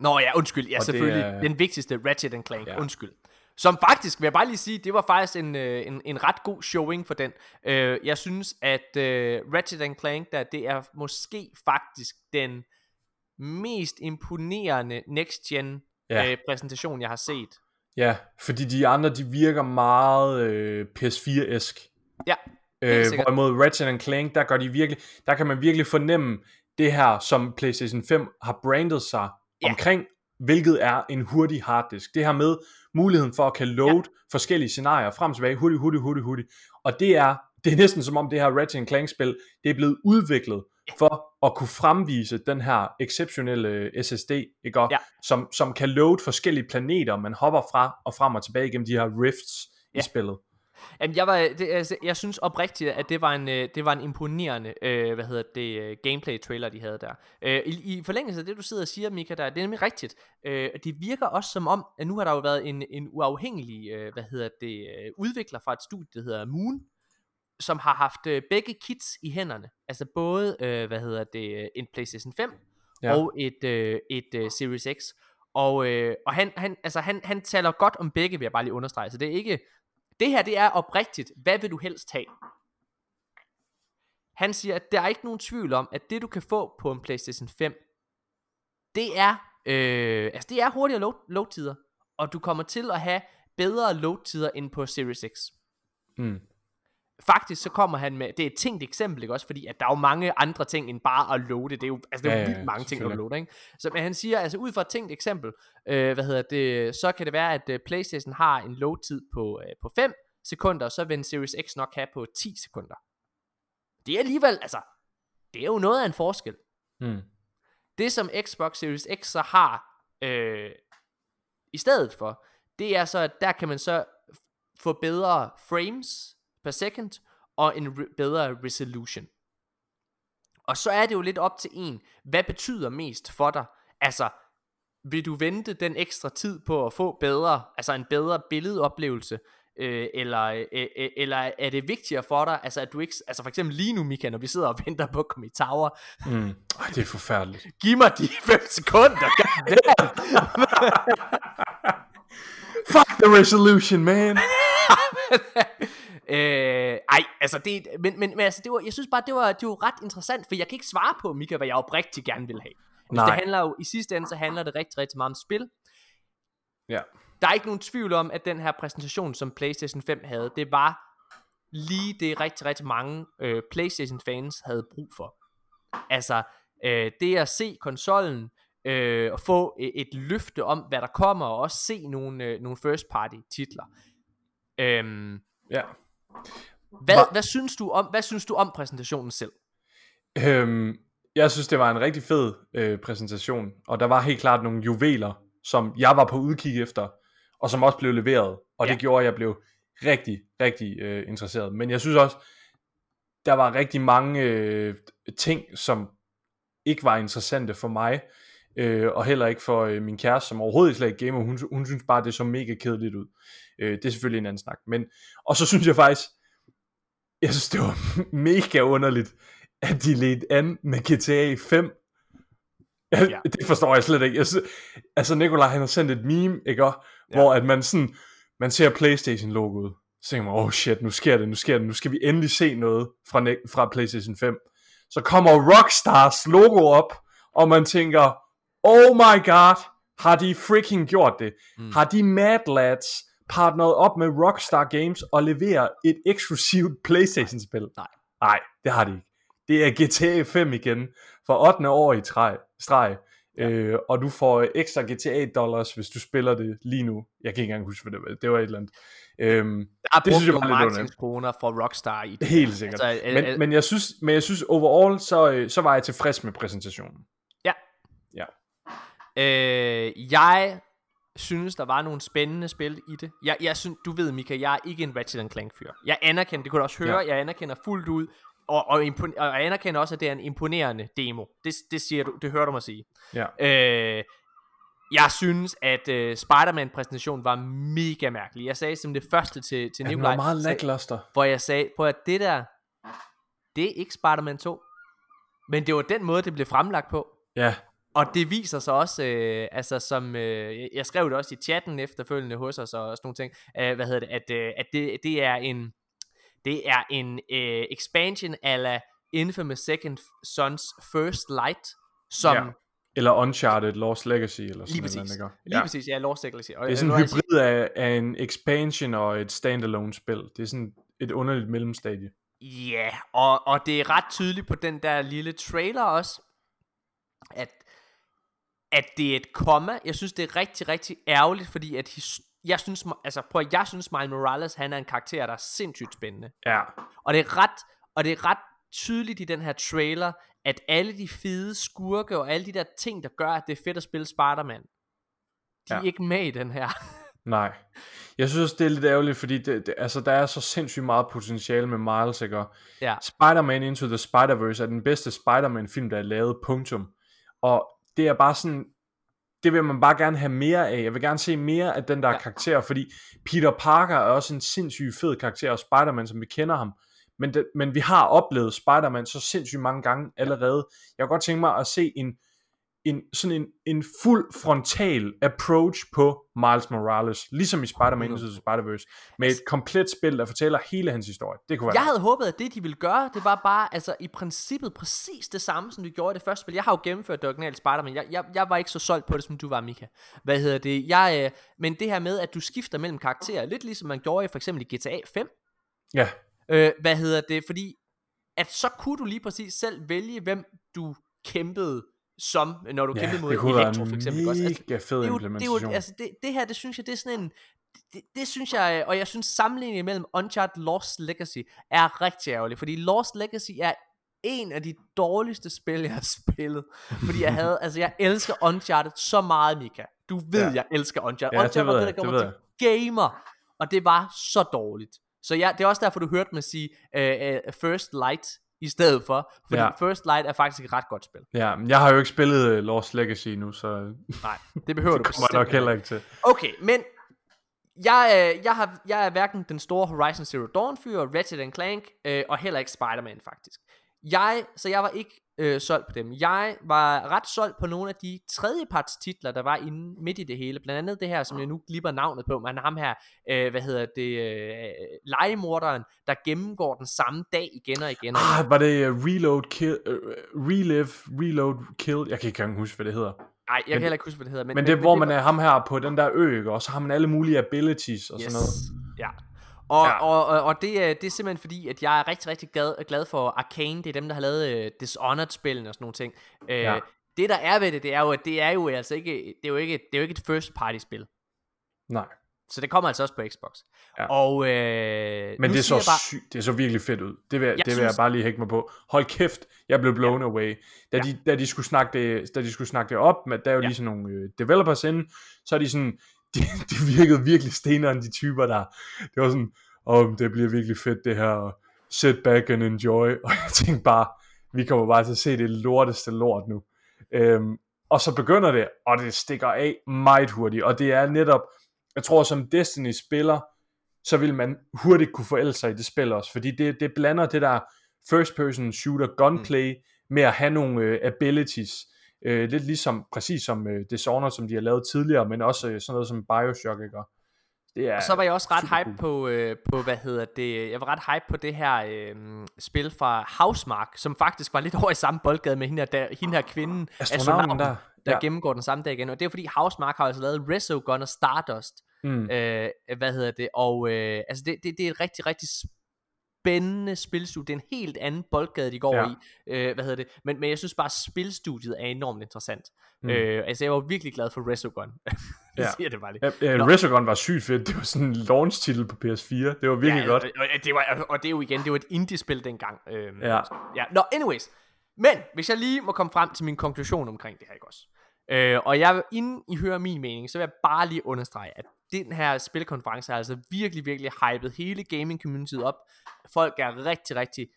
Speaker 1: Nå ja, undskyld. Ja,
Speaker 2: Og
Speaker 1: selvfølgelig.
Speaker 2: er-
Speaker 1: Den vigtigste, Ratchet and Clank.
Speaker 2: Ja.
Speaker 1: Ja. Undskyld. Som faktisk, vil jeg bare lige sige, det var faktisk en, øh, en, en ret god showing for den. Øh, jeg synes, at øh, Ratchet and Clank, der, det er måske faktisk den mest imponerende next-gen
Speaker 2: Ja.
Speaker 1: øh, præsentation, jeg har set.
Speaker 2: Ja, fordi de andre, de virker meget øh, PS4-esk.
Speaker 1: Ja,
Speaker 2: Øh, hvorimod Ratchet and Clank, der, gør de virkelig, der kan man virkelig fornemme det her, som PlayStation 5 har brandet sig
Speaker 1: Ja.
Speaker 2: omkring, hvilket er en hurtig harddisk. Det her med muligheden for at kan load ja. forskellige scenarier frem og tilbage, hurtigt, hurtigt, hurtigt, hurtigt. Og det er, det er næsten som om det her Ratchet and Clank spil, det er blevet udviklet for at kunne fremvise den her exceptionelle SSD, ikke? Og
Speaker 1: Ja.
Speaker 2: som, som kan load forskellige planeter, man hopper fra og frem og tilbage gennem de her rifts ja. I spillet.
Speaker 1: Jamen, jeg, var, det, altså, jeg synes oprigtigt, at det var en, øh, det var en imponerende øh, hvad hedder det, øh, gameplay-trailer, de havde der. Øh, i, I forlængelse af det, du sidder og siger, Mika, der, det er nemlig rigtigt. Øh, det virker også som om, at nu har der jo været en, en uafhængig øh, hvad hedder det, øh, udvikler fra et studie, der hedder Moon, som har haft øh, begge kits i hænderne. Altså både, øh, hvad hedder det, en PlayStation 5
Speaker 2: Ja.
Speaker 1: ja. og et, øh, et øh, Series X. Og, øh, og han, han, altså han, han taler godt om begge, vil jeg bare lige understrege. Så det er ikke, det her det er oprigtigt. Hvad vil du helst have? Han siger, at der er ikke nogen tvivl om, at det du kan få på en PlayStation 5, det er, øh, altså det er hurtigere load, load-tider. Og du kommer til at have bedre load-tider end på Series X.
Speaker 2: Mm.
Speaker 1: Faktisk så kommer han med, det er et tænkt eksempel, ikke også? Fordi at der er jo mange andre ting end bare at loade. Det er jo, altså det er jo
Speaker 2: Ja,
Speaker 1: vildt mange ting at loade, ikke? Så men han siger, altså ud fra et tænkt eksempel, øh, hvad hedder det, så kan det være, at øh, Playstation har en load-tid på, øh, på 5 sekunder, og så vil en Series X nok have på 10 sekunder. Det er alligevel, altså, det er jo noget af en forskel.
Speaker 2: Mm.
Speaker 1: Det som Xbox Series X så har øh, i stedet for, det er så, at der kan man så få bedre frames per second og en re- bedre resolution. Og så er det jo lidt op til en, hvad betyder mest for dig? Altså, vil du vente den ekstra tid på at få bedre, altså en bedre billedoplevelse, øh, eller, øh, øh, eller er det vigtigere for dig, altså at du ikke, altså for eksempel lige nu, Mika, når vi sidder og venter på at komme i tower,
Speaker 2: Mm. Ej, det er forfærdeligt.
Speaker 1: Giv mig de 5 sekunder.
Speaker 2: Fuck the resolution, man!
Speaker 1: øh, ej, altså det, men, men, men altså det var, jeg synes bare, det var, det var ret interessant, for jeg kan ikke svare på, Mika, hvad jeg oprigtigt gerne vil have. Altså,
Speaker 2: Nej.
Speaker 1: det handler jo, i sidste ende, så handler det rigtig, rigtig meget om spil.
Speaker 2: Ja.
Speaker 1: Der er ikke nogen tvivl om, at den her præsentation, som PlayStation 5 havde, det var lige det rigtig, rigtig mange øh, PlayStation fans havde brug for. Altså, øh, det at se konsollen, øh, og få et, et løfte om, hvad der kommer, og også se nogle, øh, nogle first party titler. Øhm,
Speaker 2: Ja.
Speaker 1: Hvad,
Speaker 2: Hva-
Speaker 1: hvad, synes du om, hvad synes du om præsentationen selv?
Speaker 2: Øhm, jeg synes, det var en rigtig fed øh, præsentation, og der var helt klart nogle juveler, som jeg var på udkig efter, og som også blev leveret, og
Speaker 1: Ja.
Speaker 2: det gjorde, at jeg blev rigtig, rigtig øh, interesseret. Men jeg synes også, der var rigtig mange øh, ting, som ikke var interessante for mig. Øh, og heller ikke for øh, min kæreste, som overhovedet slet ikke gamer, hun, hun synes bare, det så mega kedeligt ud. Øh, det er selvfølgelig en anden snak. Men, og så synes jeg faktisk, jeg synes, det var mega underligt, at de ledte an med GTA 5. Ja.
Speaker 1: Ja.
Speaker 2: Det forstår jeg slet ikke. Jeg synes, altså, Nikolaj, han har sendt et meme, ikke? Og,
Speaker 1: Ja.
Speaker 2: Hvor at man sådan, man ser Playstation-logoet, så tænker man, oh shit, nu sker det, nu sker det, nu skal vi endelig se noget fra, fra Playstation 5. Så kommer Rockstars logo op, og man tænker, oh my god, har de freaking gjort det? Mm. Har de Mad Lads partneret op med Rockstar Games og leverer et eksklusivt Playstation-spil?
Speaker 1: Nej.
Speaker 2: Nej, det har de ikke. Det er GTA 5 igen, for 8. år i træ, streg. Ja. Øh, og du får ekstra GTA dollars, hvis du spiller det lige nu. Jeg kan ikke engang huske, hvad det var. Det var et eller andet. Øhm,
Speaker 1: Der
Speaker 2: Det synes jeg var lidt underligt.
Speaker 1: marketingskroner for Rockstar i det.
Speaker 2: helt sikkert.
Speaker 1: Altså, øh,
Speaker 2: men,
Speaker 1: øh,
Speaker 2: men, jeg synes, men jeg synes overall, så, øh, så var jeg tilfreds med præsentationen.
Speaker 1: Øh, jeg synes, der var nogle spændende spil i det. Jeg, jeg synes, du ved, Mika, jeg er ikke en Ratchet Clank fyr. Jeg anerkender, det kunne du også høre,
Speaker 2: Ja.
Speaker 1: jeg anerkender fuldt ud, og, og, impon- og jeg anerkender også, at det er en imponerende demo. Det, det, siger du, det hører du mig sige.
Speaker 2: Ja.
Speaker 1: Øh, jeg synes, at øh, Spider-Man-præsentationen var mega mærkelig. Jeg sagde som det første til, til
Speaker 2: Ja,
Speaker 1: Nikolaj,
Speaker 2: var meget lackluster.
Speaker 1: hvor jeg sagde, prøv at det der, det er ikke Spider-Man 2. Men det var den måde, det blev fremlagt på.
Speaker 2: Ja,
Speaker 1: Og det viser sig også, øh, altså som, øh, jeg- skrev det også i chatten efterfølgende hos os og sådan nogle ting, øh, hvad hedder det, at, øh, at det, det er en, det er en øh, expansion ala Infamous Second Sons First Light, som,
Speaker 2: Ja. eller Uncharted Lost Legacy, eller sådan
Speaker 1: lige
Speaker 2: noget. Ikke?
Speaker 1: lige
Speaker 2: Ja.
Speaker 1: præcis, ja, Lost Legacy. Og,
Speaker 2: Det er sådan en hybrid af, af en expansion og et standalone spil. Det er sådan et underligt mellemstadie.
Speaker 1: Ja, og, og det er ret tydeligt på den der lille trailer også, at, at det er et komma. Jeg synes, det er rigtig, rigtig ærgerligt, fordi at his- jeg synes, altså prøv at jeg synes, Miles Morales, han er en karakter, der er sindssygt spændende.
Speaker 2: Ja,
Speaker 1: Og det er ret, og det er ret tydeligt i den her trailer, at alle de fede skurke og alle de der ting, der gør, at det er fedt at spille Spider-Man, de er
Speaker 2: Ja.
Speaker 1: ikke med i den her.
Speaker 2: nej. Jeg synes også, det er lidt ærgerligt, fordi det, det, altså, der er så sindssygt meget potentiale med Miles, ikke?
Speaker 1: Ja.
Speaker 2: Spider-Man Into the Spider-Verse er den bedste Spider-Man-film, der er lavet, punktum. Og det er bare sådan, det vil man bare gerne have mere af. Jeg vil gerne se mere af den der ja. Karakter, fordi Peter Parker er også en sindssygt fed karakter, og Spider-Man, som vi kender ham. Men, det, men vi har oplevet Spider-Man så sindssygt mange gange allerede. Jeg kunne godt tænke mig at se en, en sådan en, en fuld frontal approach på Miles Morales, ligesom i Spider-Man Into the Spider-Verse, med et komplet spil, der fortæller hele hans historie. Det kunne være
Speaker 1: Jeg havde håbet, at det de ville gøre, det var bare, altså i princippet præcis det samme, som de gjorde i det første spil. Jeg har jo gennemført det originale Spider-Man. Jeg, jeg, jeg var ikke så solgt på det, som du var, Mika. Hvad hedder det? Jeg, øh, men det her med, at du skifter mellem karakterer, lidt ligesom man gjorde i for eksempel i GTA 5.
Speaker 2: Ja,
Speaker 1: Øh, hvad hedder det? Fordi at så kunne du lige præcis selv vælge, hvem du kæmpede som, når du
Speaker 2: ja
Speaker 1: kæmpede mod Elektro for eksempel. Også. Altså,
Speaker 2: fed
Speaker 1: det er jo, det, er
Speaker 2: implementation.
Speaker 1: jo, altså det, det her, det synes jeg, det er sådan en, det, det synes jeg, og jeg synes sammenligningen mellem Uncharted Lost Legacy er rigtig ærgerlig, fordi Lost Legacy er en af de dårligste spil, jeg har spillet, fordi jeg havde, altså jeg elsker Uncharted så meget, Mika. Du ved,
Speaker 2: Ja.
Speaker 1: ja. jeg elsker Uncharted.
Speaker 2: Ja, det
Speaker 1: Uncharted
Speaker 2: ved
Speaker 1: var det, der gjorde mig til gamer, og det var så dårligt. Så jeg, det er også derfor, du hørte mig sige uh, uh, First Light i stedet for, fordi
Speaker 2: Ja.
Speaker 1: First Light er faktisk et ret godt spil.
Speaker 2: Ja, men jeg har jo ikke spillet uh, Lost Legacy nu, så
Speaker 1: Nej, det behøver
Speaker 2: det
Speaker 1: du
Speaker 2: kommer nok heller ikke til.
Speaker 1: Okay, men jeg, øh, jeg, har, jeg er hverken den store Horizon Zero Dawn fyr, Ratchet Clank, øh, og heller ikke Spider-Man faktisk. Jeg, så jeg var ikke øh, solgt på dem. Jeg var ret solgt på nogle af de tredjeparts titler, der var inde midt i det hele. Blandt andet det her, som jeg nu glipper navnet på, men ham her, øh, hvad hedder det, øh, legemorderen, der gennemgår den samme dag igen og igen. Og igen.
Speaker 2: Ah, var det uh, Reload Kill, uh, Relive, Reload Kill, jeg kan ikke engang huske, hvad det hedder.
Speaker 1: Nej, jeg kan heller ikke huske, hvad det hedder. Men,
Speaker 2: Men det er, hvor man
Speaker 1: var-
Speaker 2: er ham her på den der ø, ikke? og så har man alle mulige abilities og sådan noget.
Speaker 1: Ja. Og,
Speaker 2: Ja.
Speaker 1: og, og, og det, er, det er simpelthen fordi, at jeg er rigtig, rigtig glad, glad for Arcane. Det er dem, der har lavet uh, Dishonored-spillene og sådan nogle ting. Uh,
Speaker 2: Ja.
Speaker 1: Det, der er ved det, det er jo, at det er jo altså ikke, det er jo ikke, det er jo ikke et first party spil.
Speaker 2: Nej,
Speaker 1: Så det kommer altså også på Xbox.
Speaker 2: Ja.
Speaker 1: Og øh,
Speaker 2: men det er, så
Speaker 1: jeg bare,
Speaker 2: sygt, det er så virkelig fedt ud. Det vil, jeg,
Speaker 1: Jeg
Speaker 2: det vil jeg
Speaker 1: synes-
Speaker 2: bare lige hække mig på. Hold kæft, jeg blev blown ja. away. Da,
Speaker 1: Ja.
Speaker 2: de, da, de skulle snakke det, da de skulle snakke det op, med, der er jo
Speaker 1: Ja.
Speaker 2: lige sådan nogle øh, developers inde, så er de sådan, de, de virkede virkelig stenere end de typer der. Det var sådan, åh, oh, det bliver virkelig fedt det her, sit back and enjoy. Og jeg tænkte bare, vi kommer bare til at se det lorteste lort nu. Øhm, og så begynder det, og det stikker af meget hurtigt, og det er netop, jeg tror som Destiny spiller, så vil man hurtigt kunne forælde sig i det spil også, fordi det, det blander det der first person shooter gunplay mm. med at have nogle øh, abilities, øh, lidt ligesom, præcis som øh, Dishonored, som de har lavet tidligere, men også øh, sådan noget som Bioshock, ikke? Og Det er
Speaker 1: Og så var jeg også ret hype
Speaker 2: cool.
Speaker 1: på, øh, på, hvad hedder det, jeg var ret hype på det her øh, spil fra Housemark, som faktisk var lidt over i samme boldgade med hende her, der, hende her kvinden,
Speaker 2: Astronauten der.
Speaker 1: der
Speaker 2: Ja.
Speaker 1: gennemgår den samme dag igen. Og det er fordi Housemark har altså lavet Resogun og Stardust,
Speaker 2: Mm.
Speaker 1: øh, hvad hedder det, og øh, altså det, det, det er et rigtig, rigtig spændende spilstudie. Det er en helt anden boldgade, de går
Speaker 2: Ja.
Speaker 1: i. Øh, hvad hedder det? Men, men jeg synes bare, at spilstudiet er enormt interessant.
Speaker 2: Mm.
Speaker 1: Øh, altså, jeg var virkelig glad for Resogun. jeg
Speaker 2: Ja.
Speaker 1: siger det bare lige.
Speaker 2: Ja, ja. Resogun var sygt fedt. Det var sådan en launch-titel på PS4. Det var virkelig
Speaker 1: ja,
Speaker 2: godt.
Speaker 1: Og, og, det var, og det er jo igen, det var et indie-spil dengang. Øhm,
Speaker 2: Ja.
Speaker 1: ja. Nå, anyways. Men, hvis jeg lige må komme frem til min konklusion omkring det her, ikke også? Øh, og jeg, inden I hører min mening, så vil jeg bare lige understrege, at den her spilkonference har altså virkelig, virkelig hypet hele gaming-communityet op. Folk er rigtig, rigtig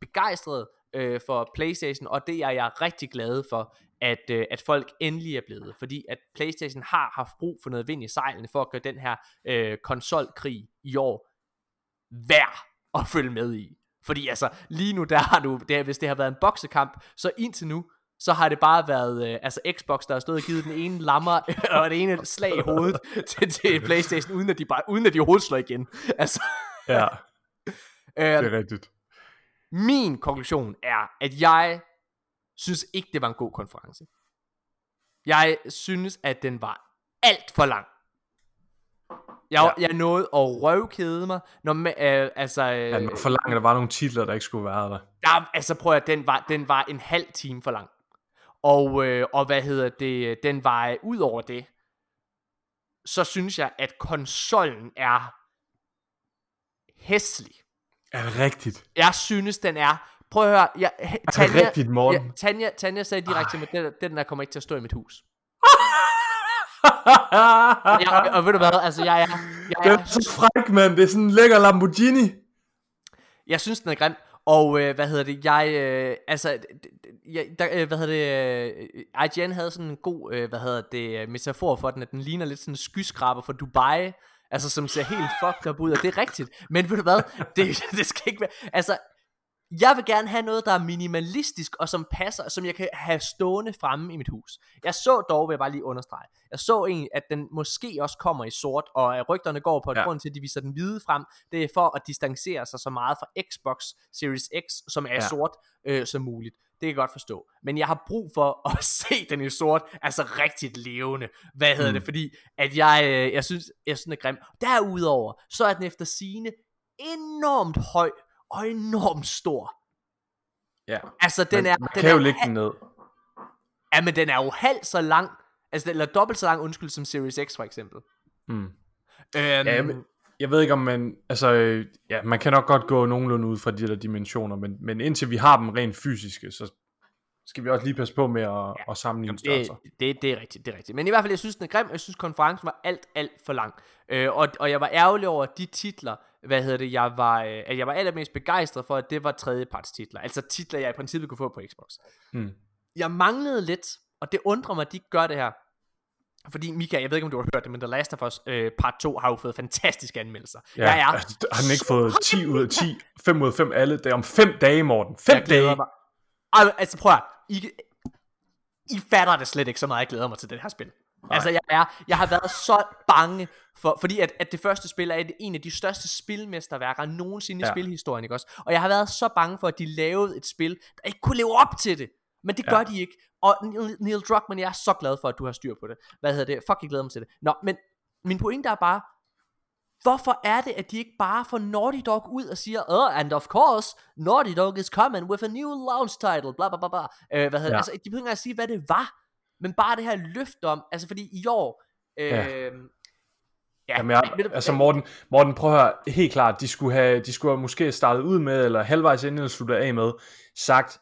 Speaker 1: begejstrede øh, for Playstation, og det er jeg rigtig glad for, at, øh, at folk endelig er blevet. Fordi at Playstation har haft brug for noget vind i sejlene, for at gøre den her øh, konsolkrig i år værd at følge med i. Fordi altså, lige nu der har du, det, hvis det har været en boksekamp, så indtil nu, så har det bare været, øh, altså Xbox, der har stået og givet den ene lammer, og det ene slag i hovedet til, til Playstation, uden at de, bare, uden at de overhovedet slår igen. Altså,
Speaker 2: Ja,
Speaker 1: øh,
Speaker 2: det er rigtigt.
Speaker 1: min konklusion er, at jeg synes ikke, det var en god konference. Jeg synes, at den var alt for lang. Jeg, ja. jeg nåede at røvkede mig, når man, øh, altså, øh,
Speaker 2: Ja, for lang, der var nogle titler, der ikke skulle være der.
Speaker 1: Ja, altså prøv at den var, den var en halv time for lang. Og, øh, og hvad hedder det, den øh, ud over det, så synes jeg, at konsollen er hæslig.
Speaker 2: Er det rigtigt?
Speaker 1: Jeg synes, den er... Prøv at høre, jeg,
Speaker 2: Er det
Speaker 1: Tanja,
Speaker 2: rigtigt, Morten?
Speaker 1: ja, Tanja, Tanja sagde direkte til mig, den, den der kommer ikke til at stå i mit hus. Og, jeg, og ved du hvad, altså jeg er,
Speaker 2: Det
Speaker 1: jeg
Speaker 2: er
Speaker 1: er
Speaker 2: så fræk, mand. Det er sådan en lækker Lamborghini.
Speaker 1: Jeg synes, den er grim. Og øh, hvad hedder det, jeg, øh, altså, jeg, der, øh, hvad hedder det, øh, IGN havde sådan en god, øh, hvad hedder det, øh, metafor for den, at den ligner lidt sådan en skyskraber fra Dubai, altså som ser helt fucked up ud, og det er rigtigt. Men ved du hvad, det, det skal ikke være, altså, jeg vil gerne have noget, der er minimalistisk, og som passer, og som jeg kan have stående fremme i mit hus. Jeg så dog, vil jeg bare lige understrege, jeg så egentlig, at den måske også kommer i sort, og at rygterne går på, at
Speaker 2: Ja.
Speaker 1: grund til, at de viser den hvide frem, det er for at distancere sig så meget fra Xbox Series X, som er
Speaker 2: Ja.
Speaker 1: sort, øh, som muligt. Det kan jeg godt forstå. Men jeg har brug for at se den i sort, altså rigtigt levende. Hvad hedder
Speaker 2: mm.
Speaker 1: det? Fordi at jeg, øh, jeg synes, jeg synes, den er grim. Derudover, så er den efter sine enormt høj og enormt stor.
Speaker 2: Ja.
Speaker 1: Altså, den
Speaker 2: Men
Speaker 1: er...
Speaker 2: man
Speaker 1: den
Speaker 2: kan
Speaker 1: er
Speaker 2: jo lægge den ned.
Speaker 1: Ja, men den er jo halvt så lang, altså, eller dobbelt så lang, undskyld, som Series X for eksempel.
Speaker 2: Mm.
Speaker 1: Øhm,
Speaker 2: Ja, jeg, ved- jeg ved ikke om man, altså, ja, man kan nok godt gå nogenlunde ud fra de der dimensioner, men, men indtil vi har dem rent fysiske, så skal vi også lige passe på med at, ja. at sammenligne
Speaker 1: det,
Speaker 2: størrelser.
Speaker 1: det, det er rigtigt, det er rigtigt. Men i hvert fald, jeg synes, den er grim, og jeg synes, konferencen var alt, alt for lang. Øh, og, og jeg var ærgerlig over de titler, hvad hedder det, jeg var, øh, at jeg var allermest begejstret for, at det var tredjeparts titler. Altså titler, jeg i princippet kunne få på Xbox.
Speaker 2: Mm.
Speaker 1: Jeg manglede lidt, og det undrer mig, at de ikke gør det her. Fordi Mika, jeg ved ikke om du har hørt det, men The Last of Us øh, part 2 har jo fået fantastiske anmeldelser.
Speaker 2: Ja,
Speaker 1: jeg er
Speaker 2: altså, har den ikke fået 10 ud af 10, 5 ud af 5 alle? Det er om 5 dage, Morten. 5
Speaker 1: jeg glæder
Speaker 2: dage.
Speaker 1: mig. Altså prøv at, I, I fatter det slet ikke så meget, jeg glæder mig til det her spil. Nej. Altså jeg er, jeg har været så bange for, fordi at, at det første spil er et, en af de største spilmesterværker nogensinde
Speaker 2: Ja.
Speaker 1: i spilhistorien, ikke også? Og jeg har været så bange for, at de lavede et spil, der ikke kunne leve op til det. Men det
Speaker 2: Ja.
Speaker 1: gør de ikke. Og Neil, Neil Druckmann, jeg er så glad for, at du har styr på det. Hvad hedder det? Fuck, jeg glæder mig til det. Nå, men min pointe er bare, Hvorfor er det, at de ikke bare får Naughty Dog ud og siger, oh, and of course, Naughty Dog is coming with a new launch title, bla bla bla bla. Øh, hvad hedder
Speaker 2: Ja.
Speaker 1: ja. Altså, de behøver ikke at sige, hvad det var, men bare det her løft om, altså fordi i år, øh,
Speaker 2: Ja.
Speaker 1: ja. Ja,
Speaker 2: Jamen, jeg, altså Morten, Morten, prøv at høre, helt klart, de skulle have, de skulle have måske startet ud med, eller halvvejs inden eller sluttet af med, sagt,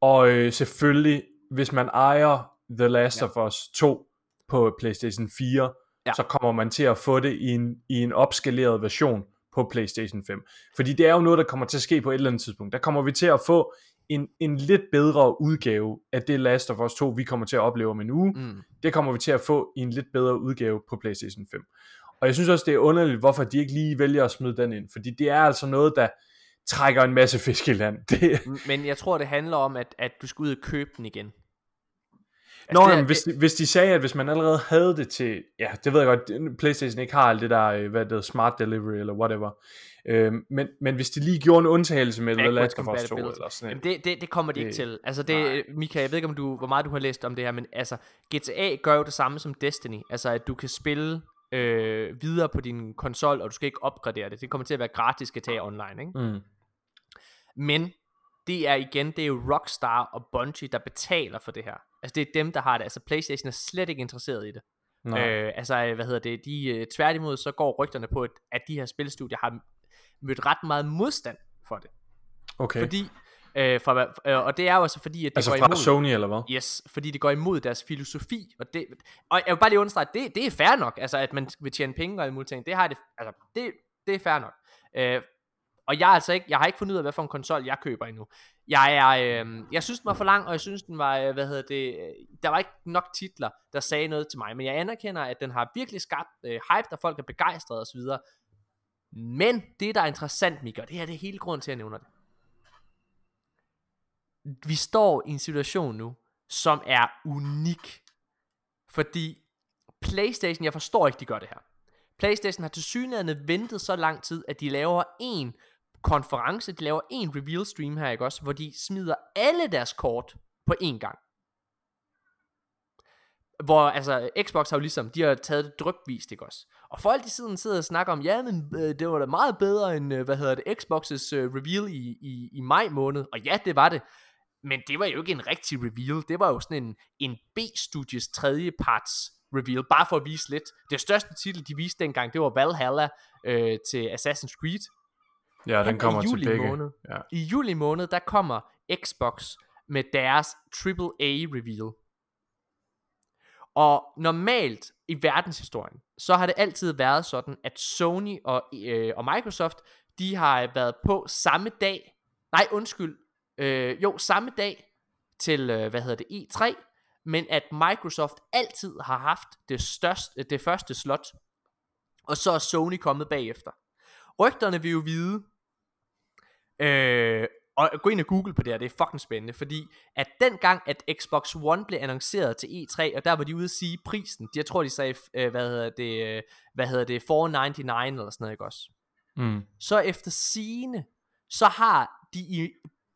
Speaker 2: og øh, selvfølgelig, hvis man ejer The Last
Speaker 1: Ja.
Speaker 2: of Us 2 på PlayStation 4,
Speaker 1: Ja.
Speaker 2: så kommer man til at få det i en, i en opskaleret version på PlayStation 5. Fordi det er jo noget, der kommer til at ske på et eller andet tidspunkt. Der kommer vi til at få en, en lidt bedre udgave af det Last of Us 2, vi kommer til at opleve om en uge,
Speaker 1: Mm.
Speaker 2: det kommer vi til at få i en lidt bedre udgave på PlayStation 5. Og jeg synes også, det er underligt, hvorfor de ikke lige vælger at smide den ind, fordi det er altså noget, der trækker en masse fisk i land. Det,
Speaker 1: Men jeg tror, det handler om, at, at du skal ud og købe den igen.
Speaker 2: Nå,
Speaker 1: det
Speaker 2: jamen, hvis, de, hvis de sagde, at hvis man allerede havde det til, ja, det ved jeg godt, Playstation ikke har alt det der, øh, hvad det hedder, smart delivery eller whatever, øhm, men, men hvis de lige gjorde en undtagelse med The Last of Us 2
Speaker 1: compatibility.
Speaker 2: eller sådan
Speaker 1: Jamen
Speaker 2: noget.
Speaker 1: det, det, det kommer de ikke
Speaker 2: Det-
Speaker 1: til. Altså det, Mika, jeg ved ikke, om du, hvor meget du har læst om det her, men altså, GTA gør jo det samme som Destiny. Altså, at du kan spille øh, videre på din konsol, og du skal ikke opgradere det. Det kommer til at være gratis GTA Online, ikke?
Speaker 2: Mm.
Speaker 1: Men det er igen, det er jo Rockstar og Bungie, der betaler for det her. Altså det er dem, der har det. Altså Playstation er slet ikke interesseret i det.
Speaker 2: Nej.
Speaker 1: Øh, altså, hvad hedder det? De, øh, tværtimod, så går rygterne på, at, at de her spilstudier har mødt ret meget modstand for det.
Speaker 2: Okay.
Speaker 1: Fordi, øh, fra, øh, og det er jo altså fordi, at det
Speaker 2: altså
Speaker 1: går imod...
Speaker 2: Sony eller hvad?
Speaker 1: Yes, fordi det går imod deres filosofi, og det, og jeg vil bare lige understrege, at det, det er fair nok, altså at man vil tjene penge og alle mulige ting, det har det, altså det, det er fair nok. Øh, og jeg er altså ikke, jeg har ikke fundet ud af, hvad for en konsol jeg køber endnu. Jeg er, øh, jeg synes den var for lang, og jeg synes den var, øh, hvad hedder det, øh, der var ikke nok titler, der sagde noget til mig, men jeg anerkender, at den har virkelig skabt øh, hype, der folk er begejstrede osv., men det, der er interessant, Mika, og det her det er hele grunden til, at jeg nævner det. Vi står i en situation nu, som er unik. Fordi PlayStation, jeg forstår ikke, de gør det her. PlayStation har til synligheden ventet så lang tid, at de laver en konference, de laver en reveal stream her, ikke også, hvor de smider alle deres kort på én gang. Hvor altså Xbox har jo ligesom, de har taget det drøbvist, ikke også? Og folk de siden sidder og snakker om, ja, men øh, det var da meget bedre end, øh, hvad hedder det, Xbox's øh, reveal i, i, i maj måned. Og ja, det var det. Men det var jo ikke en rigtig reveal. Det var jo sådan en, en B-studies tredje parts reveal, bare for at vise lidt. Det største titel, de viste dengang, det var Valhalla øh, til Assassin's Creed.
Speaker 2: Ja, den
Speaker 1: i
Speaker 2: kommer til
Speaker 1: juli
Speaker 2: begge.
Speaker 1: måned.
Speaker 2: Ja.
Speaker 1: I juli måned, der kommer Xbox med deres AAA reveal. Og normalt i verdenshistorien, så har det altid været sådan, at Sony og, øh, og Microsoft, de har været på samme dag, nej undskyld, øh, jo samme dag til, øh, hvad hedder det, E3, men at Microsoft altid har haft det, største, det første slot, og så er Sony kommet bagefter. Rygterne vil jo vide, øh, og gå ind og google på det her, det er fucking spændende, fordi at dengang, at Xbox One blev annonceret til E3, og der var de ude at sige prisen, jeg tror de sagde, øh, hvad hedder det, øh, hvad hedder det, 499 eller sådan noget, ikke også?
Speaker 2: Mm.
Speaker 1: så efter sigende, så har de i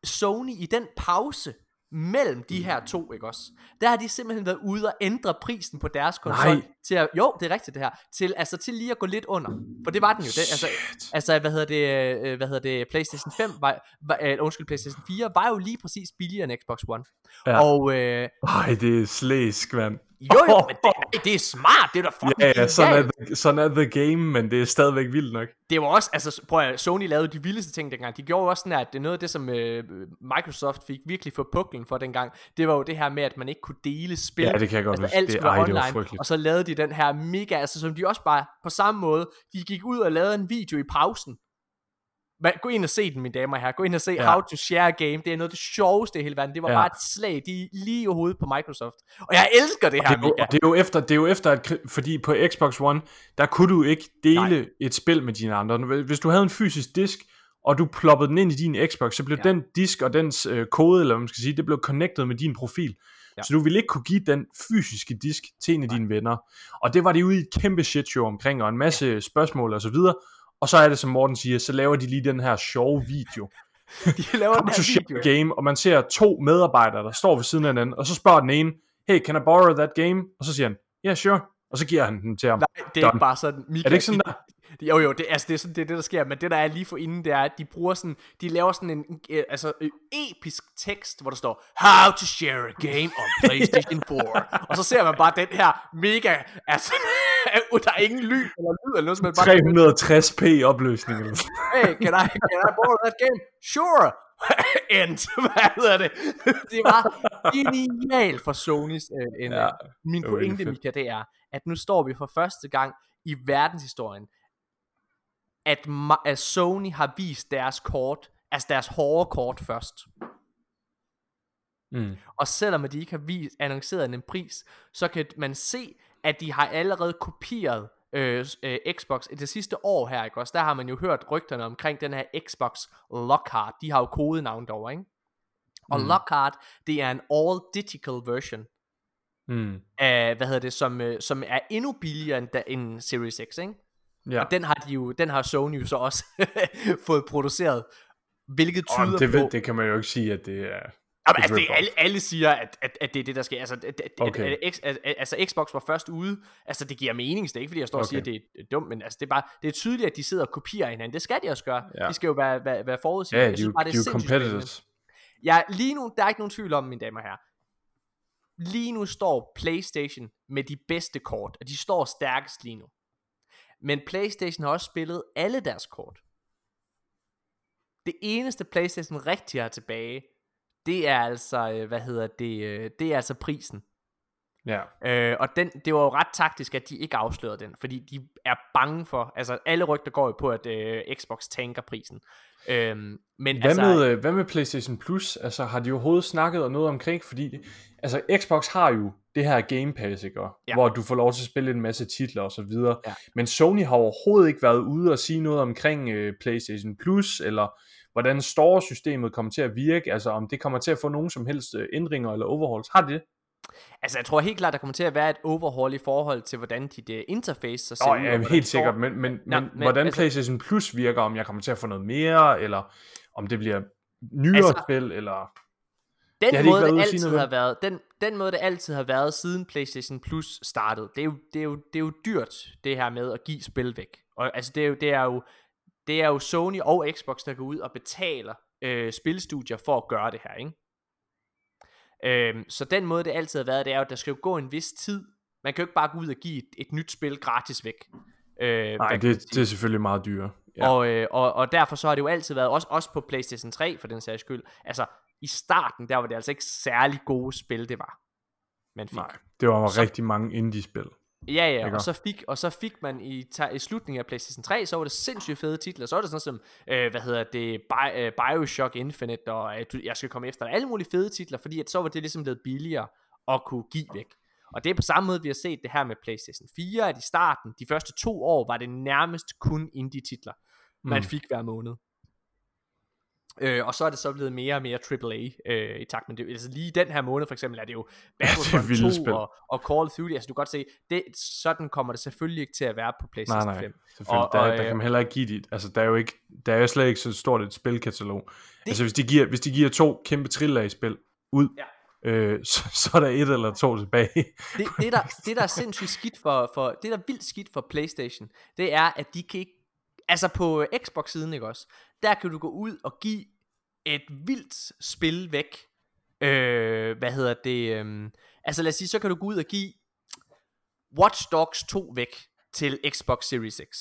Speaker 1: Sony i den pause mellem de her to, ikke også? Der har de simpelthen været ude og ændre prisen på deres konsol
Speaker 2: Nej.
Speaker 1: til at, jo, det er rigtigt det her, til, altså til lige at gå lidt under. For det var den jo. Det, altså, altså, hvad hedder det, øh, hvad hedder det, PlayStation 5, var, var, øh, undskyld, PlayStation 4, var jo lige præcis billigere end Xbox One.
Speaker 2: Ja.
Speaker 1: Og, øh,
Speaker 2: Ej, det er slæsk, mand.
Speaker 1: Jo, jo, men det, det er smart, det er da fucking
Speaker 2: Ja, ja, sådan er, the, sådan er the game, men det er stadigvæk vildt nok.
Speaker 1: det var også, altså prøv at, Sony lavede de vildeste ting dengang. De gjorde jo også sådan, at det er noget af det, som øh, Microsoft fik virkelig for puklen for dengang. Det var jo det her med, at man ikke kunne dele spil.
Speaker 2: Ja, det kan jeg godt
Speaker 1: altså, alt
Speaker 2: Det- ej, det var
Speaker 1: online. Og så lavede de den her mega, altså som de også bare på samme måde, de gik ud og lavede en video i pausen. Men, gå ind og se den, mine damer og herrer. Gå ind og se
Speaker 2: Ja.
Speaker 1: How to Share a Game. Det er noget af det sjoveste i hele verden. Det var
Speaker 2: Ja.
Speaker 1: bare et slag. De lige i hovedet på Microsoft. Og jeg elsker det her,
Speaker 2: Det er, jo, og det er jo efter, det er jo efter at, fordi på Xbox One, der kunne du ikke dele
Speaker 1: Nej.
Speaker 2: Nej. et spil med dine andre. Hvis du havde en fysisk disk, og du ploppede den ind i din Xbox, så blev
Speaker 1: Ja.
Speaker 2: den disk og dens øh, kode, eller hvad man skal sige, det blev connected med din profil.
Speaker 1: Ja.
Speaker 2: Så du ville ikke kunne give den fysiske disk til en af dine venner. Og det var de ude i et kæmpe shit show omkring, og en masse ja. spørgsmål og så videre. Og så er det, som Morten siger, så laver de lige den her sjove video.
Speaker 1: De laver den her video.
Speaker 2: game, og man ser to medarbejdere, der står ved siden af hinanden, og så spørger den ene, hey, can I borrow that game? Og så siger han, yeah, sure. Og så giver han den til ham.
Speaker 1: Nej, det er
Speaker 2: Done.
Speaker 1: ikke bare sådan. Mika,
Speaker 2: Er det ikke sådan
Speaker 1: de,
Speaker 2: der?
Speaker 1: Jo jo, det, altså, det er sådan det, er det der sker, men det der er lige for inden, det er, at de bruger sådan, de laver sådan en øh, altså, øh, episk tekst, hvor der står, How to share a game on Playstation 4. og så ser man bare den her mega, altså, der er ingen lyd eller lyd eller noget, som bare,
Speaker 2: 360p opløsning. Eller
Speaker 1: hey, can I, can I borrow that game? Sure. End, hvad hedder det? det var genialt for Sonys øh, ende.
Speaker 2: Ja,
Speaker 1: Min
Speaker 2: var virkelig
Speaker 1: pointe. Mika, det er, at nu står vi for første gang i verdenshistorien, at, Ma- at Sony har vist deres kort, altså deres hårde kort først.
Speaker 2: Mm.
Speaker 1: Og selvom de ikke har vist, annonceret en pris, så kan man se, at de har allerede kopieret øh, øh, Xbox det sidste år her, ikke også? Der har man jo hørt rygterne omkring den her Xbox Lockhart. De har jo kodenavn derovre, ikke? Og
Speaker 2: Mm.
Speaker 1: Lockhart, det er en all digital version
Speaker 2: Mm.
Speaker 1: af, hvad hedder det, som, øh, som er endnu billigere end, da, end Series X, ikke?
Speaker 2: Ja.
Speaker 1: Og den har, de jo, den har Sony jo så også fået produceret, hvilket tyder
Speaker 2: det,
Speaker 1: på...
Speaker 2: det kan man jo ikke sige, at det er...
Speaker 1: Jamen, altså, det, alle, alle siger, at, at, at det er det, der sker. Altså, at, at,
Speaker 2: Okay.
Speaker 1: at, at, at, at, altså, Xbox var først ude. Altså, det giver mening. Det er ikke, fordi jeg står okay. og siger, at
Speaker 2: Okay.
Speaker 1: det er dumt, men altså, det er bare det er tydeligt, at de sidder og kopierer hinanden. Det skal de også gøre.
Speaker 2: Ja.
Speaker 1: De skal jo være, være, være forudsigende.
Speaker 2: Ja, de, er jo-
Speaker 1: bare,
Speaker 2: de er competitors.
Speaker 1: Ja, lige nu, der er ikke nogen tvivl om, mine damer og herrer. Lige nu står PlayStation med de bedste kort, og de står stærkest lige nu. Men PlayStation har også spillet alle deres kort. Det eneste PlayStation rigtig har tilbage, det er altså, øh, hvad hedder det, øh, det er altså prisen.
Speaker 2: Ja.
Speaker 1: Øh, og den, det var jo ret taktisk, at de ikke afslørede den, fordi de er bange for, altså alle rygter går jo på, at øh, Xbox tanker prisen. Øhm, men
Speaker 2: Hvad,
Speaker 1: altså,
Speaker 2: med, øh, hvad med PlayStation Plus? Altså, har de overhovedet snakket noget omkring? Fordi, altså, Xbox har jo det her Game Pass, ikke?
Speaker 1: Ja.
Speaker 2: Hvor du får lov til at spille en masse titler og så videre.
Speaker 1: Ja.
Speaker 2: Men Sony har overhovedet ikke været ude og sige noget omkring øh, PlayStation Plus, eller hvordan Store-systemet kommer til at virke, altså om det kommer til at få nogen som helst øh, ændringer eller overhauls. Har det?
Speaker 1: Altså, jeg tror helt klart, der kommer til at være et overhaul i forhold til, hvordan dit uh, interface så ser
Speaker 2: Nå,
Speaker 1: ud.
Speaker 2: ja, helt sikkert, men, men,
Speaker 1: Nå,
Speaker 2: men,
Speaker 1: men
Speaker 2: hvordan
Speaker 1: altså-
Speaker 2: PlayStation Plus virker, om jeg kommer til at få noget mere, eller om det bliver nyere
Speaker 1: Altså-
Speaker 2: spil, eller...
Speaker 1: Den
Speaker 2: Det
Speaker 1: måde, det altid har været, den, den måde, det altid har været, siden PlayStation Plus startede, det er jo, det er jo, det er jo dyrt, det her med at give spil væk. Og altså, det er jo, det er jo, det er jo Sony og Xbox, der går ud og betaler øh, spilstudier for at gøre det her, ikke? Øhm, så den måde, det altid har været, det er jo, at der skal jo gå en vis tid. Man kan jo ikke bare gå ud og give et, et nyt spil gratis væk. Øh,
Speaker 2: Nej, det, det er selvfølgelig meget dyrere.
Speaker 1: Ja. Og, øh, og, og derfor så har det jo altid været, også, også på Playstation 3 for den sags skyld, altså i starten, der var det altså ikke særlig gode spil, det var. Man fik.
Speaker 2: Nej, det var
Speaker 1: Så-
Speaker 2: rigtig mange indie-spil.
Speaker 1: Ja, ja,
Speaker 2: Ikke?
Speaker 1: og så, fik, og så fik man i, i slutningen af PlayStation 3, så var det sindssygt fede titler. Så var det sådan som, øh, hvad hedder det, Bi- øh, Bioshock Infinite, og øh, du, jeg skal komme efter dig. Alle mulige fede titler, fordi at så var det ligesom blevet billigere at kunne give væk. Og det er på samme måde, vi har set det her med PlayStation 4, at i starten, de første to år, var det nærmest kun indie-titler, man
Speaker 2: Mm.
Speaker 1: fik hver måned. Øh, og så er det så blevet mere og mere AAA øh, i takt med det. Altså lige den her måned for eksempel er det jo Battlefront
Speaker 2: vilde
Speaker 1: 2
Speaker 2: spil.
Speaker 1: og, og Call of Duty. Altså du kan godt se, det, sådan kommer det selvfølgelig ikke til at være på
Speaker 2: Nej,
Speaker 1: PlayStation
Speaker 2: nej,
Speaker 1: 5.
Speaker 2: selvfølgelig.
Speaker 1: Og-
Speaker 2: der,
Speaker 1: og,
Speaker 2: der
Speaker 1: øh,
Speaker 2: kan man heller ikke give dit, altså der er jo ikke, der er jo slet ikke så stort et spilkatalog. Det... Altså hvis de, giver, hvis de giver to kæmpe AAA-spil ud,
Speaker 1: Ja.
Speaker 2: øh, så, så er der et eller to tilbage.
Speaker 1: Det, det, der, det der er sindssygt skidt for, for, det der er vildt skidt for Playstation, det er, at de kan ikke, altså på Xbox-siden, ikke også, der kan du gå ud og give et vildt spil væk, øh, hvad hedder det, øh, altså lad os sige, så kan du gå ud og give Watch Dogs 2 væk til Xbox Series X.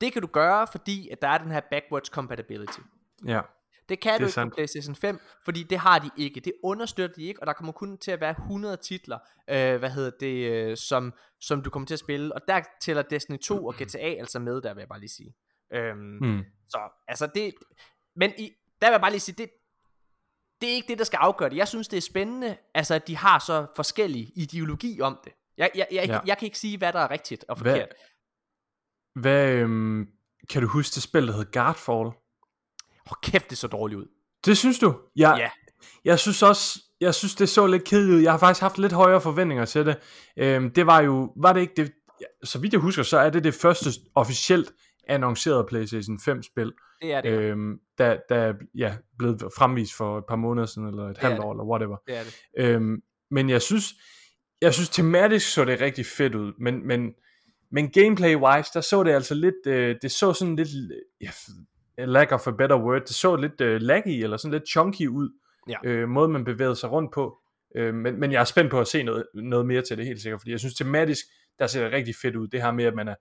Speaker 1: Det kan du gøre, fordi at der er den her backwards compatibility.
Speaker 2: ja.
Speaker 1: Det kan
Speaker 2: Det
Speaker 1: du ikke
Speaker 2: sandt.
Speaker 1: på PlayStation 5, fordi det har de ikke. Det understøtter de ikke, og der kommer kun til at være 100 titler, øh, hvad hedder det, øh, som, som du kommer til at spille. Og der tæller Destiny 2 og GTA altså med, der vil jeg bare lige sige. Øhm,
Speaker 2: Mm.
Speaker 1: Så altså det, men i, der vil jeg bare lige sige, det, det er ikke det, der skal afgøre det. Jeg synes, det er spændende, altså at de har så forskellige ideologi om det. Jeg, jeg, jeg,
Speaker 2: Ja.
Speaker 1: jeg, kan ikke sige, hvad der er rigtigt og
Speaker 2: Hvad-
Speaker 1: forkert.
Speaker 2: Hvad, øhm, kan du huske det spil, der hed Guardfall?
Speaker 1: Hold kæft, det så dårligt ud.
Speaker 2: Det synes du? Jeg,
Speaker 1: Ja.
Speaker 2: jeg synes også, jeg synes det så lidt kedeligt ud. Jeg har faktisk haft lidt højere forventninger til det. Øhm, det var jo, var det ikke det, så vidt jeg husker, så er det det første officielt annoncerede PlayStation 5 spil,
Speaker 1: Det er det. Øh,
Speaker 2: øhm, der, der er ja, blevet fremvist for et par måneder siden, eller et halvt år, eller whatever.
Speaker 1: det er det.
Speaker 2: Øhm, men jeg synes, jeg synes tematisk så det rigtig fedt ud, men, men, men gameplay-wise, der så det altså lidt, øh, det så sådan lidt, ja, lack of a better word, det så lidt øh, laggy, eller sådan lidt chunky ud,
Speaker 1: Ja.
Speaker 2: øh, måde man bevægede sig rundt på. Øh, men, men jeg er spændt på at se noget, noget mere til det helt sikkert, fordi jeg synes tematisk, der ser det rigtig fedt ud, det her med, at man er,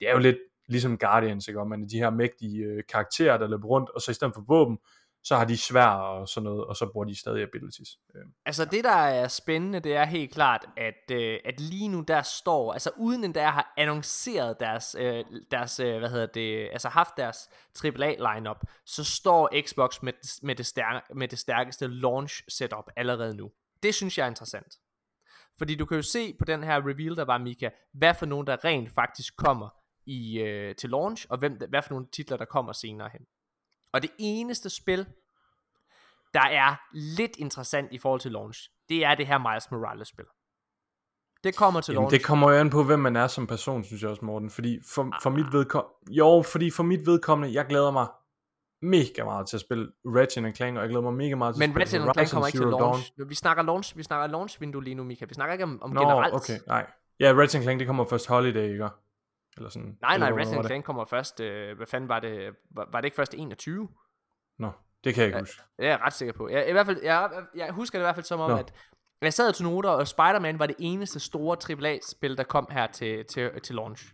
Speaker 2: det er jo lidt ligesom Guardians, ikke? Og man er de her mægtige øh, karakterer, der løber rundt, og så i stedet for våben, så har de svær og sådan noget, og så bruger de stadig abilities. Øh,
Speaker 1: Altså det der er spændende, det er helt klart, at, øh, at lige nu der står, altså uden endda har annonceret deres, øh, deres øh, hvad hedder det, altså haft deres AAA lineup, så står Xbox med, med, det, stærk, med det stærkeste launch setup allerede nu. Det synes jeg er interessant. Fordi du kan jo se på den her reveal, der var, Mika, hvad for nogen, der rent faktisk kommer i, øh, til launch, og hvem, hvad for nogle titler, der kommer senere hen. Og det eneste spil, der er lidt interessant i forhold til launch, det er det her Miles Morales spil. Det kommer til
Speaker 2: Jamen,
Speaker 1: launch.
Speaker 2: det kommer jo an på, hvem man er som person, synes jeg også, Morten. Fordi for, for mit vedkommende, jo, fordi for mit vedkommende, jeg glæder mig mega meget til at spille Ratchet Clank, og jeg glæder mig mega meget til
Speaker 1: Men
Speaker 2: at spille
Speaker 1: Ratchet Clank kommer ikke til
Speaker 2: Zero Dawn.
Speaker 1: launch. Vi snakker launch, vi snakker launch vindue lige nu, Mika. Vi snakker ikke om, om
Speaker 2: Nå,
Speaker 1: generelt.
Speaker 2: okay, nej. Ja, Ratchet Clank, det kommer først Holiday, ikke? Eller sådan.
Speaker 1: Nej, nej,
Speaker 2: eller
Speaker 1: Ratchet
Speaker 2: det?
Speaker 1: Clank kommer først, øh, hvad fanden var det, var, var det ikke først 21?
Speaker 2: Nå, det kan jeg ikke huske.
Speaker 1: Det er jeg ret sikker på. Jeg, i hvert fald, jeg, jeg husker det i hvert fald som om,
Speaker 2: Nå.
Speaker 1: at jeg sad til noter, og Spider-Man var det eneste store AAA-spil, der kom her til, til, til launch.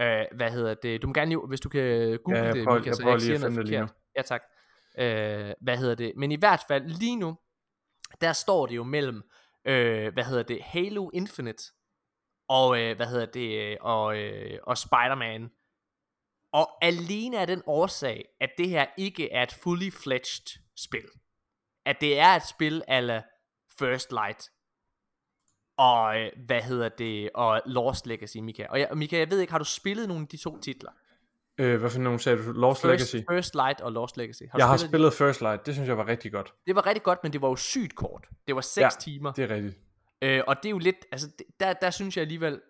Speaker 1: Øh, hvad hedder det? Du må gerne, jo- hvis du kan google
Speaker 2: Ja, jeg
Speaker 1: det,
Speaker 2: prøver-
Speaker 1: Mika,
Speaker 2: jeg
Speaker 1: så
Speaker 2: prøver
Speaker 1: jeg
Speaker 2: lige
Speaker 1: ikke siger noget
Speaker 2: det lige
Speaker 1: forkert. Ja, tak. Øh, hvad hedder det? Men i hvert fald lige nu, der står det jo mellem, øh, hvad hedder det, Halo Infinite, og, øh, hvad hedder det, øh, og, øh, og Spider-Man. Og alene af den årsag, at det her ikke er et fully fledged spil. At det er et spil ala First Light. Og øh, hvad hedder det, og Lost Legacy, Mika. Og jeg, Mika, jeg ved ikke, har du spillet nogle af de to titler?
Speaker 2: Øh, hvad for nogle sagde du? Lost
Speaker 1: First,
Speaker 2: Legacy?
Speaker 1: First Light og Lost Legacy. Har du
Speaker 2: Jeg har
Speaker 1: spillet
Speaker 2: spillet First Light, det synes jeg var rigtig godt.
Speaker 1: de? Det var rigtig godt, men det var jo sygt kort. Det var 6
Speaker 2: Ja,
Speaker 1: timer.
Speaker 2: Det er rigtigt.
Speaker 1: Øh, og det er jo lidt, altså det, der, der synes jeg alligevel,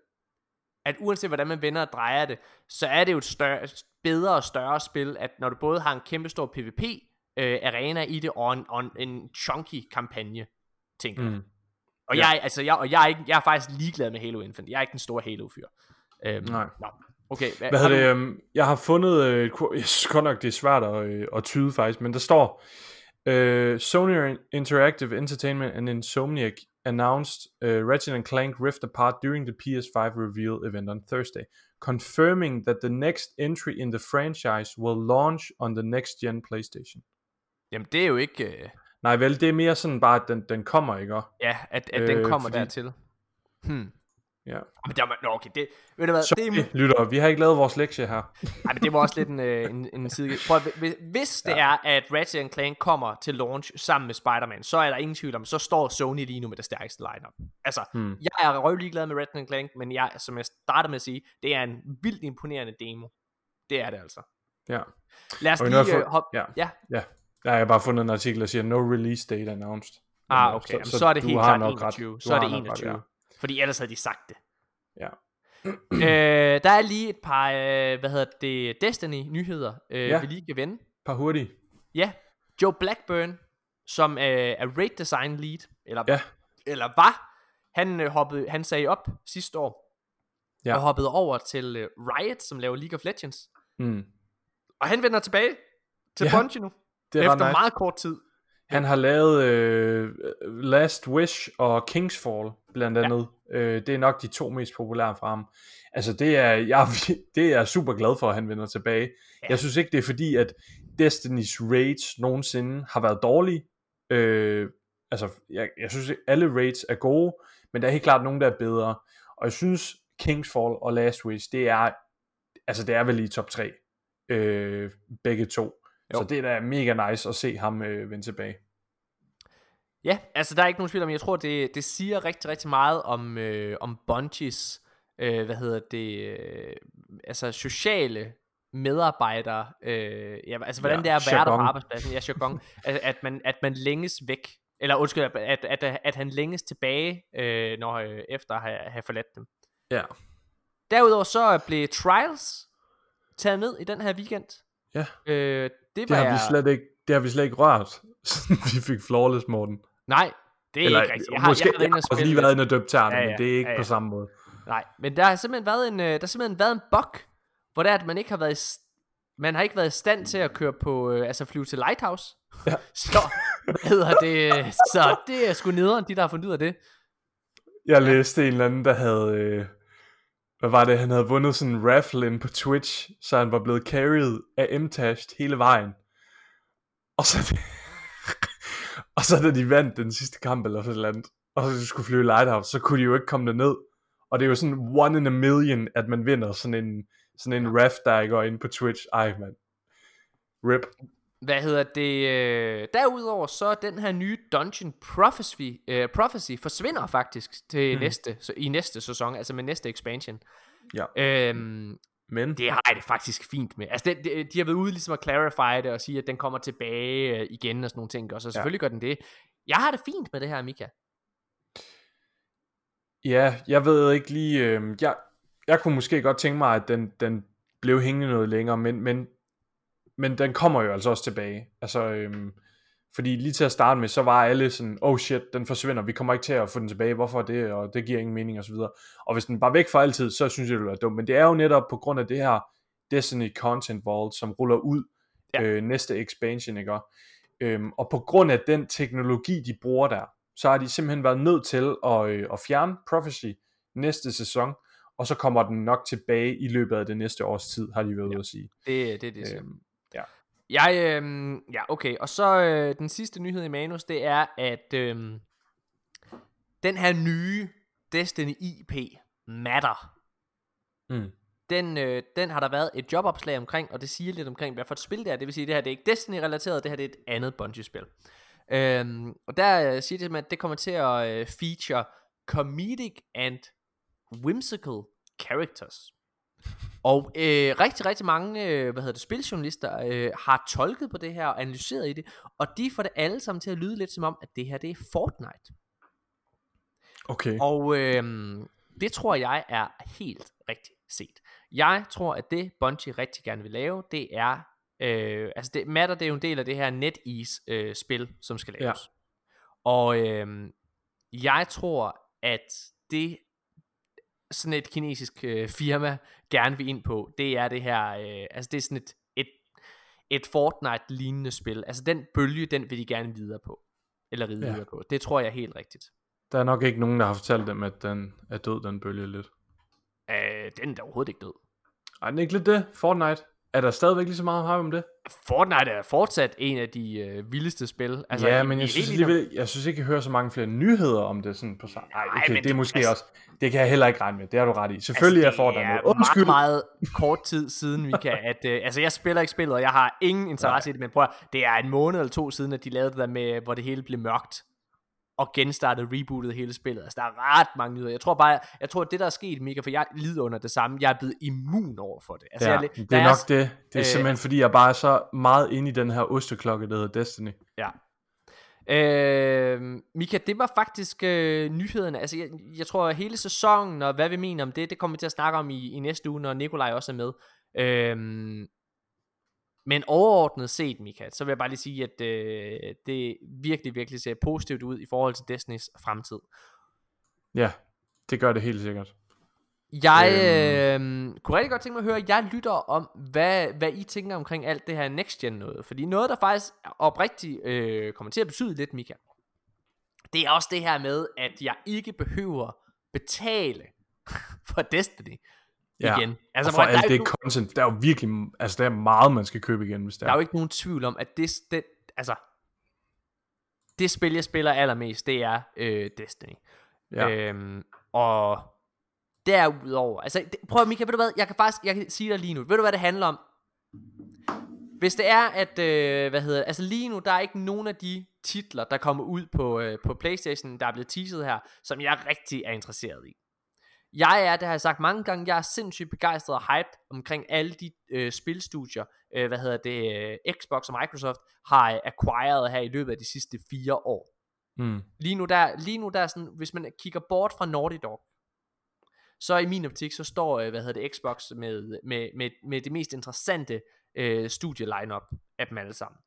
Speaker 1: at uanset hvordan man vender og drejer det, så er det jo et større, bedre og større spil, at når du både har en kæmpe stor PvP øh, arena i det, og en, og en, chunky kampagne, tænker jeg.
Speaker 2: Mm.
Speaker 1: Og,
Speaker 2: Ja.
Speaker 1: jeg, altså, jeg, og jeg, er ikke, jeg er faktisk ligeglad med Halo Infinite. Jeg er ikke den store Halo-fyr. Øhm,
Speaker 2: Nej.
Speaker 1: Nå. Okay, hvad,
Speaker 2: Hvad
Speaker 1: har
Speaker 2: hedder
Speaker 1: du-
Speaker 2: det? øhm, Jeg har fundet, øh, jeg synes godt nok, det er svært at, øh, at tyde faktisk, men der står, øh, Sony Interactive Entertainment and Insomniac announced uh, Ratchet and Clank Rift Apart during the PS5 reveal event on Thursday, confirming that the next entry in the franchise will launch on the next gen PlayStation.
Speaker 1: Jamen, det er jo ikke... Øh,
Speaker 2: Nej vel, det er mere sådan bare, at den, den kommer, ikke?
Speaker 1: ja, at, at den
Speaker 2: Øh,
Speaker 1: kommer
Speaker 2: fordi-
Speaker 1: dertil. Hmm.
Speaker 2: Ja.
Speaker 1: Men der, var- nå, okay, det, ved du hvad, det, er,
Speaker 2: Sorry, lytter, vi har ikke lavet vores lektie her.
Speaker 1: Ej, men det var også lidt en, øh, en, en side. Prøv, hvis, hvis det er, at Ratchet Clank kommer til launch sammen med Spider-Man, så er der ingen tvivl om, så står Sony lige nu med det stærkeste lineup. Altså,
Speaker 2: Hmm.
Speaker 1: jeg er røvlig glad med Ratchet Clank, men jeg, som jeg startede med at sige, det er en vildt imponerende demo. Det er det altså.
Speaker 2: Ja.
Speaker 1: Lad os lige
Speaker 2: jeg
Speaker 1: øh, hoppe...
Speaker 2: ja.
Speaker 1: ja.
Speaker 2: Ja, der har jeg bare fundet en artikel, der siger, no release date announced.
Speaker 1: Ah, okay. Så, Jamen, så, er det helt klart
Speaker 2: nok
Speaker 1: 21.
Speaker 2: ret.
Speaker 1: Så er det
Speaker 2: nok ret,
Speaker 1: 21.
Speaker 2: ja.
Speaker 1: Fordi ellers havde de sagt det.
Speaker 2: Ja.
Speaker 1: øh, der er lige et par, øh, hvad hedder det, Destiny-nyheder, øh,
Speaker 2: Ja.
Speaker 1: vi lige kan vende.
Speaker 2: Par hurtigt.
Speaker 1: Ja, Joe Blackburn, som øh, er raid design lead, eller,
Speaker 2: Ja.
Speaker 1: eller var, han, øh, hoppede, han sagde op sidste år,
Speaker 2: Ja.
Speaker 1: og hoppede over til øh, Riot, som laver League of Legends.
Speaker 2: Mm.
Speaker 1: Og han vender tilbage til
Speaker 2: Ja,
Speaker 1: Bungie nu,
Speaker 2: Det er
Speaker 1: efter
Speaker 2: nice.
Speaker 1: meget kort tid.
Speaker 2: Han har lavet øh, Last Wish og Kingsfall, blandt andet. Ja. Øh, det er nok de to mest populære fra ham. Altså, det er, jeg, det er jeg super glad for, at han vender tilbage. Ja.
Speaker 1: Ja.
Speaker 2: Jeg synes ikke, det er fordi, at Destiny's raids nogensinde har været dårlige. Øh, altså, jeg, jeg synes, at alle raids er gode, men der er helt klart nogen, der er bedre. Og jeg synes, Kingsfall og Last Wish, det er, altså, det er vel i top 3. Øh, begge to.
Speaker 1: Jo.
Speaker 2: Så det er da mega nice at se ham øh, vende tilbage.
Speaker 1: Ja, altså der er ikke nogen tvivl om, jeg tror, det, det siger rigtig, rigtig meget om, øh, om Bungies, øh, hvad hedder det, øh, altså sociale medarbejdere, øh, ja, altså hvordan
Speaker 2: Ja,
Speaker 1: det er at være der på arbejdspladsen, ja, jargon, at, at, man, at man længes væk, eller undskyld, at, at, at, at han længes tilbage, øh, når, øh, efter at have, have forladt dem.
Speaker 2: Ja.
Speaker 1: Derudover så blev Trials taget ned i den her weekend.
Speaker 2: Ja.
Speaker 1: Øh, det
Speaker 2: Det
Speaker 1: var
Speaker 2: har, vi slet ikke, det har vi slet ikke rørt, vi fik Flawless, Morten.
Speaker 1: Nej, det er
Speaker 2: Eller,
Speaker 1: ikke rigtigt. Jeg har,
Speaker 2: måske,
Speaker 1: jeg har
Speaker 2: jeg har
Speaker 1: spille
Speaker 2: lige været inde og døbt tærne,
Speaker 1: Ja,
Speaker 2: ja, men det er ikke
Speaker 1: ja,
Speaker 2: på
Speaker 1: ja.
Speaker 2: samme måde.
Speaker 1: Nej, men der har simpelthen været en, øh, der har simpelthen været en bug, hvor det er, at man ikke har været i, man har ikke været i stand til at køre på, øh, altså flyve til Lighthouse.
Speaker 2: Ja.
Speaker 1: så, hvad hedder det, så det er sgu nederen, de der har fundet ud af det.
Speaker 2: Jeg læste en eller anden, der havde, øh, hvad var det, han havde vundet sådan en raffle ind på Twitch, så han var blevet carried af m hele vejen. Og så, og så da de vandt den sidste kamp eller sådan et eller andet, og så de skulle flyve Lighthouse, så kunne de jo ikke komme derned. Og det er jo sådan one in a million, at man vinder sådan en, sådan en ref, der går ind på Twitch. Ej, mand. Rip.
Speaker 1: Hvad hedder det? Øh, derudover så den her nye Dungeon Prophecy, øh, Prophecy forsvinder faktisk til mm. næste, så, i næste sæson, altså med næste expansion.
Speaker 2: Ja.
Speaker 1: Øhm,
Speaker 2: Men,
Speaker 1: det har jeg det faktisk fint med. Altså, det, det, de har været ude ligesom at clarify det og sige, at den kommer tilbage øh, igen og sådan nogle ting. Og så selvfølgelig ja. gør den det. Jeg har det fint med det her, Mika.
Speaker 2: ja, jeg ved ikke lige, øh, jeg, jeg kunne måske godt tænke mig, at den, den blev hængende noget længere, men, men, men den kommer jo altså også tilbage. Altså, øhm, fordi lige til at starte med, så var alle sådan, oh shit, den forsvinder, vi kommer ikke til at få den tilbage, hvorfor det, og det giver ingen mening osv. Og hvis den bare væk for altid, så synes jeg, det ville være dumt. Men det er jo netop på grund af det her Destiny Content Vault, som ruller ud
Speaker 1: Ja.
Speaker 2: ja. øh, næste expansion, ikke? Øhm, og på grund af den teknologi, de bruger der, så har de simpelthen været nødt til at, øh, at fjerne Prophecy næste sæson, og så kommer den nok tilbage i løbet af det næste års tid, har de været ude at sige.
Speaker 1: Det, det er det, siger.
Speaker 2: Øhm,
Speaker 1: Jeg, øhm, ja, okay. Og så øh, den sidste nyhed i manus, det er, at øhm, den her nye Destiny IP Matter,
Speaker 2: mm,
Speaker 1: den, øh, den har der været et jobopslag omkring, og det siger lidt omkring, hvad for et spil det er. Det vil sige, det her det er ikke Destiny-relateret, det her det er et andet Bungie-spil. Øhm, og der øh, siger de simpelthen, at det kommer til at øh, feature comedic and whimsical characters. Og øh, rigtig, rigtig mange øh, hvad hedder det, spiljournalister øh, har tolket på det her og analyseret i det, og de får det alle sammen til at lyde lidt som om, at det her det er Fortnite.
Speaker 2: okay.
Speaker 1: Og øhm, det tror jeg er helt rigtigt set. Jeg tror, at det Bungie rigtig gerne vil lave, det er, øh, altså det, Matter det er jo en del af det her NetEase øh, spil, som skal laves. Ja. Og øhm, jeg tror, at det sådan et kinesisk øh, firma gerne vil ind på, det er det her, øh, altså det er sådan et, et, et Fortnite-lignende spil. Altså den bølge, den vil de gerne videre på. Eller ride ja. Videre på. Det tror jeg er helt rigtigt.
Speaker 2: Der er nok ikke nogen, der har fortalt dem, at den er død, den bølge lidt.
Speaker 1: Øh, den er da overhovedet ikke død.
Speaker 2: Ej, den er ikke lidt det? Fortnite? Er der stadigvæk lige så meget hype om det?
Speaker 1: Fortnite er fortsat en af de øh, vildeste spil. Altså,
Speaker 2: ja, men jeg synes, alligevel, jeg synes ikke, jeg hører så mange flere nyheder om det sådan på. Nej,
Speaker 1: Nej,
Speaker 2: okay,
Speaker 1: men
Speaker 2: det er
Speaker 1: det-
Speaker 2: måske
Speaker 1: altså-
Speaker 2: også, det kan jeg heller ikke regne med, det har du ret i. Selvfølgelig
Speaker 1: altså,
Speaker 2: er
Speaker 1: det
Speaker 2: Fortnite
Speaker 1: er
Speaker 2: noget. Undskyld.
Speaker 1: meget, meget kort tid siden, Mika, at øh, altså jeg spiller ikke spillet, og jeg har ingen interesse i det, men prøv at, det er en måned eller to siden, at de lavede det der med, hvor det hele blev mørkt og genstartede, rebootet hele spillet. Altså, der er ret mange nyheder. Jeg tror bare, jeg tror, at det, der er sket, Mika, for jeg lider under det samme, jeg er blevet immun over for det. Altså,
Speaker 2: Ja,
Speaker 1: jeg,
Speaker 2: det er nok det. Det er
Speaker 1: øh,
Speaker 2: simpelthen fordi, jeg bare er så meget inde i den her osteklokke, der hedder Destiny.
Speaker 1: Ja. Øh, Mika, det var faktisk øh, nyhederne. Altså, jeg, jeg tror, at hele sæsonen og hvad vi mener om det, det kommer vi til at snakke om i, i næste uge, når Nikolaj også er med. Øh, men overordnet set, Mika, så vil jeg bare lige sige, at øh, det virkelig, virkelig ser positivt ud i forhold til Destinys fremtid.
Speaker 2: Ja, det gør det helt sikkert.
Speaker 1: Jeg øh, kunne rigtig godt tænke mig at høre, jeg lytter om, hvad, hvad I tænker omkring alt det her next gen noget. Fordi noget, der faktisk oprigtigt øh, kommer til at betyde lidt, Mika, det er også det her med, at jeg ikke behøver betale for Destiny
Speaker 2: Ja.
Speaker 1: igen.
Speaker 2: Altså, og for
Speaker 1: der,
Speaker 2: alt det
Speaker 1: nogen,
Speaker 2: content, der er jo virkelig, altså der er meget, man skal købe igen, hvis det
Speaker 1: der er jo ikke nogen tvivl om, at det, det altså, det spil, jeg spiller allermest, det er øh, Destiny.
Speaker 2: Ja.
Speaker 1: Øhm, og derudover, altså det, prøv at Mika, ved du hvad, jeg kan faktisk, jeg kan sige dig lige nu, ved du hvad det handler om? Hvis det er, at, øh, hvad hedder altså lige nu, der er ikke nogen af de titler, der kommer ud på, øh, på Playstation, der er blevet teaset her, som jeg rigtig er interesseret i. Jeg er, det har jeg sagt mange gange, jeg er sindssygt begejstret og hyped omkring alle de øh, spilstudier, øh, hvad hedder det, øh, Xbox og Microsoft har øh, acquired her i løbet af de sidste fire år.
Speaker 2: Mm.
Speaker 1: Lige nu der, lige nu der er sådan, hvis man kigger bort fra Naughty Dog, så i min optik, så står, øh, hvad hedder det, Xbox med, med, med, med det mest interessante øh, studie lineup af dem alle sammen.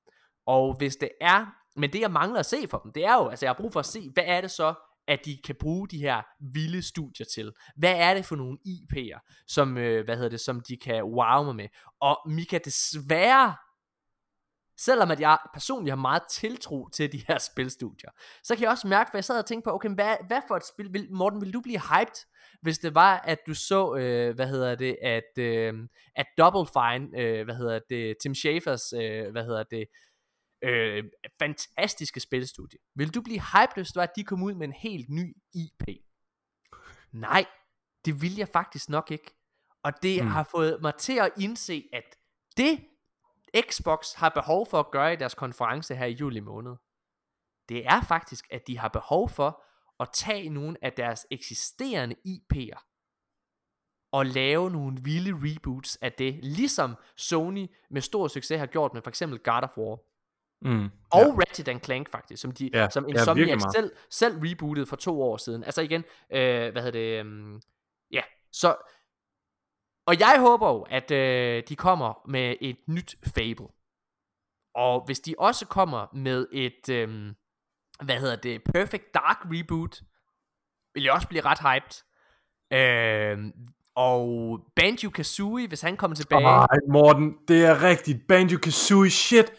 Speaker 1: Og hvis det er, men det jeg mangler at se for dem, det er jo, altså jeg har brug for at se, hvad er det så, at de kan bruge de her vilde studier til. Hvad er det for nogle IP'er, som, øh, hvad hedder det, som de kan wow mig med. Og Mika, desværre, selvom at jeg personligt har meget tiltro til de her spilstudier, så kan jeg også mærke, for jeg sad og tænkte på, okay, hvad, hvad for et spil, vil, Morten, vil du blive hyped, hvis det var, at du så, øh, hvad hedder det, at, øh, at Double Fine, øh, hvad hedder det, Tim Schafers, øh, hvad hedder det, øh, fantastiske spilstudie. Vil du blive hyped, hvis det var, at de kom ud med en helt ny IP? Nej, det vil jeg faktisk nok ikke. Og det mm. har fået mig til at indse, at det Xbox har behov for at gøre i deres konference her i juli måned, det er faktisk, at de har behov for at tage nogle af deres eksisterende IP'er og lave nogle vilde reboots af det, ligesom Sony med stor succes har gjort med for eksempel God of War.
Speaker 2: Mm.
Speaker 1: Og ja. Ratchet and Clank faktisk, som, de,
Speaker 2: Ja,
Speaker 1: som
Speaker 2: ja,
Speaker 1: Insomniac
Speaker 2: meget.
Speaker 1: selv, selv rebootede for to år siden. Altså igen, øh, hvad hedder det, um, ja, så, og jeg håber jo, at øh, de kommer med et nyt Fable. Og hvis de også kommer med et, øh, hvad hedder det, Perfect Dark reboot, vil jeg også blive ret hyped. Øh, og Banjo-Kazooie, hvis han kommer tilbage,
Speaker 2: Ej, Morten, det er rigtigt. Banjo-Kazooie, shit.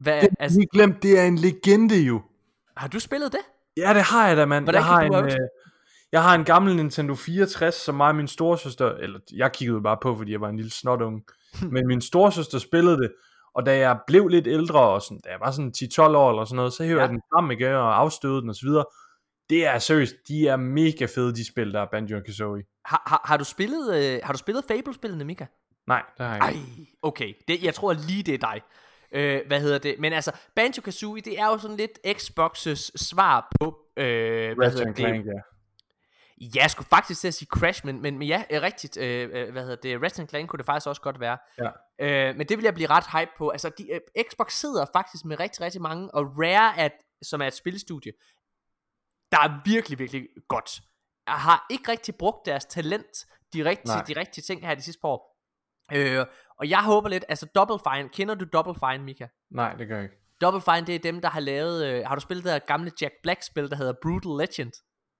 Speaker 1: Hvad,
Speaker 2: Det
Speaker 1: altså,
Speaker 2: lige glemt, det er en legende jo.
Speaker 1: har du spillet det?
Speaker 2: Ja, det har jeg da, mand.
Speaker 1: Hvordan
Speaker 2: jeg har en, øh, jeg har en gammel Nintendo 64, som mig og min storesøster, eller jeg kiggede bare på, fordi jeg var en lille snotunge, men min storesøster spillede det, og da jeg blev lidt ældre, og sådan, da jeg var sådan 10-12 år eller sådan noget, så hævde
Speaker 1: Ja.
Speaker 2: jeg den frem igen og afstøvede den osv. Det er seriøst, de er mega fede, de spil, der er Banjo Kazooie.
Speaker 1: Har, har, har du spillet, øh, har du spillet Fable-spillene, Mika?
Speaker 2: Nej, det har jeg
Speaker 1: Ej,
Speaker 2: ikke.
Speaker 1: okay. Det, jeg tror lige, det er dig. Øh, hvad hedder det? Men altså, Banjo-Kazooie, det er jo sådan lidt Xbox's svar på... Øh, hvad hedder det?
Speaker 2: Clank, ja.
Speaker 1: Ja, jeg skulle faktisk til at sige Crash, men, men, men ja, øh, rigtigt. Øh, øh, hvad hedder det? Ratchet Clank kunne det faktisk også godt være.
Speaker 2: Ja.
Speaker 1: Øh, men det vil jeg blive ret hype på. Altså, de, øh, Xbox sidder faktisk med rigtig, rigtig mange, og Rare, at, som er et spilstudie, der er virkelig, virkelig godt. Jeg har ikke rigtig brugt deres talent, de rigtige,
Speaker 2: Nej.
Speaker 1: de rigtige ting her de sidste par år. Øh, og jeg håber lidt, altså Double Fine, kender du Double Fine, Mika?
Speaker 2: Nej, det gør jeg ikke.
Speaker 1: Double Fine, det er dem, der har lavet, øh, har du spillet det her gamle Jack Black-spil, der hedder Brutal Legend?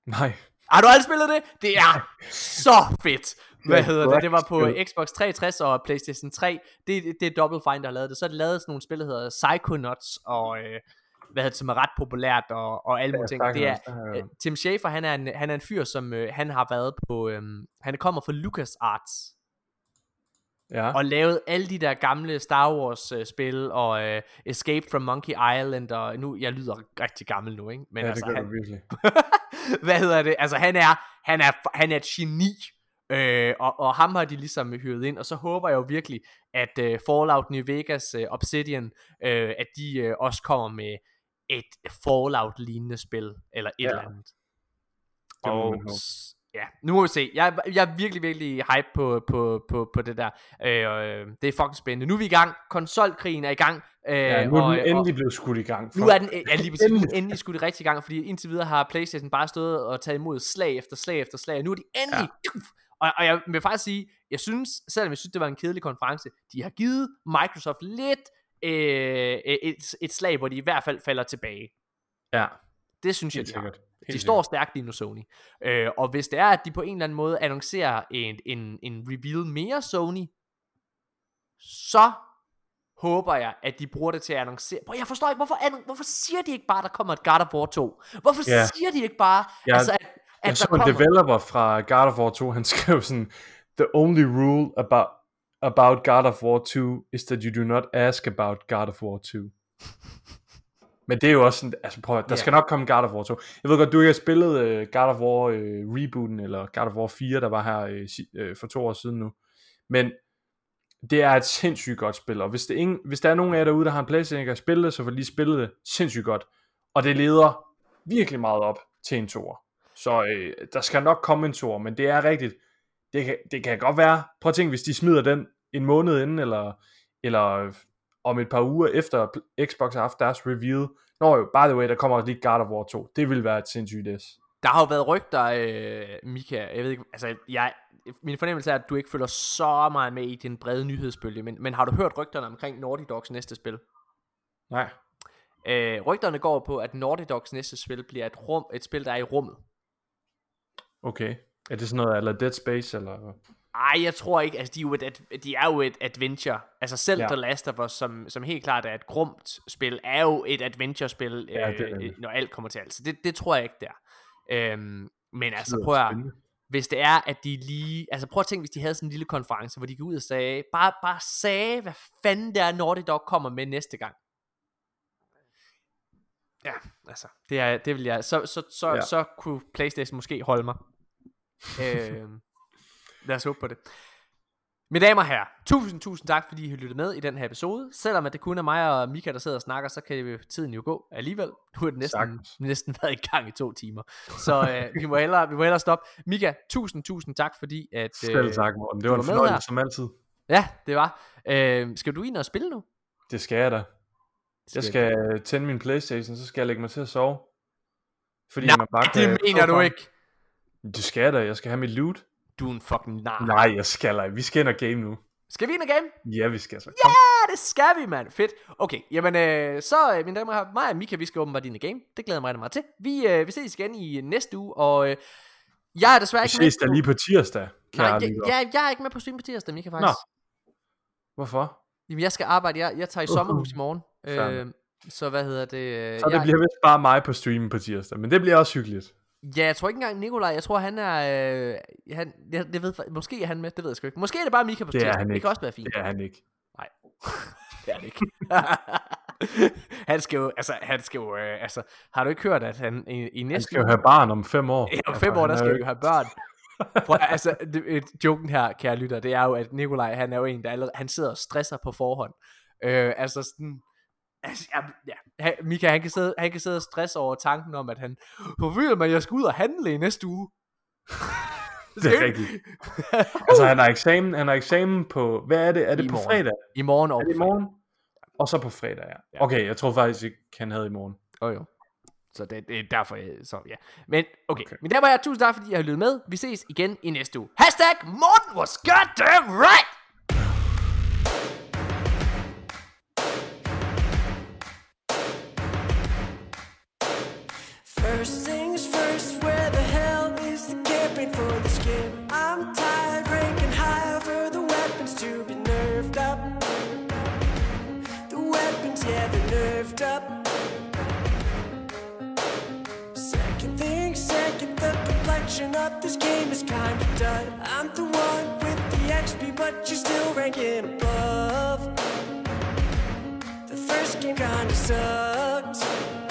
Speaker 2: Nej.
Speaker 1: Har du aldrig spillet det? Det er så fedt. Hvad
Speaker 2: er
Speaker 1: hedder det? Det var på Xbox 360 og PlayStation 3. Det, det, det er Double Fine, der har lavet det. Så er det lavet sådan nogle spil, der hedder Psychonauts, og øh, hvad hedder det, som er ret populært, og, og alle mulige ting. Det er,
Speaker 2: har
Speaker 1: øh. Tim Schafer, han er en, han er en fyr, som øh, han har været på, øh, han kommer fra LucasArts,
Speaker 2: Ja.
Speaker 1: og lavet alle de der gamle Star Wars øh, spil, og øh, Escape from Monkey Island, og nu, jeg lyder rigtig gammel nu, ikke? Men
Speaker 2: ja,
Speaker 1: altså,
Speaker 2: det gør
Speaker 1: han,
Speaker 2: du virkelig.
Speaker 1: hvad hedder det? Altså han er, han er, han er et geni. Øh, og, og ham har de ligesom hyret ind, og så håber jeg jo virkelig, at øh, Fallout New Vegas, øh, Obsidian, øh, at de øh, også kommer med et Fallout-lignende spil, eller et
Speaker 2: Ja.
Speaker 1: eller andet.
Speaker 2: Det
Speaker 1: Og ja, nu må vi se. Jeg, er- jeg er virkelig, virkelig hype på, på, på, på det der. Øh, og, øh, det er fucking spændende. Nu er vi i gang. Konsolkrigen er i gang. Øh,
Speaker 2: Ja, nu er
Speaker 1: og,
Speaker 2: den
Speaker 1: og-
Speaker 2: endelig blevet skudt i gang.
Speaker 1: nu
Speaker 2: Fuck.
Speaker 1: er den ja, lige præcis, nu den endelig skudt rigtig i gang, fordi indtil videre har Playstation bare stået og taget imod slag efter slag efter slag, og nu er de endelig... Ja. Og, og jeg vil faktisk sige, jeg synes, selvom jeg synes, det var en kedelig konference, de har givet Microsoft lidt øh, et, et slag, hvor de i hvert fald falder tilbage.
Speaker 2: Ja,
Speaker 1: Det synes jeg, de har.
Speaker 2: Sikkert.
Speaker 1: De
Speaker 2: Helt
Speaker 1: står stærkt lige nu, Sony. Øh, og hvis det er, at de på en eller anden måde annoncerer en, en, en reveal mere Sony, så håber jeg, at de bruger det til at annoncere. Bro, jeg forstår ikke, hvorfor, hvorfor siger de ikke bare, at der kommer et God of War 2? Hvorfor
Speaker 2: Ja.
Speaker 1: siger de ikke bare,
Speaker 2: Ja,
Speaker 1: altså, at, at
Speaker 2: Jeg
Speaker 1: der
Speaker 2: så en
Speaker 1: kommer...
Speaker 2: developer fra God of War 2, han skrev sådan, The only rule about, about God of War 2 is that you do not ask about God of War 2. Men det er jo også sådan, altså prøv at, der
Speaker 1: Ja.
Speaker 2: skal nok komme God of War 2. Jeg ved godt, du ikke har spillet uh, God of War uh, rebooten, eller God of War 4, der var her uh, uh, for to år siden nu. Men det er et sindssygt godt spil, og hvis, det ingen, hvis der er nogen af jer derude, der har en Playstation, der kan spille det, så får lige spille det sindssygt godt. Og det leder virkelig meget op til en toer. Så øh, der skal nok komme en toer, men det er rigtigt. Det kan, det kan godt være, prøv at tænke, hvis de smider den en måned inden, eller, eller om et par uger efter Xbox har haft deres review. Nå jo, by the way, der kommer også lige God of War 2. Det vil være et sindssygt des.
Speaker 1: Der har jo været rygter, øh, Mika, jeg ved ikke, altså, jeg, min fornemmelse er, at du ikke følger så meget med i den brede nyhedsbølge, men, men har du hørt rygterne omkring Naughty Dogs næste spil?
Speaker 2: Nej.
Speaker 1: Øh, rygterne går på, at Naughty Dogs næste spil bliver et, rum, et spil, der er i rummet.
Speaker 2: Okay. Er det sådan noget, eller Dead Space, eller...
Speaker 1: Ej, jeg tror ikke, altså de er jo et, de er jo et adventure. Altså selv
Speaker 2: Ja.
Speaker 1: The Last of Us, som, som helt klart er et grumt spil, er jo et adventure-spil,
Speaker 2: Ja, det
Speaker 1: øh,
Speaker 2: det.
Speaker 1: når alt kommer til alt. Så det, det tror jeg ikke, der. Øhm, men altså, prøv at, hvis det er, at de lige... Altså prøv at tænke, hvis de havde sådan en lille konference, hvor de gik ud og sagde, bare, bare sagde, hvad fanden det er, Naughty Dog kommer med næste gang. Ja, altså, det, er, det vil jeg... Så, så, så, ja.
Speaker 2: Ja.
Speaker 1: så kunne Playstation måske holde mig. øh, lad os håbe på det. Mine damer og herrer, tusind, tusind tak, fordi I har lyttet med i den her episode. Selvom at det kun er mig og Mika, der sidder og snakker, så kan jo tiden jo gå alligevel. Nu er det næsten, næsten været i gang i to timer. Så øh, vi, må hellere, vi må hellere stoppe. Mika, tusind, tusind tak, fordi at... øh,
Speaker 2: Selv tak, Morten. Det var
Speaker 1: du
Speaker 2: en fornøjelse som altid.
Speaker 1: Ja, det var. Øh, skal du ind og spille nu?
Speaker 2: Det skal jeg da. Jeg skal tænde min Playstation, så skal jeg lægge mig til at sove. Fordi
Speaker 1: Nej,
Speaker 2: man bare
Speaker 1: det
Speaker 2: kan
Speaker 1: mener du ikke.
Speaker 2: Det skal jeg da. Jeg skal have mit loot.
Speaker 1: Du er en fucking nar.
Speaker 2: Nej, jeg skal ej. Vi skal ind og game nu.
Speaker 1: Skal vi ind og game?
Speaker 2: Ja, vi skal så.
Speaker 1: Ja, det skal vi, mand. Fedt. Okay, jamen øh, så, øh, mine damer og herrer, mig og Mika, vi skal åbenbart ind i game. Det glæder jeg mig rigtig meget til. Vi, øh, vi ses igen i næste uge, og øh, jeg er desværre
Speaker 2: Vi
Speaker 1: ikke med
Speaker 2: ses da lige på tirsdag,
Speaker 1: Nej, jeg, jeg, jeg er ikke med på stream på tirsdag, Mika, faktisk.
Speaker 2: Hvorfor?
Speaker 1: Jamen, jeg skal arbejde. Jeg, jeg tager i
Speaker 2: Uh,
Speaker 1: sommerhus i morgen.
Speaker 2: fair
Speaker 1: Øh, så hvad hedder det? øh,
Speaker 2: Så det
Speaker 1: jeg,
Speaker 2: bliver vist bare mig på streamen på tirsdag, men det bliver også hyggeligt.
Speaker 1: Ja, jeg tror ikke engang Nikolaj. Jeg tror, han er... Øh, han, jeg, jeg ved, måske er han med, det ved jeg sgu ikke. Måske er det bare Mika på
Speaker 2: Det er han
Speaker 1: Det
Speaker 2: ikke.
Speaker 1: kan også være fint.
Speaker 2: Det er han ikke.
Speaker 1: Det er det ikke. han skal jo, altså, han skal jo, øh, altså, har du ikke hørt, at han i, i
Speaker 2: Han
Speaker 1: næste
Speaker 2: skal jo have barn om fem år.
Speaker 1: Ja, om
Speaker 2: Altså,
Speaker 1: fem år,
Speaker 2: han
Speaker 1: der
Speaker 2: er
Speaker 1: skal
Speaker 2: jo
Speaker 1: vi jo have børn. Prøv, altså, det, et, joken her, kære lytter, det er jo, at Nikolaj, han er jo en, der allerede, han sidder og stresser på forhånd. Øh, altså sådan, altså, ja, ja, han- Mika, han kan, sidde, han kan sidde og stresse over tanken om, at han, vil man, jeg skal ud og handle i næste uge.
Speaker 2: Det er rigtigt. Altså, han har eksamen, han har eksamen på, hvad er det? Er det
Speaker 1: I
Speaker 2: på
Speaker 1: morgen.
Speaker 2: fredag?
Speaker 1: I morgen og
Speaker 2: Er det i morgen? Og så på fredag, ja. Okay, jeg tror faktisk ikke, han havde i morgen.
Speaker 1: Jo, jo. Så det, det er derfor, jeg, så ja. Men okay, okay. men der var jeg tusind tak, fordi I har lyttet med. Vi ses igen i næste uge. Hashtag Morten was goddamn right!
Speaker 7: First things first, where the hell is the campaign for the skin? I'm tired, ranking higher for the weapons to be nerfed up. The weapons, yeah, they're nerfed up. Second thing, second, the complexion of this game is kinda done. I'm the one with the XP, but you're still ranking above. The first game kinda sucked.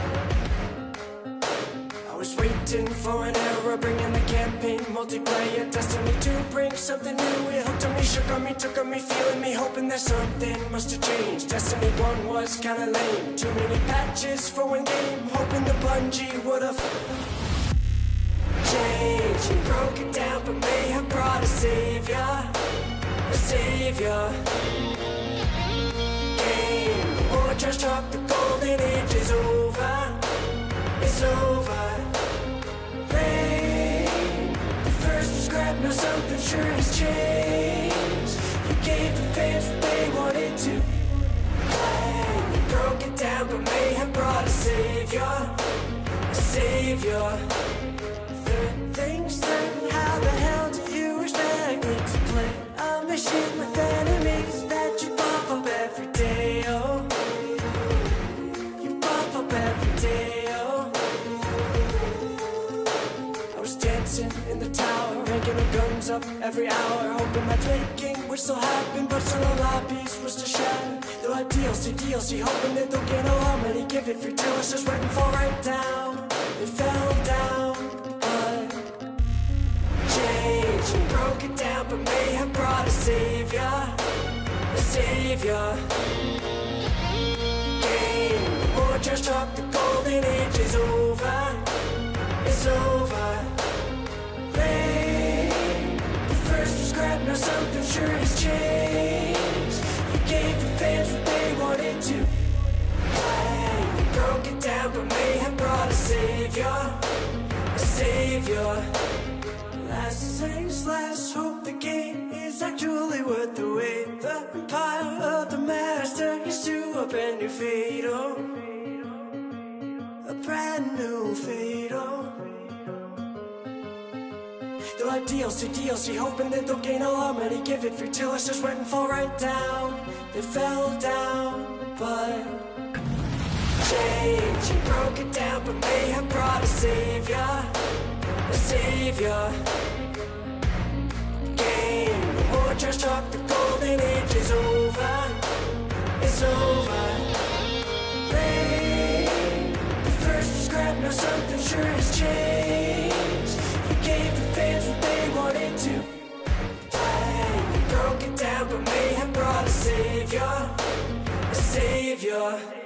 Speaker 7: Waiting for an era, bringing the campaign multiplayer destiny to bring something new. It hooked on me, shook on me, took on me, feeling me, hoping that something must have changed. Destiny 1 was kinda lame, too many patches for one game, hoping the Bungie would have changed. You broke it down, but may have brought a savior, a savior. Game, war talk, the golden age is over it's over. Rain. The first was grab, now something sure has changed. You gave the fans what they wanted to. play. You broke it down, but may have brought a savior, a savior. Third things third, how the hell do you expect me to play a mission with enemies that you buff up every day? Up every hour, hoping that making would still happen, but still a lot piece was to shatter. They'll have DLC, DLC, hoping that they'll get a lot money, give it free till it's just waiting fall right down. It fell down, but change and broke it down, but may have brought a savior, a savior. Game, or just talk, the golden age is over it's over. Rain. Grab, now something sure has changed. You gave the fans what they wanted to. play. You broke it down, but may have brought a savior, a savior. Last things last, hope the game is actually worth the wait. The empire of the master is to a brand new fate. Oh a brand new fate. Oh. They're like DLC, DLC, hoping that they'll gain a lot money, give it free till it's just went and fall right down. They fell down, but change and broke it down, but may have brought a savior, a savior. trash talk, the golden age is over. It's over. Rain, the first scrap, now something sure has changed. Gave the fans what they wanted to. Dang, you broke it down, but may have brought a savior, a savior.